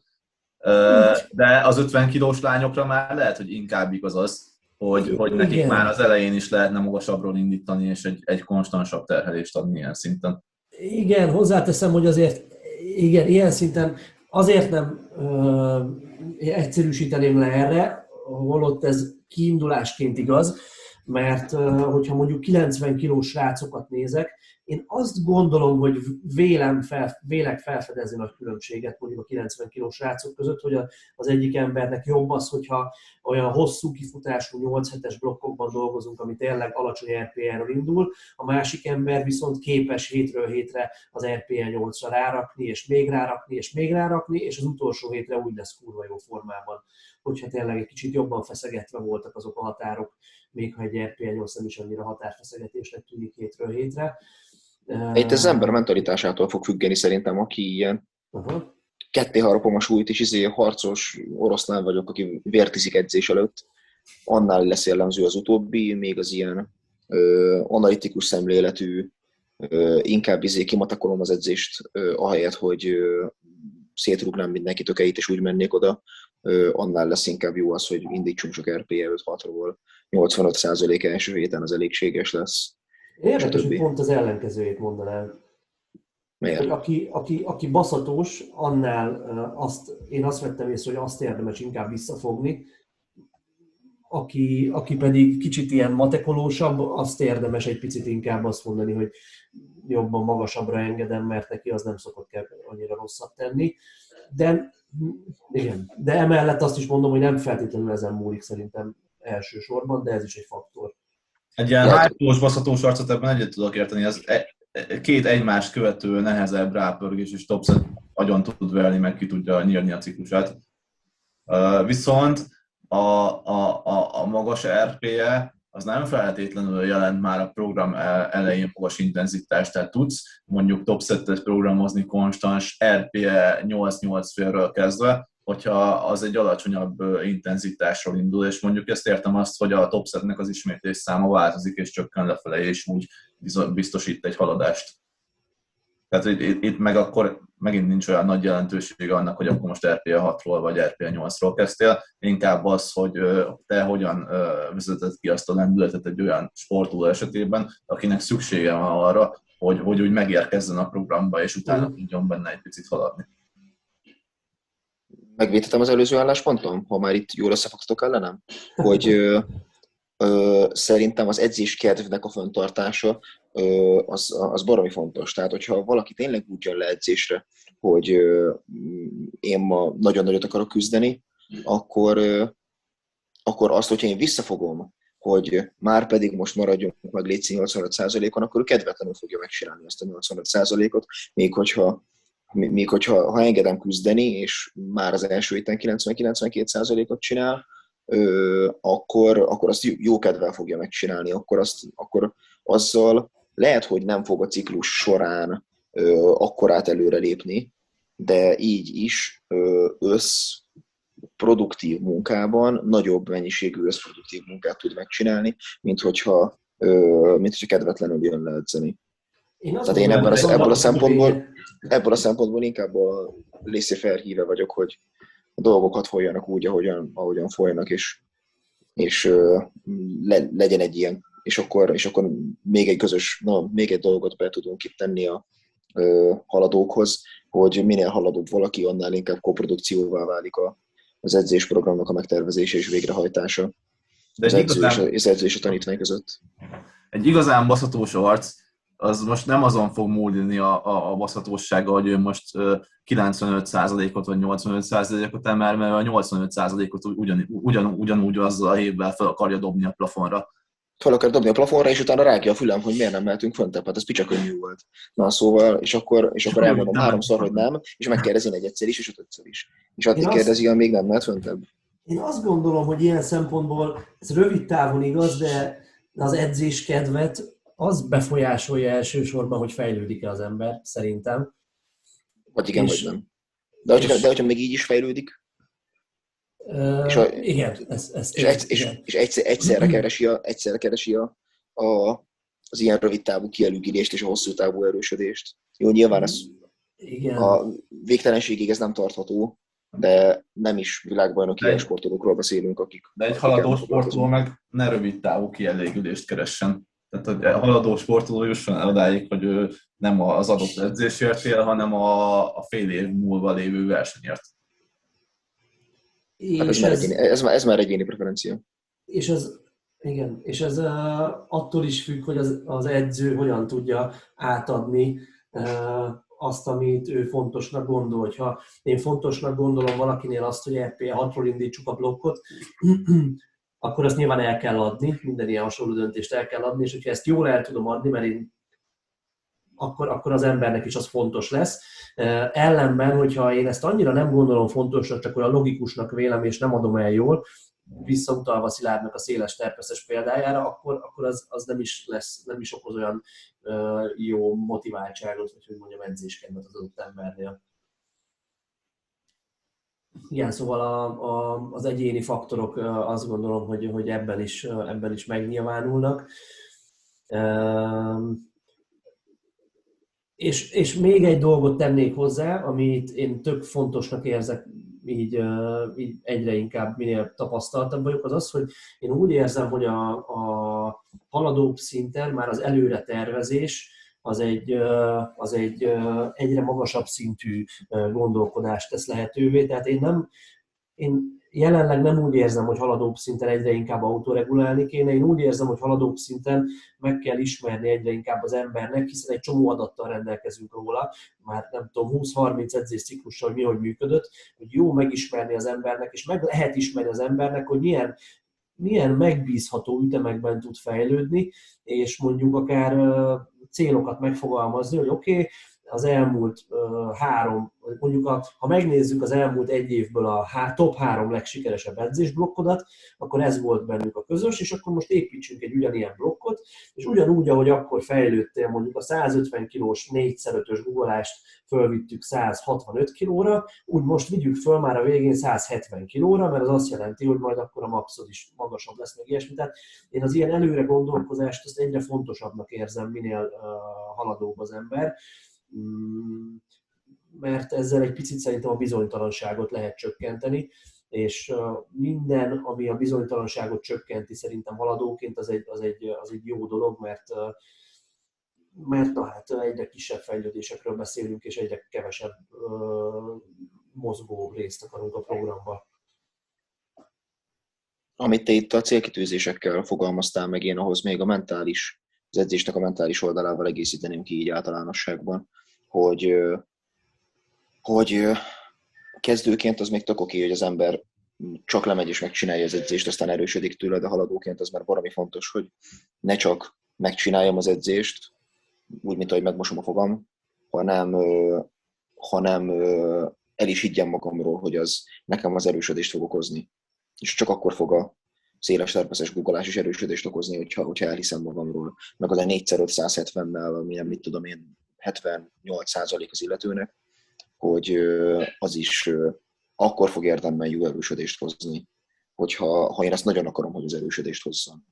de az 50 kilós lányokra már lehet, hogy inkább igaz az, hogy, hogy nekik igen. már az elején is lehetne magasabbról indítani, és egy, egy konstansabb terhelést adni ilyen szinten. Igen, hozzáteszem, hogy azért igen, ilyen szinten azért nem ö, egyszerűsíteném le erre, holott ez kiindulásként igaz, mert ö, hogyha mondjuk 90 kilós rácokat nézek, én azt gondolom, hogy vélem fel, vélek felfedezni nagy különbséget mondjuk a 90 kilós rácok között, hogy az egyik embernek jobb az, hogyha olyan hosszú kifutású 8 hetes blokkokban dolgozunk, ami tényleg alacsony RPL-ről indul, a másik ember viszont képes hétről hétre az RPL 8-ra rárakni, és még rárakni, és még rárakni, és az utolsó hétre úgy lesz kurva jó formában, hogyha tényleg egy kicsit jobban feszegetve voltak azok a határok, még ha egy RPL 8 nem is annyira határfeszegetésnek tűnik hétről hétre. Itt ez az ember mentalitásától fog függeni szerintem, aki ilyen uh-huh. ketté harapom a súlyt, és izé harcos oroszlán vagyok, aki vértizik edzés előtt, annál lesz jellemző az utóbbi, még az ilyen ö, analitikus szemléletű, ö, inkább izé kimatakolom az edzést, ö, ahelyett, hogy ö, szétrúgnám mindenki tökeit, és úgy mennék oda, ö, annál lesz inkább jó az, hogy indítsunk csak RPE 5-6-ról, 85% első héten az elégséges lesz. Érdekes, hogy pont az ellenkezőjét mondanám. Miért? Aki, aki, aki baszatos, annál azt, én azt vettem észre, hogy azt érdemes inkább visszafogni, aki, aki pedig kicsit ilyen matekolósabb, azt érdemes egy picit inkább azt mondani, hogy jobban magasabbra engedem, mert neki az nem szokott kell annyira rosszat tenni. de, igen, de emellett azt is mondom, hogy nem feltétlenül ezen múlik szerintem elsősorban, de ez is egy faktor. Egy ilyen hype baszhatós arcot ebben egyet tudok érteni, ez e, e, két egymást követő nehezebb rápörgés, és topset agyon tud verni, meg ki tudja nyírni a ciklusát. Viszont a, a, a, a magas RPE az nem feltétlenül jelent már a program elején magas intenzitást, tehát tudsz mondjuk top set programozni konstans RPE 8-8 félről kezdve, hogyha az egy alacsonyabb intenzitásról indul, és mondjuk ezt értem azt, hogy a topsetnek az ismétlés száma változik, és csökken lefele, és úgy biztosít egy haladást. Tehát itt, itt meg akkor megint nincs olyan nagy jelentősége annak, hogy akkor most RPA 6-ról vagy RPA 8-ról kezdtél, inkább az, hogy te hogyan vezeted ki azt a lendületet egy olyan sportoló esetében, akinek szüksége van arra, hogy, hogy úgy megérkezzen a programba, és utána mm. tudjon benne egy picit haladni. Megvédhetem az előző álláspontom, ha már itt jól összefogtatok ellenem, hogy ö, ö, szerintem az edzés kedvnek a föntartása az, az baromi fontos. Tehát, hogyha valaki tényleg úgy jön le edzésre, hogy én ma nagyon nagyot akarok küzdeni, akkor, akkor azt, hogyha én visszafogom, hogy már pedig most maradjunk meg létszik 85%-on, akkor kedvetlenül fogja megcsinálni ezt a 85%-ot, még hogyha, még hogyha ha engedem küzdeni, és már az első héten 90-92%-ot csinál, akkor, akkor azt jó kedvel fogja megcsinálni, akkor, azt, akkor azzal lehet, hogy nem fog a ciklus során ö, akkorát előrelépni, de így is ö, össz produktív munkában nagyobb mennyiségű összproduktív munkát tud megcsinálni, mint hogyha, ö, mint hogyha kedvetlenül jön le edzeni. Én Tehát én ebből, a, ebből, a szempontból, ebből a szempontból inkább a lészé felhíve vagyok, hogy a dolgokat folyjanak úgy, ahogyan, ahogyan folynak, és, és le, legyen egy ilyen és akkor, és akkor még egy közös, na, még egy dolgot be tudunk itt tenni a ö, haladókhoz, hogy minél haladóbb valaki, annál inkább koprodukcióvá válik a, az edzésprogramnak a megtervezése és végrehajtása. De az edző, igazán, és, az edző és a tanítvány között. Egy igazán baszhatós arc, az most nem azon fog múlni a, a, a baszhatósága, hogy ő most 95%-ot vagy 85%-ot emel, mert a 85%-ot ugyan, ugyan, ugyanúgy azzal a hévvel fel akarja dobni a plafonra fel akar dobni a plafonra, és utána rágja a fülem, hogy miért nem mehetünk föntebb, hát ez picsa könnyű volt. Na szóval, és akkor, és akkor elmondom háromszor, hogy nem, és megkérdezi egy egyszer is, és ötödször is. És addig azt, kérdezi, amíg nem mehet föntebb. Én azt gondolom, hogy ilyen szempontból ez rövid távon igaz, de az edzés kedvet az befolyásolja elsősorban, hogy fejlődik-e az ember, szerintem. Vagy igen, és, vagy nem. De hogyha, de hogyha még így is fejlődik, és a, igen, ez, ez és, egy, és, és egyszer, egyszerre keresi, a, egyszerre keresi a, a, az ilyen rövid távú kielőgülést és a hosszú távú erősödést. Jó, nyilván ez igen. a végtelenségig ez nem tartható, de nem is világbajnoki de, sportolókról beszélünk, akik... De egy haladó sportoló meg ne rövid távú kielégülést keressen. Tehát a haladó sportoló jusson el odáig, hogy ő nem az adott edzésért él, hanem a, a fél év múlva lévő versenyért. Hát ez, már ez, egyéni, ez, ez már egyéni preferencia. És ez, igen, és ez uh, attól is függ, hogy az, az edző hogyan tudja átadni uh, azt, amit ő fontosnak gondol. Hogyha én fontosnak gondolom valakinél azt, hogy EP 6-ról indítsuk a blokkot, akkor azt nyilván el kell adni, minden ilyen hasonló döntést el kell adni, és hogyha ezt jól el tudom adni, mert én akkor, akkor az embernek is az fontos lesz. Ellenben, hogyha én ezt annyira nem gondolom fontosnak, csak olyan logikusnak vélem, és nem adom el jól, visszautalva Szilárdnak a széles terpeszes példájára, akkor, akkor az, az nem is lesz, nem is okoz olyan jó motiváltságot, vagy hogy mondjam, edzéskedvet az adott embernél. Igen, szóval a, a, az egyéni faktorok azt gondolom, hogy, hogy ebben, is, ebben is megnyilvánulnak. És, és még egy dolgot tennék hozzá, amit én tök fontosnak érzek, így, így egyre inkább minél tapasztaltabb vagyok, az az, hogy én úgy érzem, hogy a, a haladóbb szinten már az előre tervezés, az egy, az egy egyre magasabb szintű gondolkodást tesz lehetővé. Tehát én nem, én jelenleg nem úgy érzem, hogy haladóbb szinten egyre inkább autoregulálni kéne, én úgy érzem, hogy haladóbb szinten meg kell ismerni egyre inkább az embernek, hiszen egy csomó adattal rendelkezünk róla, már nem tudom, 20-30 edzés ciklussal mi hogy működött, hogy jó megismerni az embernek, és meg lehet ismerni az embernek, hogy milyen milyen megbízható ütemekben tud fejlődni, és mondjuk akár célokat megfogalmazni, hogy oké, okay, az elmúlt három, mondjuk a, ha megnézzük az elmúlt egy évből a há, top három legsikeresebb edzésblokkodat, akkor ez volt bennük a közös, és akkor most építsünk egy ugyanilyen blokkot, és ugyanúgy, ahogy akkor fejlődtél mondjuk a 150 kilós 4x5-ös guggolást fölvittük 165 kilóra, úgy most vigyük föl már a végén 170 kilóra, mert az azt jelenti, hogy majd akkor a mapszod is magasabb lesz, meg ilyesmi. Tehát én az ilyen előre gondolkozást azt egyre fontosabbnak érzem, minél uh, haladóbb az ember mert ezzel egy picit szerintem a bizonytalanságot lehet csökkenteni, és minden, ami a bizonytalanságot csökkenti, szerintem haladóként, az egy, az egy, az egy jó dolog, mert mert na, hát egyre kisebb fejlődésekről beszélünk, és egyre kevesebb mozgó részt akarunk a programba. Amit te itt a célkitűzésekkel fogalmaztál meg, én ahhoz még a mentális, az edzésnek a mentális oldalával egészíteném ki így általánosságban hogy, hogy kezdőként az még tök oké, hogy az ember csak lemegy és megcsinálja az edzést, aztán erősödik tőle, de haladóként az már valami fontos, hogy ne csak megcsináljam az edzést, úgy, mint ahogy megmosom a fogam, hanem, hanem el is higgyem magamról, hogy az nekem az erősödést fog okozni. És csak akkor fog a széles terpeszes guggolás is erősödést okozni, hogyha, hogyha elhiszem magamról. Meg az a 4x5-170-nel, ami nem mit tudom én, 78% az illetőnek, hogy az is akkor fog érdemben jó erősödést hozni, hogyha ha én ezt nagyon akarom, hogy az erősödést hozzam.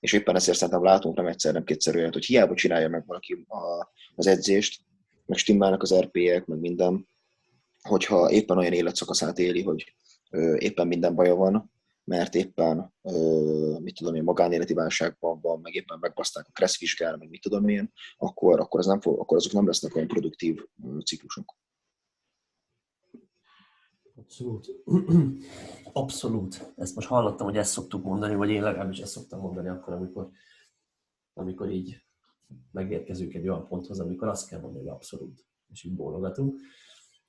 És éppen ezért szerintem látunk nem egyszer, nem kétszer olyat, hogy hiába csinálja meg valaki a, az edzést, meg stimmálnak az RP-ek, meg minden, hogyha éppen olyan életszakaszát éli, hogy éppen minden baja van, mert éppen, mit tudom én, magánéleti válságban van, meg éppen megbaszták a kresszvizsgál, meg mit tudom én, akkor, akkor, ez nem fog, akkor azok nem lesznek olyan produktív ciklusok. Abszolút. [CLEARS THROAT] Abszolút. Ezt most hallottam, hogy ezt szoktuk mondani, vagy én legalábbis ezt szoktam mondani akkor, amikor, amikor így megérkezünk egy olyan ponthoz, amikor azt kell mondani, hogy abszolút. És így bólogatunk.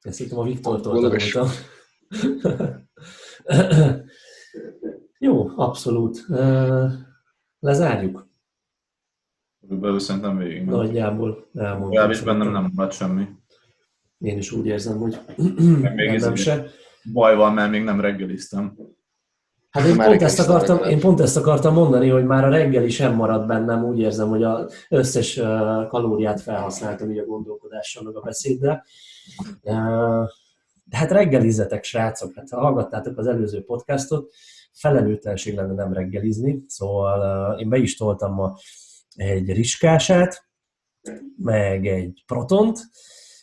Ezt hittem a Viktortól tanultam. [CLEARS THROAT] [CLEARS THROAT] Jó, abszolút. Lezárjuk. Körülbelül szerintem végig. Nagyjából elmondtam. Legalábbis bennem nem maradt semmi. Én is úgy érzem, hogy még nem se. Baj van, mert még nem reggeliztem. Hát én pont, ezt akartam, én pont ezt akartam mondani, hogy már a reggeli sem maradt bennem, úgy érzem, hogy az összes kalóriát felhasználtam így a gondolkodással, meg a beszéddel. De hát reggelizzetek, srácok, hát ha hallgattátok az előző podcastot, felelőtlenség lenne nem reggelizni, szóval én be is toltam ma egy riskását, meg egy protont,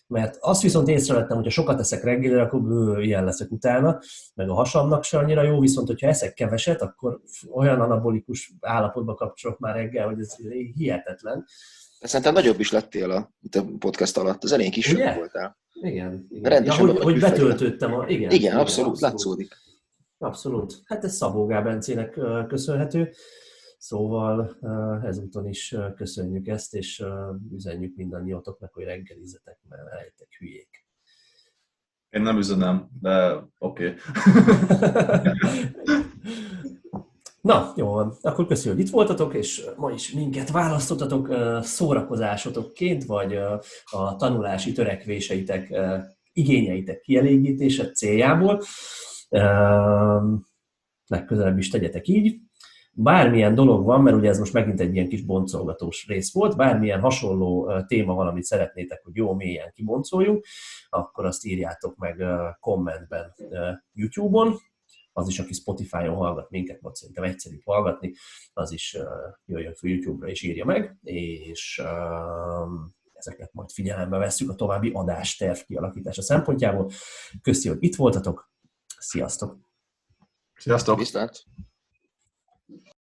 mert azt viszont észrevettem, hogy ha sokat eszek reggelire, akkor bő, ilyen leszek utána, meg a hasamnak se annyira jó, viszont hogyha eszek keveset, akkor olyan anabolikus állapotba kapcsolok már reggel, hogy ez hihetetlen. Szerintem nagyobb is lettél a, itt a podcast alatt, az elég kisebb voltál. Igen, igen. Ja, hogy, hogy betöltöttem a... Igen, igen, igen abszolút, abszolút, látszódik. Abszolút. Hát ez Szabó Gábencének köszönhető. Szóval ezúton is köszönjük ezt, és üzenjük mindannyiatoknak, hogy reggelizzetek, mert elejtek hülyék. Én nem üzenem, de oké. Okay. [LAUGHS] Na, jó van. Akkor köszönjük, hogy itt voltatok, és ma is minket választottatok szórakozásotokként, vagy a tanulási törekvéseitek, igényeitek kielégítése céljából. Legközelebb is tegyetek így. Bármilyen dolog van, mert ugye ez most megint egy ilyen kis boncolgatós rész volt, bármilyen hasonló téma valamit szeretnétek, hogy jó mélyen kiboncoljunk, akkor azt írjátok meg kommentben YouTube-on, az is, aki Spotify-on hallgat minket, vagy szerintem egyszerű hallgatni, az is jöjjön fel YouTube-ra és írja meg, és ezeket majd figyelembe vesszük a további adásterv kialakítása szempontjából. Köszi, hogy itt voltatok, sziasztok! Sziasztok! Viszlát!